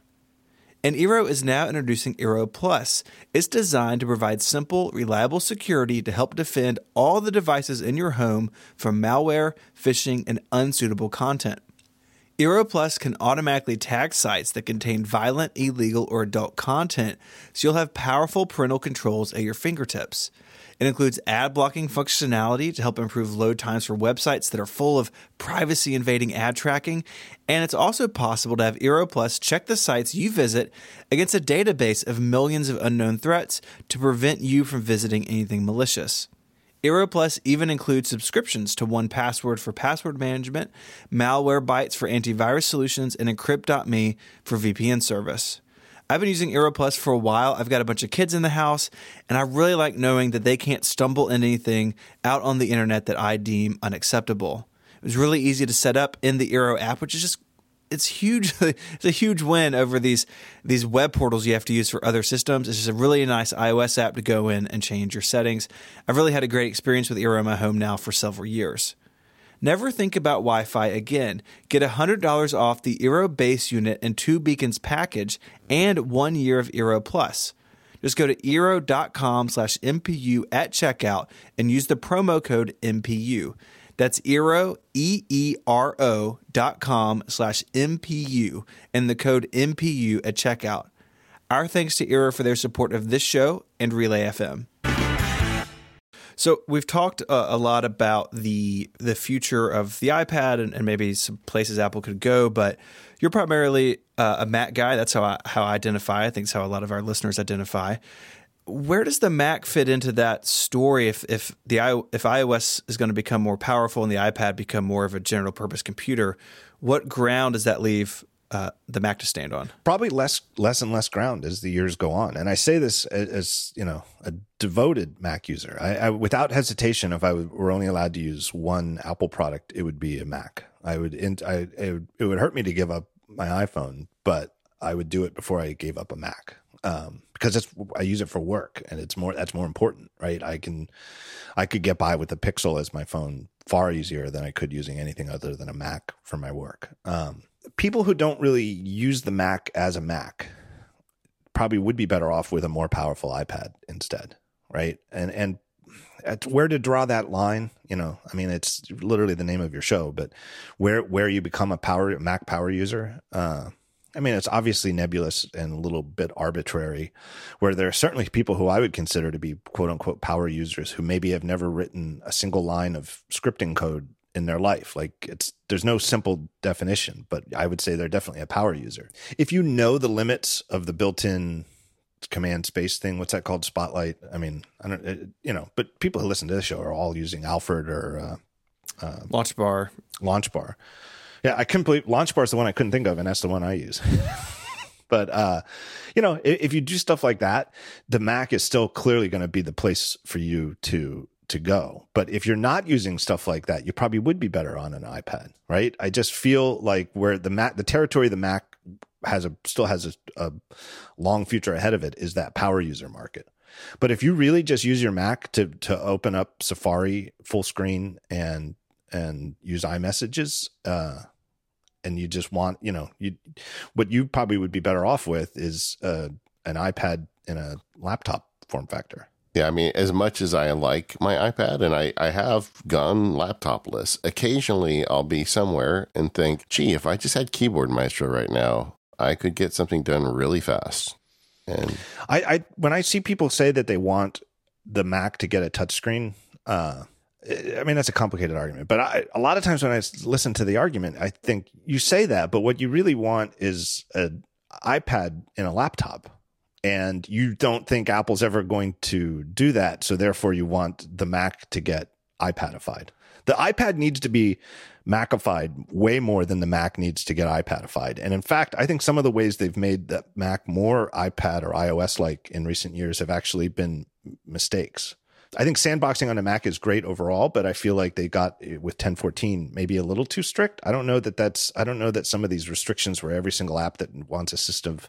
And Eero is now introducing Eero Plus. It's designed to provide simple, reliable security to help defend all the devices in your home from malware, phishing, and unsuitable content. Eero Plus can automatically tag sites that contain violent, illegal, or adult content, so you'll have powerful parental controls at your fingertips. It includes ad blocking functionality to help improve load times for websites that are full of privacy invading ad tracking. And it's also possible to have Eero Plus check the sites you visit against a database of millions of unknown threats to prevent you from visiting anything malicious. Eero Plus even includes subscriptions to 1Password for password management, Malwarebytes for antivirus solutions, and Encrypt.me for VPN service. I've been using Eero Plus for a while. I've got a bunch of kids in the house, and I really like knowing that they can't stumble into anything out on the internet that I deem unacceptable. It was really easy to set up in the Eero app, which is just it's huge. it's a huge win over these these web portals you have to use for other systems. It's just a really nice iOS app to go in and change your settings. I've really had a great experience with Eero in my home now for several years. Never think about Wi Fi again. Get $100 off the Eero base unit and two beacons package and one year of Eero Plus. Just go to Eero.com slash MPU at checkout and use the promo code MPU. That's Eero, E E R O dot com slash MPU and the code MPU at checkout. Our thanks to Eero for their support of this show and Relay FM. So we've talked uh, a lot about the the future of the iPad and, and, maybe some places Apple could go, but you're primarily uh, a Mac guy. That's how I, how I identify. I think it's how a lot of our listeners identify. Where does the Mac fit into that story? If if the if iOS is going to become more powerful and the iPad become more of a general purpose computer, what ground does that leave uh, the Mac to stand on? Probably less, less and less ground as the years go on. And I say this as, as you know, a devoted Mac user. I, I, without hesitation, if I were only allowed to use one Apple product, it would be a Mac. I would, I, it would, it would hurt me to give up my iPhone, but I would do it before I gave up a Mac. Um, because it's I use it for work and it's more that's more important, right? I can I could get by with a Pixel as my phone far easier than I could using anything other than a Mac for my work. Um, people who don't really use the Mac as a Mac probably would be better off with a more powerful iPad instead, right? And and at where to draw that line, you know, I mean, it's literally the name of your show, but where where you become a power Mac power user, uh, I mean, it's obviously nebulous and a little bit arbitrary. Where there are certainly people who I would consider to be quote unquote power users who maybe have never written a single line of scripting code in their life. Like it's there's no simple definition, but I would say they're definitely a power user. If you know the limits of the built-in command space thing, what's that called? Spotlight. I mean, I don't, it, you know, but people who listen to this show are all using Alfred or uh, uh, LaunchBar. Launch Bar. Yeah, I couldn't believe LaunchBar is the one I couldn't think of, and that's the one I use. but uh, you know, if, if you do stuff like that, the Mac is still clearly going to be the place for you to to go. But if you're not using stuff like that, you probably would be better on an iPad, right? I just feel like where the Mac, the territory the Mac has a still has a, a long future ahead of it is that power user market. But if you really just use your Mac to to open up Safari full screen and and use iMessages, uh, and you just want, you know, you what you probably would be better off with is uh, an iPad in a laptop form factor. Yeah, I mean, as much as I like my iPad and I, I have gone laptopless, occasionally I'll be somewhere and think, gee, if I just had Keyboard Maestro right now, I could get something done really fast. And I, I when I see people say that they want the Mac to get a touchscreen, uh, I mean, that's a complicated argument, but I, a lot of times when I listen to the argument, I think you say that, but what you really want is an iPad in a laptop. And you don't think Apple's ever going to do that. So therefore, you want the Mac to get iPadified. The iPad needs to be Macified way more than the Mac needs to get iPadified. And in fact, I think some of the ways they've made the Mac more iPad or iOS like in recent years have actually been mistakes. I think sandboxing on a Mac is great overall, but I feel like they got eh, with 1014 maybe a little too strict. I don't know that that's I don't know that some of these restrictions where every single app that wants assistive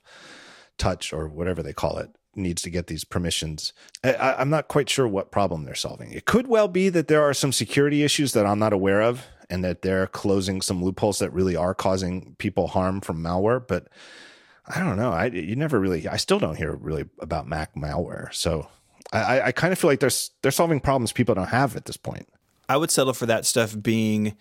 touch or whatever they call it needs to get these permissions. I, am not quite sure what problem they're solving. It could well be that there are some security issues that I'm not aware of, and that they're closing some loopholes that really are causing people harm from malware. But I don't know. I you never really. I still don't hear really about Mac malware. So I, I kind of feel like they're they're solving problems people don't have at this point. I would settle for that stuff being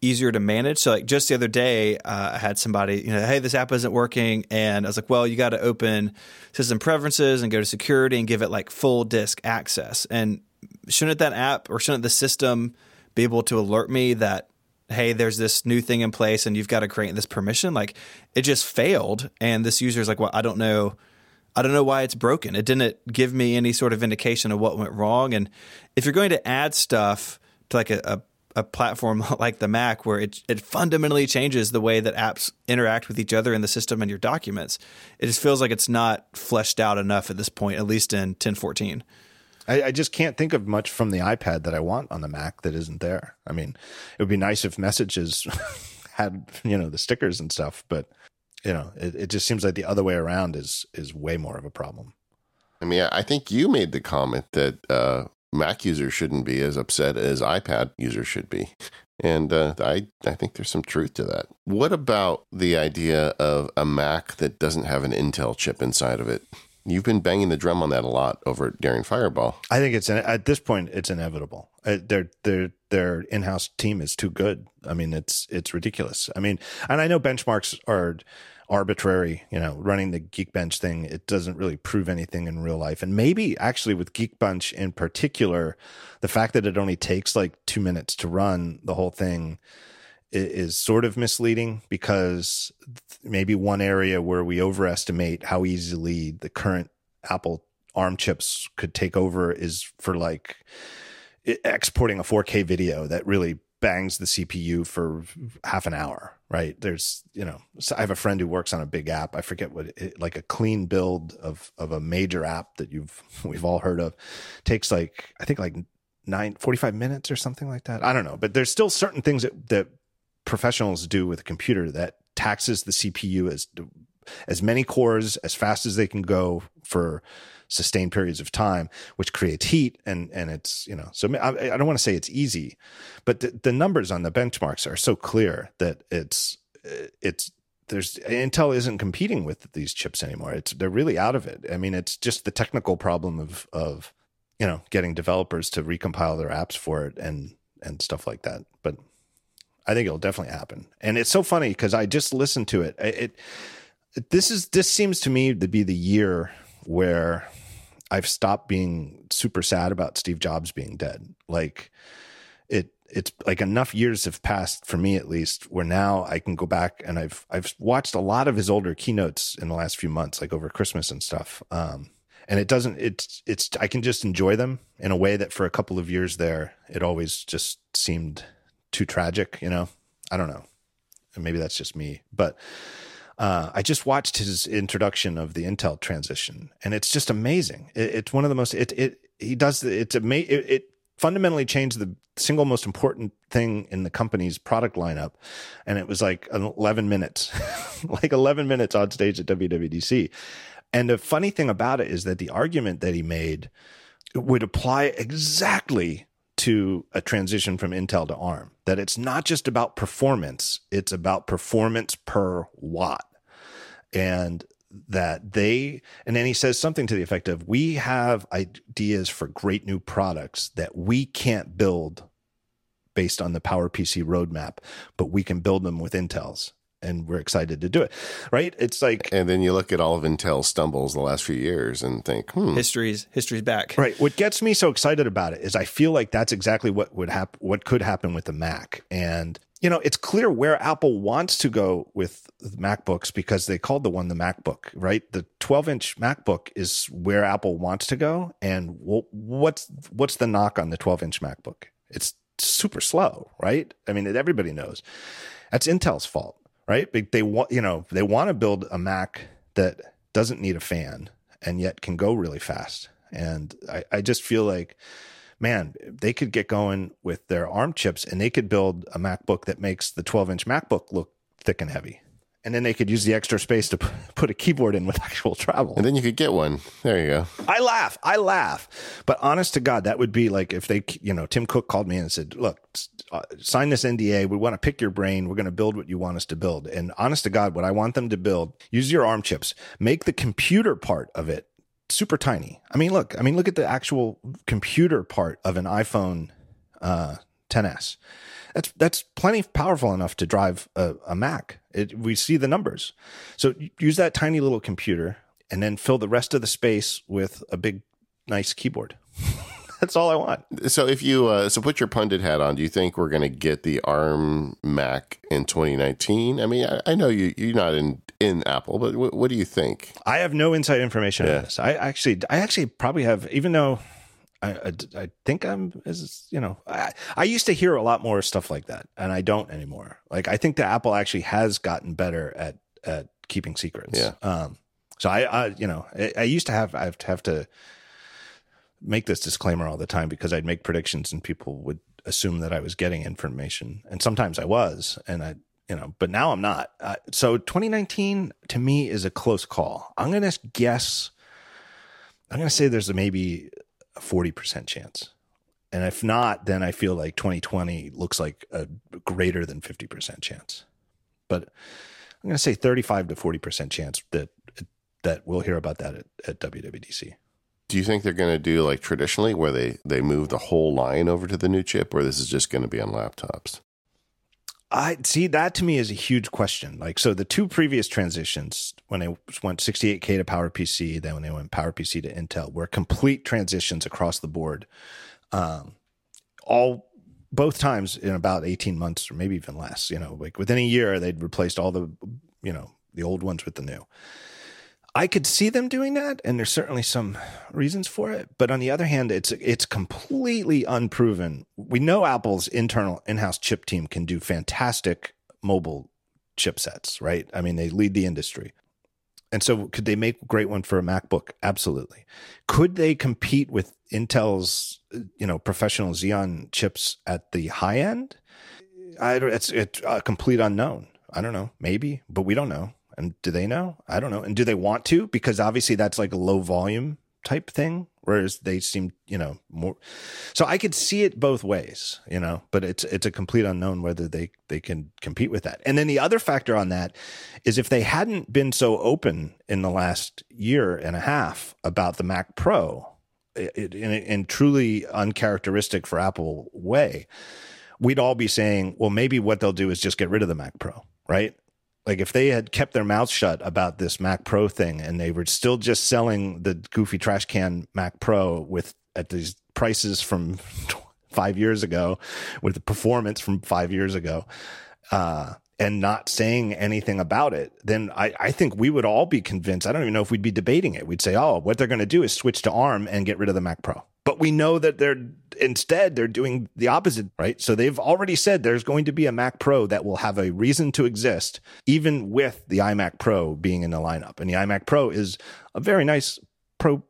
easier to manage. So, like just the other day, uh, I had somebody, you know, hey, this app isn't working, and I was like, well, you got to open system preferences and go to security and give it like full disk access. And shouldn't that app or shouldn't the system be able to alert me that hey, there's this new thing in place and you've got to create this permission? Like it just failed, and this user is like, well, I don't know I don't know why it's broken. It didn't give me any sort of indication of what went wrong. And if you're going to add stuff to like a, a, a platform like the Mac, where it, it fundamentally changes the way that apps interact with each other in the system and your documents, it just feels like it's not fleshed out enough at this point, at least in 1014. I, I, just can't think of much from the iPad that I want on the Mac that isn't there. I mean, it would be nice if messages had, you know, the stickers and stuff, but you know, it, it just seems like the other way around is is way more of a problem. I mean, I think you made the comment that uh, Mac users shouldn't be as upset as iPad users should be. And uh, I, I think there's some truth to that. What about the idea of a Mac that doesn't have an Intel chip inside of it? You've been banging the drum on that a lot over at Daring Fireball. I think it's at this point it's inevitable. Uh, their their their in-house team is too good. I mean, it's it's ridiculous. I mean, and I know benchmarks are arbitrary, you know, running the Geekbench thing, it doesn't really prove anything in real life. And maybe actually with Geekbench in particular, the fact that it only takes like two minutes to run the whole thing is sort of misleading because maybe one area where we overestimate how easily the current Apple ARM chips could take over is for like exporting a 4K video that really bangs the CPU for half an hour, right? There's, you know, so I have a friend who works on a big app. I forget what, it, like a clean build of of a major app that you've we've all heard of takes like I think like nine 45 minutes or something like that. I don't know, but there's still certain things that that professionals do with a computer that taxes the CPU as as many cores as fast as they can go for sustained periods of time, which creates heat. And, and it's, you know, so I, I don't want to say it's easy, but the, the numbers on the benchmarks are so clear that it's, it's there's Intel isn't competing with these chips anymore. It's they're really out of it. I mean, it's just the technical problem of of you know getting developers to recompile their apps for it and and stuff like that. But I think it'll definitely happen. And it's so funny because I just listened to it. it. It this is this seems to me to be the year where I've stopped being super sad about Steve Jobs being dead. Like it it's like enough years have passed for me at least where now I can go back and I've I've watched a lot of his older keynotes in the last few months, like over Christmas and stuff. Um, and it doesn't it's it's I can just enjoy them in a way that for a couple of years there it always just seemed too tragic, you know. I don't know. And maybe that's just me, but uh, I just watched his introduction of the Intel transition, and it's just amazing. It, it's one of the most it it he does it's amazing. It, it fundamentally changed the single most important thing in the company's product lineup. And it was like 11 minutes, like 11 minutes on stage at WWDC. And the funny thing about it is that the argument that he made would apply exactly to a transition from Intel to ARM, that it's not just about performance, it's about performance per watt. And that they and then he says something to the effect of we have ideas for great new products that we can't build based on the PowerPC roadmap, but we can build them with Intel's and we're excited to do it. Right? It's like And then you look at all of Intel's stumbles the last few years and think, hmm. History's history's back. Right. What gets me so excited about it is I feel like that's exactly what would happen what could happen with the Mac. And you know, it's clear where Apple wants to go with MacBooks because they called the one the MacBook, right? The 12 inch MacBook is where Apple wants to go. And what's what's the knock on the 12 inch MacBook? It's super slow, right? I mean, everybody knows that's Intel's fault, right? They want, you know, they want to build a Mac that doesn't need a fan and yet can go really fast. And I, I just feel like man, they could get going with their ARM chips and they could build a MacBook that makes the 12 inch MacBook look thick and heavy. And then they could use the extra space to put a keyboard in with actual travel. And then you could get one. There you go. I laugh. I laugh. But honest to God, that would be like if they, you know, Tim Cook called me and said, look, uh, sign this NDA. We want to pick your brain. We're going to build what you want us to build. And honest to God, what I want them to build, use your ARM chips, make the computer part of it super tiny. I mean, look, I mean, look at the actual computer part of an iPhone uh, 10s. That's that's plenty powerful enough to drive a, a Mac. It, we see the numbers. So use that tiny little computer and then fill the rest of the space with a big, nice keyboard. That's all I want. So if you uh, so put your pundit hat on, do you think we're going to get the ARM Mac in 2019? I mean, I, I know you you're not in in Apple, but w- what do you think? I have no inside information yeah. on this. I actually I actually probably have even though I, I, I, think I'm, as you know, I, I used to hear a lot more stuff like that, and I don't anymore. Like I think that Apple actually has gotten better at at keeping secrets. Yeah. Um. So I, I you know, I, I used to have I have to have to make this disclaimer all the time because I'd make predictions and people would assume that I was getting information, and sometimes I was, and I, you know, but now I'm not. Uh, so 2019 to me is a close call. I'm gonna guess. I'm gonna say there's a maybe a 40 percent chance, and if not, then I feel like 2020 looks like a greater than 50 percent chance. But I'm gonna say 35 to 40 percent chance that that we'll hear about that at, at WWDC. Do you think they're going to do like traditionally where they, they move the whole line over to the new chip or this is just going to be on laptops? I see that to me is a huge question. Like, so the two previous transitions, when they went 68K to PowerPC, then when they went PowerPC to Intel, were complete transitions across the board. Um, all both times in about 18 months or maybe even less, you know, like within a year, they'd replaced all the, you know, the old ones with the new. I could see them doing that, and there's certainly some reasons for it. But on the other hand, it's it's completely unproven. We know Apple's internal in-house chip team can do fantastic mobile chipsets, right? I mean, they lead the industry. And so could they make a great one for a MacBook? Absolutely. Could they compete with Intel's, you know, professional Xeon chips at the high end? I it's it's a complete unknown. I don't know. Maybe, but we don't know. And do they know? I don't know. And do they want to? Because obviously that's like a low volume type thing, whereas they seem, you know, more. So I could see it both ways, you know, but it's it's a complete unknown whether they they can compete with that. And then the other factor on that is if they hadn't been so open in the last year and a half about the Mac Pro, in, in truly uncharacteristic for Apple way, we'd all be saying, well, maybe what they'll do is just get rid of the Mac Pro, right? Like if they had kept their mouths shut about this Mac Pro thing and they were still just selling the goofy trash can Mac Pro with at these prices from five years ago, with the performance from five years ago, uh, and not saying anything about it, then I, I think we would all be convinced. I don't even know if we'd be debating it. We'd say, oh, what they're going to do is switch to ARM and get rid of the Mac Pro. But we know that they're instead they're doing the opposite, right? So they've already said there's going to be a Mac Pro that will have a reason to exist, even with the iMac Pro being in the lineup. And the iMac Pro is a very nice pro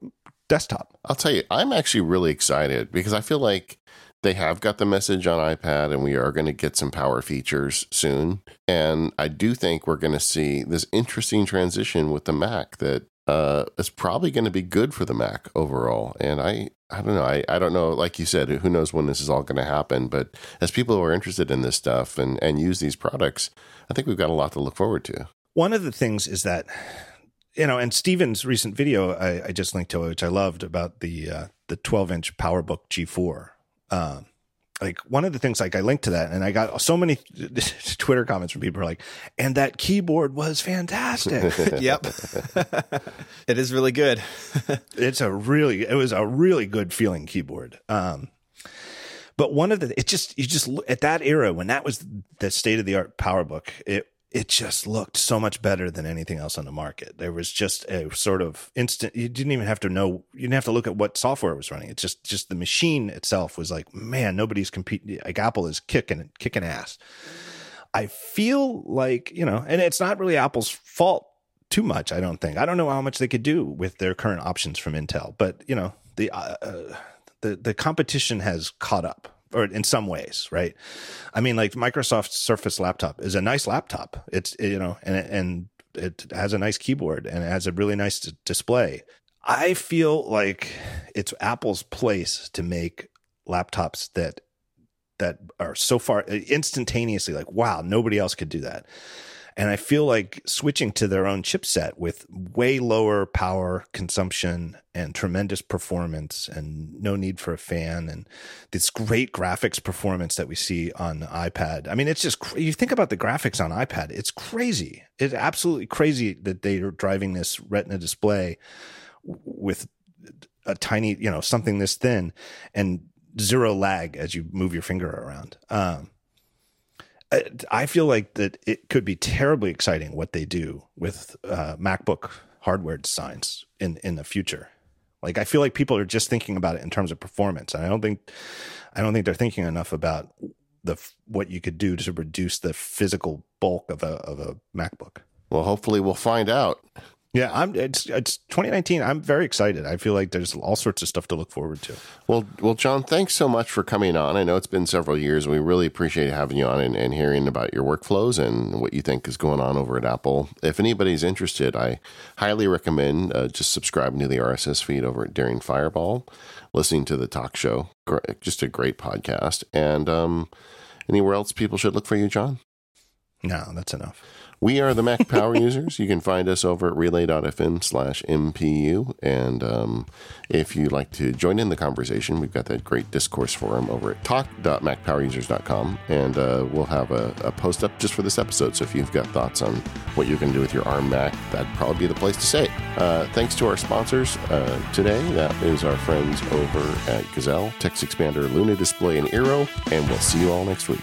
desktop. I'll tell you, I'm actually really excited because I feel like they have got the message on iPad and we are going to get some power features soon. And I do think we're going to see this interesting transition with the Mac that uh, is probably going to be good for the Mac overall. And I, I don't know. I, I don't know. Like you said, who knows when this is all going to happen. But as people who are interested in this stuff and, and use these products, I think we've got a lot to look forward to. One of the things is that, you know, and Steven's recent video I, I just linked to, which I loved about the uh, the 12 inch PowerBook G4 um, like one of the things like I linked to that and I got so many Twitter comments from people like, and that keyboard was fantastic. yep. it is really good. it's a really, it was a really good feeling keyboard. Um, but one of the, it just, you just at that era when that was the state of the art PowerBook, it it just looked so much better than anything else on the market. There was just a sort of instant. You didn't even have to know. You didn't have to look at what software was running. It's just just the machine itself was like, man, nobody's competing. Like Apple is kicking kicking ass. I feel like you know, and it's not really Apple's fault too much. I don't think. I don't know how much they could do with their current options from Intel, but you know, the uh, uh the the competition has caught up or in some ways, right? I mean, like Microsoft Surface laptop is a nice laptop. It's you know, and and it has a nice keyboard and it has a really nice display. I feel like it's Apple's place to make laptops that that are so far uh, instantaneously like wow, nobody else could do that. And I feel like switching to their own chipset with way lower power consumption and tremendous performance and no need for a fan and this great graphics performance that we see on iPad. I mean, it's just, you think about the graphics on iPad, it's crazy. It's absolutely crazy that they are driving this retina display with a tiny, you know, something this thin and zero lag as you move your finger around. Um, I feel like that it could be terribly exciting what they do with uh, MacBook hardware designs in in the future. Like I feel like people are just thinking about it in terms of performance. And I don't think I don't think they're thinking enough about the what you could do to reduce the physical bulk of a of a MacBook. Well, hopefully we'll find out. Yeah, I'm. It's it's 2019. I'm very excited. I feel like there's all sorts of stuff to look forward to. Well, well, John, thanks so much for coming on. I know it's been several years. We really appreciate having you on and, and hearing about your workflows and what you think is going on over at Apple. If anybody's interested, I highly recommend uh, just subscribing to the RSS feed over at Daring Fireball, listening to the talk show. Just a great podcast. And um, anywhere else people should look for you, John? No, that's enough. We are the Mac Power Users. You can find us over at relay.fm slash MPU. And um, if you'd like to join in the conversation, we've got that great discourse forum over at talk.macpowerusers.com. And uh, we'll have a, a, post up just for this episode. So if you've got thoughts on what you can do with your ARM Mac, that'd probably be the place to say. It. Uh, thanks to our sponsors uh, today. That is our friends over at Gazelle, TextExpander, Luna Display, and Eero. And we'll see you all next week.